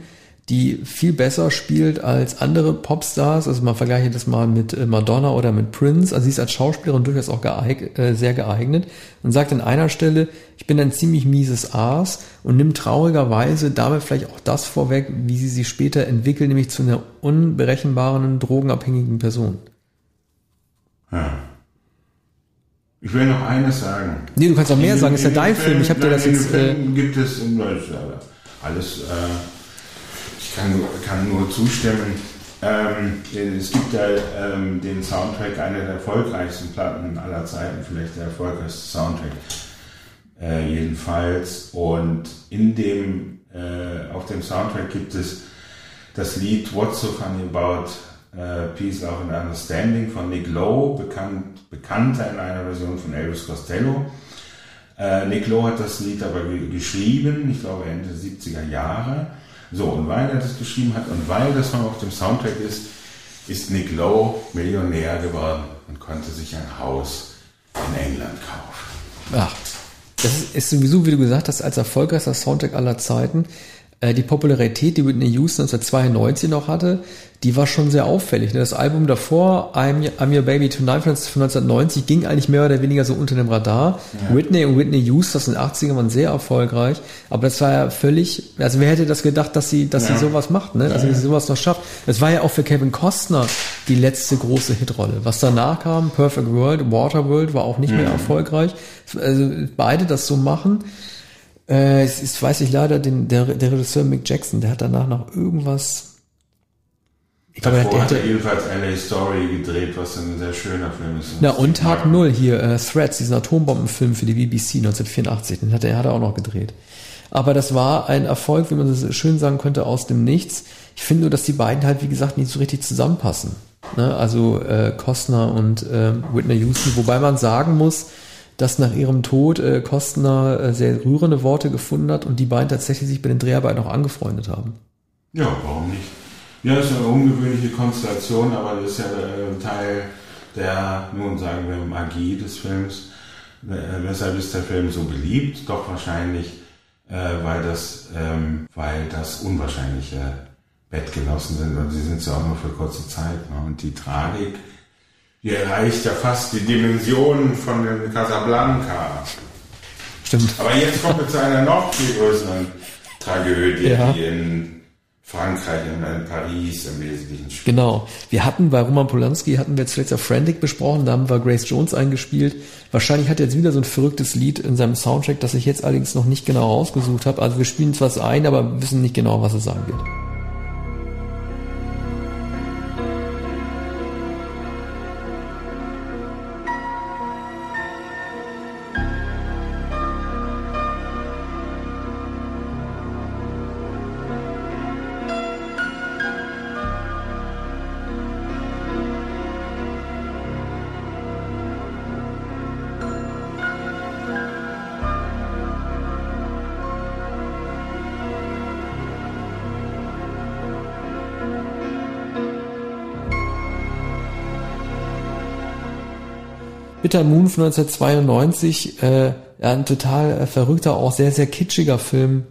die viel besser spielt als andere Popstars. Also man vergleiche das mal mit äh, Madonna oder mit Prince. Also sie ist als Schauspielerin durchaus auch geeig äh, sehr geeignet und sagt an einer Stelle, ich bin ein ziemlich mieses Aas und nimmt traurigerweise damit vielleicht auch das vorweg, wie sie sich später entwickelt, nämlich zu einer unberechenbaren, drogenabhängigen Person. Ja. Ich will noch eines sagen. Nee, du kannst auch mehr In sagen, dem- ist ja in dein dem Film. Ich habe dir das jetzt. In Äh, Film gibt es in Deutschland alles. Äh, ich kann, nur- kann nur zustimmen. Ähm, es gibt ja ähm, den Soundtrack, einer der erfolgreichsten Platten aller Zeiten, vielleicht der erfolgreichste Soundtrack. Äh, jedenfalls. Und in dem, äh, auf dem Soundtrack gibt es das Lied What's So Funny About äh, Peace, Love and Understanding von Nick Lowe, bekannt, bekannter in einer Version von Elvis Costello. Äh, Nick Lowe hat das Lied aber ge geschrieben, ich glaube Ende 70er Jahre. So, und weil er das geschrieben hat und weil das noch auf dem Soundtrack ist, ist Nick Lowe Millionär geworden und konnte sich ein Haus in England kaufen. Ach, das ist, ist sowieso, wie du gesagt hast, als erfolgreichster Soundtrack aller Zeiten. Äh, die Popularität, die Whitney Houston 1992 noch hatte, die war schon sehr auffällig. ne? Das Album davor, I'm, I'm Your Baby Tonight von 1990, ging eigentlich mehr oder weniger so unter dem Radar. Whitney und Whitney Houston aus den 80ern waren sehr erfolgreich, aber das war ja völlig, also wer hätte das gedacht, dass sie, dass Ja. sie sowas macht, ne? Also, dass sie sowas noch schafft. Es war ja auch für Kevin Costner die letzte große Hitrolle. Was danach kam, Perfect World, Waterworld war auch nicht mehr erfolgreich. Also, beide das so machen. Äh, es ist, weiß ich leider, den, der, der Regisseur Mick Jackson, der hat danach noch irgendwas. Ich glaube, der, Davor der hat er jedenfalls LA Story gedreht, was ein sehr schöner Film ist. Na, und Tag Null hier, äh, Threads, diesen Atombombenfilm für die BBC 1984, den hat er, hat er auch noch gedreht. Aber das war ein Erfolg, wie man so schön sagen könnte, aus dem Nichts. Ich finde nur, dass die beiden halt, wie gesagt, nicht so richtig zusammenpassen. Ne? Also äh, Costner und äh, Whitney Houston, wobei man sagen muss, dass nach ihrem Tod äh, Costner äh, sehr rührende Worte gefunden hat und die beiden tatsächlich sich bei den Dreharbeiten auch angefreundet haben. Ja, warum nicht? Ja, das ist eine ungewöhnliche Konstellation, aber das ist ja äh, Teil der, nun sagen wir, Magie des Films. Äh, weshalb ist der Film so beliebt? Doch wahrscheinlich, äh, weil das, ähm, weil das unwahrscheinliche Bettgenossen sind und sie sind ja auch nur für kurze Zeit. Ne? Und die Tragik, die erreicht ja fast die Dimensionen von dem Casablanca. Stimmt. Aber jetzt kommen wir zu einer noch viel größeren Tragödie, Ja. die in Frankreich und in Paris im Wesentlichen spielt. Genau. Wir hatten bei Roman Polanski hatten wir zuletzt ja Frantic besprochen, da haben wir Grace Jones eingespielt. Wahrscheinlich hat er jetzt wieder so ein verrücktes Lied in seinem Soundtrack, das ich jetzt allerdings noch nicht genau rausgesucht habe. Also wir spielen zwar was ein, aber wissen nicht genau, was es sein wird. Bitter Moon von 1992, äh, ein total äh, verrückter, auch sehr, sehr kitschiger Film.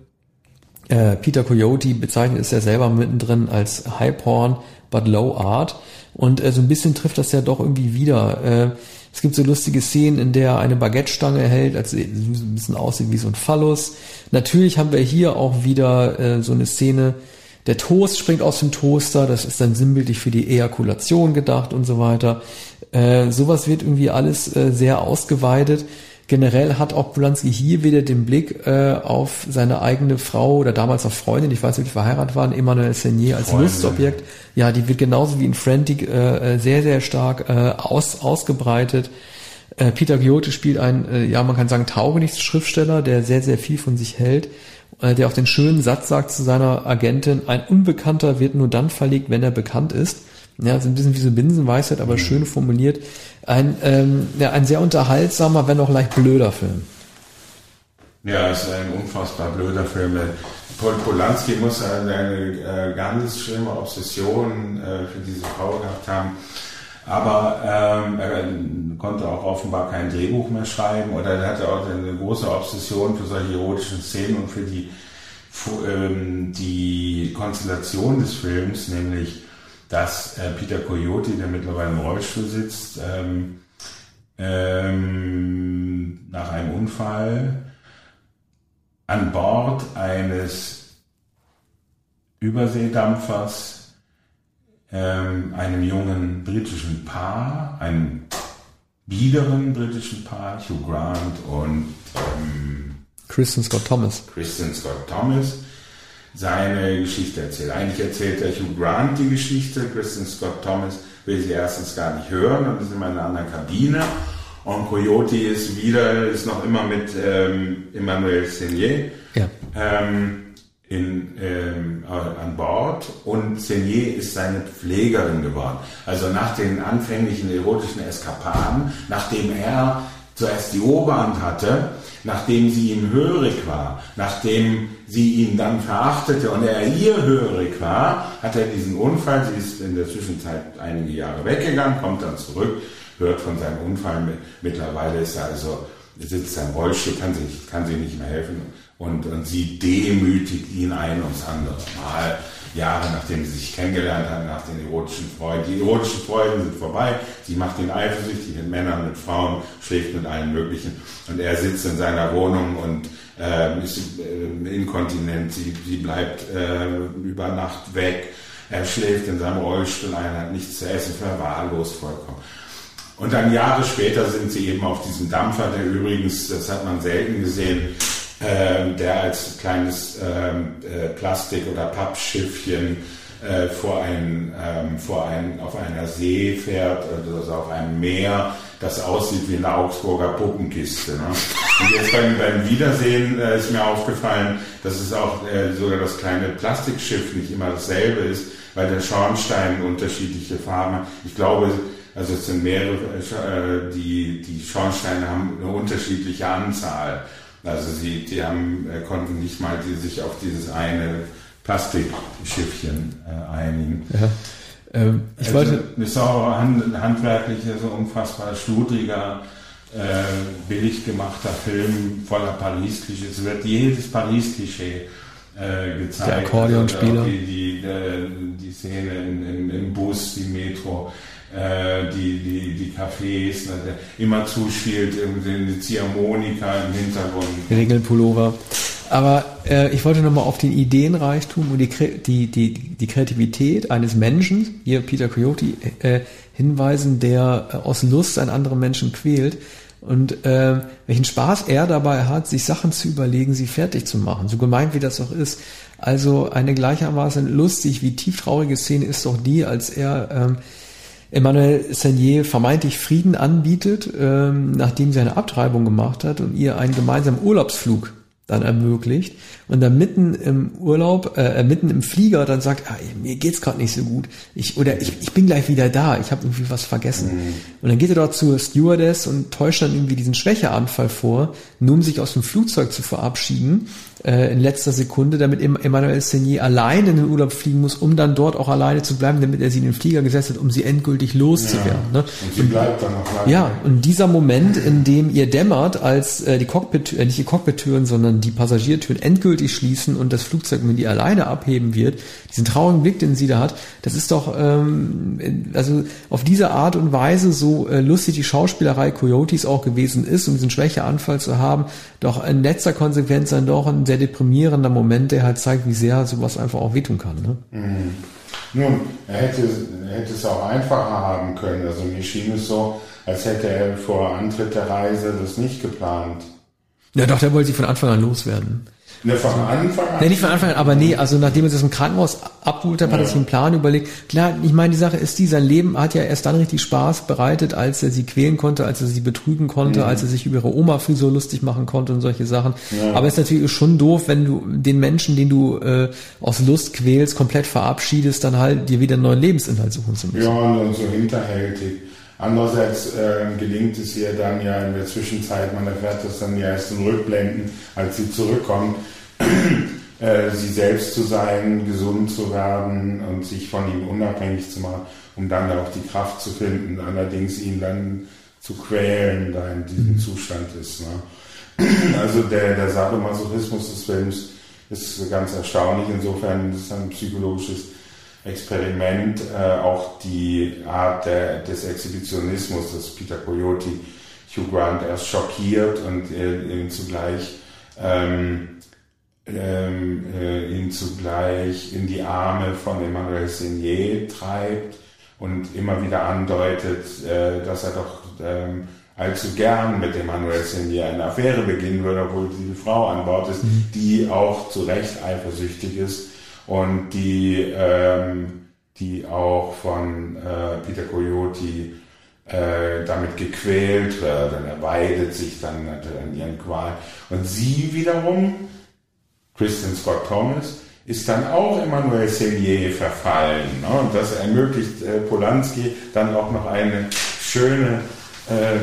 Äh, Peter Coyote bezeichnet es ja selber mittendrin als High Porn, but Low Art. Und äh, so ein bisschen trifft das ja doch irgendwie wieder. Äh, es gibt so lustige Szenen, in der er eine Baguette-Stange hält, also ein bisschen aussieht wie so ein Phallus. Natürlich haben wir hier auch wieder äh, so eine Szene, der Toast springt aus dem Toaster, das ist dann sinnbildlich für die Ejakulation gedacht und so weiter. Äh, sowas wird irgendwie alles äh, sehr ausgeweitet. Generell hat auch Polanski hier wieder den Blick äh, auf seine eigene Frau oder damals auch Freundin, ich weiß nicht, ob die verheiratet waren, Emmanuel Senier als Freundin. Lustobjekt. Ja, die wird genauso wie in Frantic äh, sehr, sehr stark äh, aus, ausgebreitet. Äh, Peter Giote spielt einen, äh, ja, man kann sagen, Taugenichts-Schriftsteller, der sehr, sehr viel von sich hält, der auch den schönen Satz sagt zu seiner Agentin, ein Unbekannter wird nur dann verlegt, wenn er bekannt ist. Ja, so ein bisschen wie so Binsenweisheit, aber schön formuliert. Ein, ähm, ja, ein sehr unterhaltsamer, wenn auch leicht blöder Film. Ja, es ist ein unfassbar blöder Film. Paul Polanski muss eine, eine äh, ganz schlimme Obsession äh, für diese Frau gehabt haben. Aber ähm, er konnte auch offenbar kein Drehbuch mehr schreiben oder er hatte auch eine große Obsession für solche erotischen Szenen und für die, fu- ähm, die Konstellation des Films, nämlich dass äh, Peter Coyote, der mittlerweile im Rollstuhl sitzt, ähm, ähm, nach einem Unfall an Bord eines Überseedampfers ähm, einem jungen britischen Paar, einem biederen britischen Paar, Hugh Grant und ähm, Kristen Scott Thomas. Kristen Scott Thomas, seine Geschichte erzählt. Eigentlich erzählt der Hugh Grant die Geschichte, Kristen Scott Thomas will sie erstens gar nicht hören und ist immer in einer anderen Kabine. Und Coyote ist wieder, ist noch immer mit ähm, Emmanuel Senier Ja. ähm, in, ähm, äh, an Bord und Senier ist seine Pflegerin geworden. Also nach den anfänglichen erotischen Eskapaden, nachdem er zuerst die Oberhand hatte, nachdem sie ihm hörig war, nachdem sie ihn dann verachtete und er ihr hörig war, hat er diesen Unfall, sie ist in der Zwischenzeit einige Jahre weggegangen, kommt dann zurück, hört von seinem Unfall, mittlerweile ist er also, sitzt er im Rollstuhl, kann sie, kann sie nicht mehr helfen und, und sie demütigt ihn ein ums andere Mal. Jahre nachdem sie sich kennengelernt haben, nach den erotischen Freuden. Die erotischen Freuden sind vorbei. Sie macht ihn eifersüchtig mit Männern, mit Frauen, schläft mit allen möglichen. Und er sitzt in seiner Wohnung und äh, ist äh, inkontinent. Sie, sie bleibt äh, über Nacht weg. Er schläft in seinem Rollstuhl ein, hat nichts zu essen, verwahrlost vollkommen. Und dann Jahre später sind sie eben auf diesem Dampfer, der übrigens, das hat man selten gesehen, ähm, der als kleines ähm, äh, Plastik- oder Pappschiffchen äh, vor ein, ähm, vor ein, auf einer See fährt, also auf einem Meer, das aussieht wie eine Augsburger Puppenkiste. Ne? Und jetzt beim, beim Wiedersehen äh, ist mir aufgefallen, dass es auch äh, sogar das kleine Plastikschiff nicht immer dasselbe ist, weil der Schornstein unterschiedliche Farben hat. Ich glaube, also es sind mehrere, äh, die, die Schornsteine haben eine unterschiedliche Anzahl. Also sie, die haben, äh, konnten nicht mal die, sich auf dieses eine Plastikschiffchen äh, einigen. Ja. Ähm, ich also, wollte, ist auch hand, handwerklich so unfassbar schludriger, äh, billig gemachter Film voller Paris-Klischees. Es wird jedes Paris-Klischee äh, gezeigt. Der Akkordeonspieler. Also auch die, die, äh, die Szene im Bus, die Metro. Äh, die, die, die Cafés, ne, der immer zuspielt, die Ziehharmonika im Hintergrund. Regelpullover. Aber äh, ich wollte nochmal auf den Ideenreichtum und die, die, die, die Kreativität eines Menschen, hier Peter Coyote, äh, hinweisen, der äh, aus Lust einen anderen Menschen quält und äh, welchen Spaß er dabei hat, sich Sachen zu überlegen, sie fertig zu machen, so gemeint wie das auch ist. Also eine gleichermaßen lustig wie tieftraurige Szene ist doch die, als er ähm, Emmanuel Senier vermeintlich Frieden anbietet, ähm, nachdem sie eine Abtreibung gemacht hat und ihr einen gemeinsamen Urlaubsflug dann ermöglicht und dann mitten im Urlaub, äh, mitten im Flieger dann sagt, ah, mir geht's gerade nicht so gut, ich oder ich, ich bin gleich wieder da, ich habe irgendwie was vergessen. Mhm. Und dann geht er dort zur Stewardess und täuscht dann irgendwie diesen Schwächeanfall vor, nur um sich aus dem Flugzeug zu verabschieden äh, in letzter Sekunde, damit Emmanuel Senier alleine in den Urlaub fliegen muss, um dann dort auch alleine zu bleiben, damit er sie in den Flieger gesetzt hat, um sie endgültig loszuwerden. Ja, ne? Und sie bleibt dann noch lange. Ja, und dieser Moment, in dem ihr dämmert, als äh, die Cockpit, äh, nicht die Cockpit-Türen, sondern die Passagiertüren endgültig schließen und das Flugzeug mit die alleine abheben wird, diesen traurigen Blick, den sie da hat, das ist doch ähm, also auf diese Art und Weise so äh, lustig die Schauspielerei Coyotes auch gewesen ist, um diesen Schwächeanfall zu haben, doch in letzter Konsequenz dann doch ein sehr deprimierender Moment, der halt zeigt, wie sehr sowas einfach auch wehtun kann. Ne? Mhm. Nun, er hätte, er hätte es auch einfacher haben können. Also mir schien es so, als hätte er vor Antritt der Reise das nicht geplant. Ja doch, der wollte sich von Anfang an loswerden. Ne, von Anfang an? Nee, nicht von Anfang an, aber nee, also nachdem er das im Krankenhaus abholt hat, ja. hat er sich einen Plan überlegt. Klar, ich meine, die Sache ist die, sein Leben hat ja erst dann richtig Spaß bereitet, als er sie quälen konnte, als er sie betrügen konnte, ja. als er sich über ihre Oma-Frisur lustig machen konnte und solche Sachen. Ja. Aber es ist natürlich schon doof, wenn du den Menschen, den du äh, aus Lust quälst, komplett verabschiedest, dann halt dir wieder einen neuen Lebensinhalt suchen zu müssen. Ja, und so hinterhältig. Andererseits äh, gelingt es ihr dann ja in der Zwischenzeit, man erfährt das dann ja erst in Rückblenden, als sie zurückkommt, äh, sie selbst zu sein, gesund zu werden und sich von ihm unabhängig zu machen, um dann auch die Kraft zu finden, allerdings ihn dann zu quälen, da in diesem mhm. Zustand ist. Ne? Also der, der Sadomasochismus des Films ist ganz erstaunlich, insofern ist es ein psychologisches Experiment, äh, auch die Art der, des Exhibitionismus, dass Peter Coyote Hugh Grant erst schockiert und äh, ihn zugleich ähm, ähm, äh, ihn zugleich in die Arme von Emmanuel Seigné treibt und immer wieder andeutet, äh, dass er doch ähm, allzu gern mit Emmanuel Seigné eine Affäre beginnen würde, obwohl die Frau an Bord ist, mhm. die auch zu Recht eifersüchtig ist und die, ähm, die auch von äh, Peter Coyote äh, damit gequält wird und er weidet sich dann an ihren Qualen. Und sie wiederum Christian Scott Thomas, ist dann auch Emmanuel Sellier verfallen. Ne? Und das ermöglicht äh, Polanski dann auch noch eine schöne äh,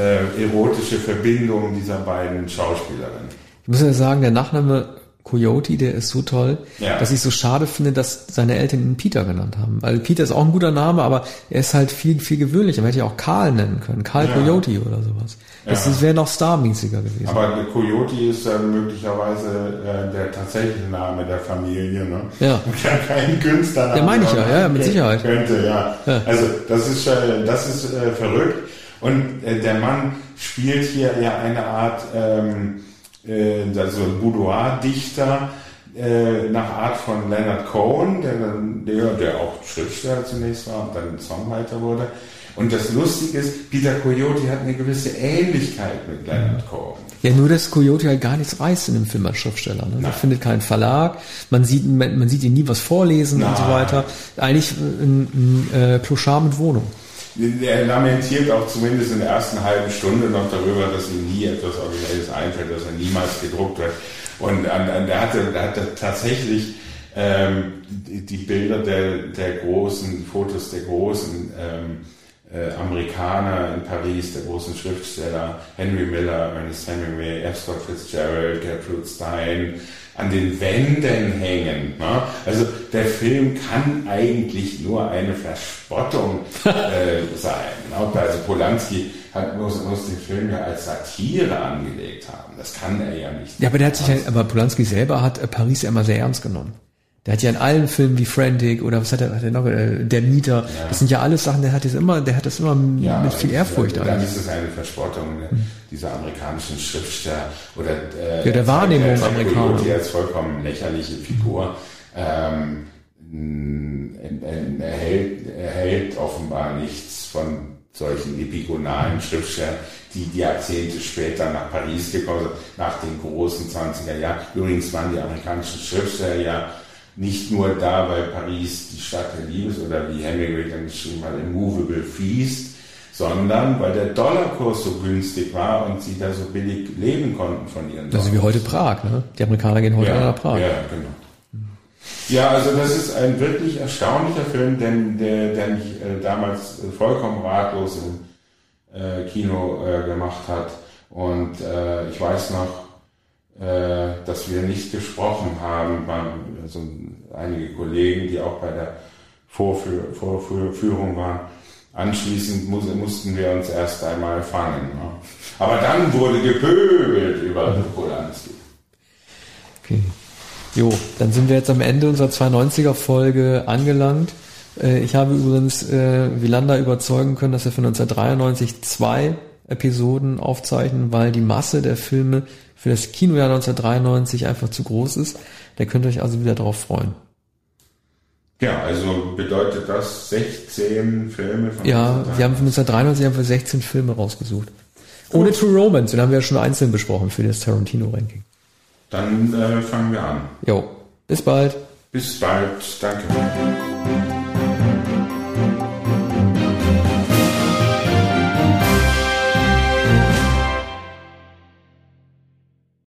äh, erotische Verbindung dieser beiden Schauspielerinnen. Ich muss ja sagen, der Nachname Coyote, der ist so toll, ja. dass ich so schade finde, dass seine Eltern ihn Peter genannt haben. Weil Peter ist auch ein guter Name, aber er ist halt viel, viel gewöhnlicher. Man hätte ja auch Karl nennen können. Karl ja. Coyote oder sowas. Das, ja. das wäre noch starmäßiger gewesen. Aber Coyote ist dann möglicherweise äh, der tatsächliche Name der Familie, ne? Ja. Kein Künstlername. Der meine ich ja, ja, mit Sicherheit. Könnte, ja. ja. Also, das ist, äh, das ist äh, verrückt. Und äh, der Mann spielt hier ja eine Art, ähm, äh, also Boudoir-Dichter äh, nach Art von Leonard Cohen, der, der, der auch Schriftsteller zunächst war und dann Songwriter wurde. Und das Lustige ist, Peter Coyote hat eine gewisse Ähnlichkeit mit Leonard Cohen. Ja, nur dass Coyote halt gar nichts reißt in dem Film als Schriftsteller. Ne? Er findet keinen Verlag, man sieht, man, man sieht ihn nie was vorlesen Nein. und so weiter. Eigentlich ein, ein äh, Clochard mit Wohnung. Er lamentiert auch zumindest in der ersten halben Stunde noch darüber, dass ihm nie etwas Originelles einfällt, dass er niemals gedruckt wird. Und er hatte, hatte tatsächlich ähm, die, die, Bilder der, der großen, Fotos der großen ähm, äh, Amerikaner in Paris, der großen Schriftsteller Henry Miller, Ernest Hemingway, F. Scott Fitzgerald, Gertrude Stein, an den Wänden hängen. Ne? Also der Film kann eigentlich nur eine Verspottung äh, sein. Ne? Also Polanski hat, muss, muss den Film ja als Satire angelegt haben. Das kann er ja nicht. Ja, aber der hat sich aber Polanski selber hat äh, Paris ja immer sehr ernst genommen. Der hat ja in allen Filmen wie Frantic oder was hat er, hat er noch, äh, der Mieter, das sind ja alles Sachen, der hat das immer, der hat das immer Ja, mit viel Ehrfurcht Dann eigentlich. ist es eine Verspottung ne, dieser amerikanischen Schriftsteller oder äh, Ja, der Wahrnehmung Jack Amerikaner. Coyote als vollkommen lächerliche Figur. Ähm, mh, er, er, hält, er hält offenbar nichts von solchen epigonalen Schriftstellern, die die Jahrzehnte später nach Paris gekommen sind, nach den großen 20er Jahren. Übrigens waren die amerikanischen Schriftsteller ja nicht nur da, weil Paris die Stadt der Liebe ist oder wie Hemingway dann geschrieben hat, immovable feast, sondern weil der Dollarkurs so günstig war und sie da so billig leben konnten von ihren Das ist wie heute Prag, ne? Die Amerikaner gehen heute ja, nach Prag. Ja, genau. Ja, also das ist ein wirklich erstaunlicher Film, denn der, der mich äh, damals äh, vollkommen ratlos im äh, Kino äh, gemacht hat. Und äh, ich weiß noch, äh, dass wir nicht gesprochen haben, waren also einige Kollegen, die auch bei der Vorführ Vorführung waren. Anschließend muss, mussten wir uns erst einmal fangen. Ne? Aber dann wurde gepöbelt über Polanski. Okay. Jo, dann sind wir jetzt am Ende unserer 290er Folge angelangt. Äh, Ich habe übrigens äh, Wielander überzeugen können, dass wir für 1993 zwei Episoden aufzeichnen, weil die Masse der Filme für das Kinojahr 1993 einfach zu groß ist. Da könnt ihr euch also wieder drauf freuen. Ja, also bedeutet das 16 Filme von Ja, 1993? wir haben für 1993 haben wir 16 Filme rausgesucht. Ohne True Romance, den haben wir ja schon einzeln besprochen für das Tarantino-Ranking. Dann äh, fangen wir an. Jo, bis bald. Bis bald. Danke.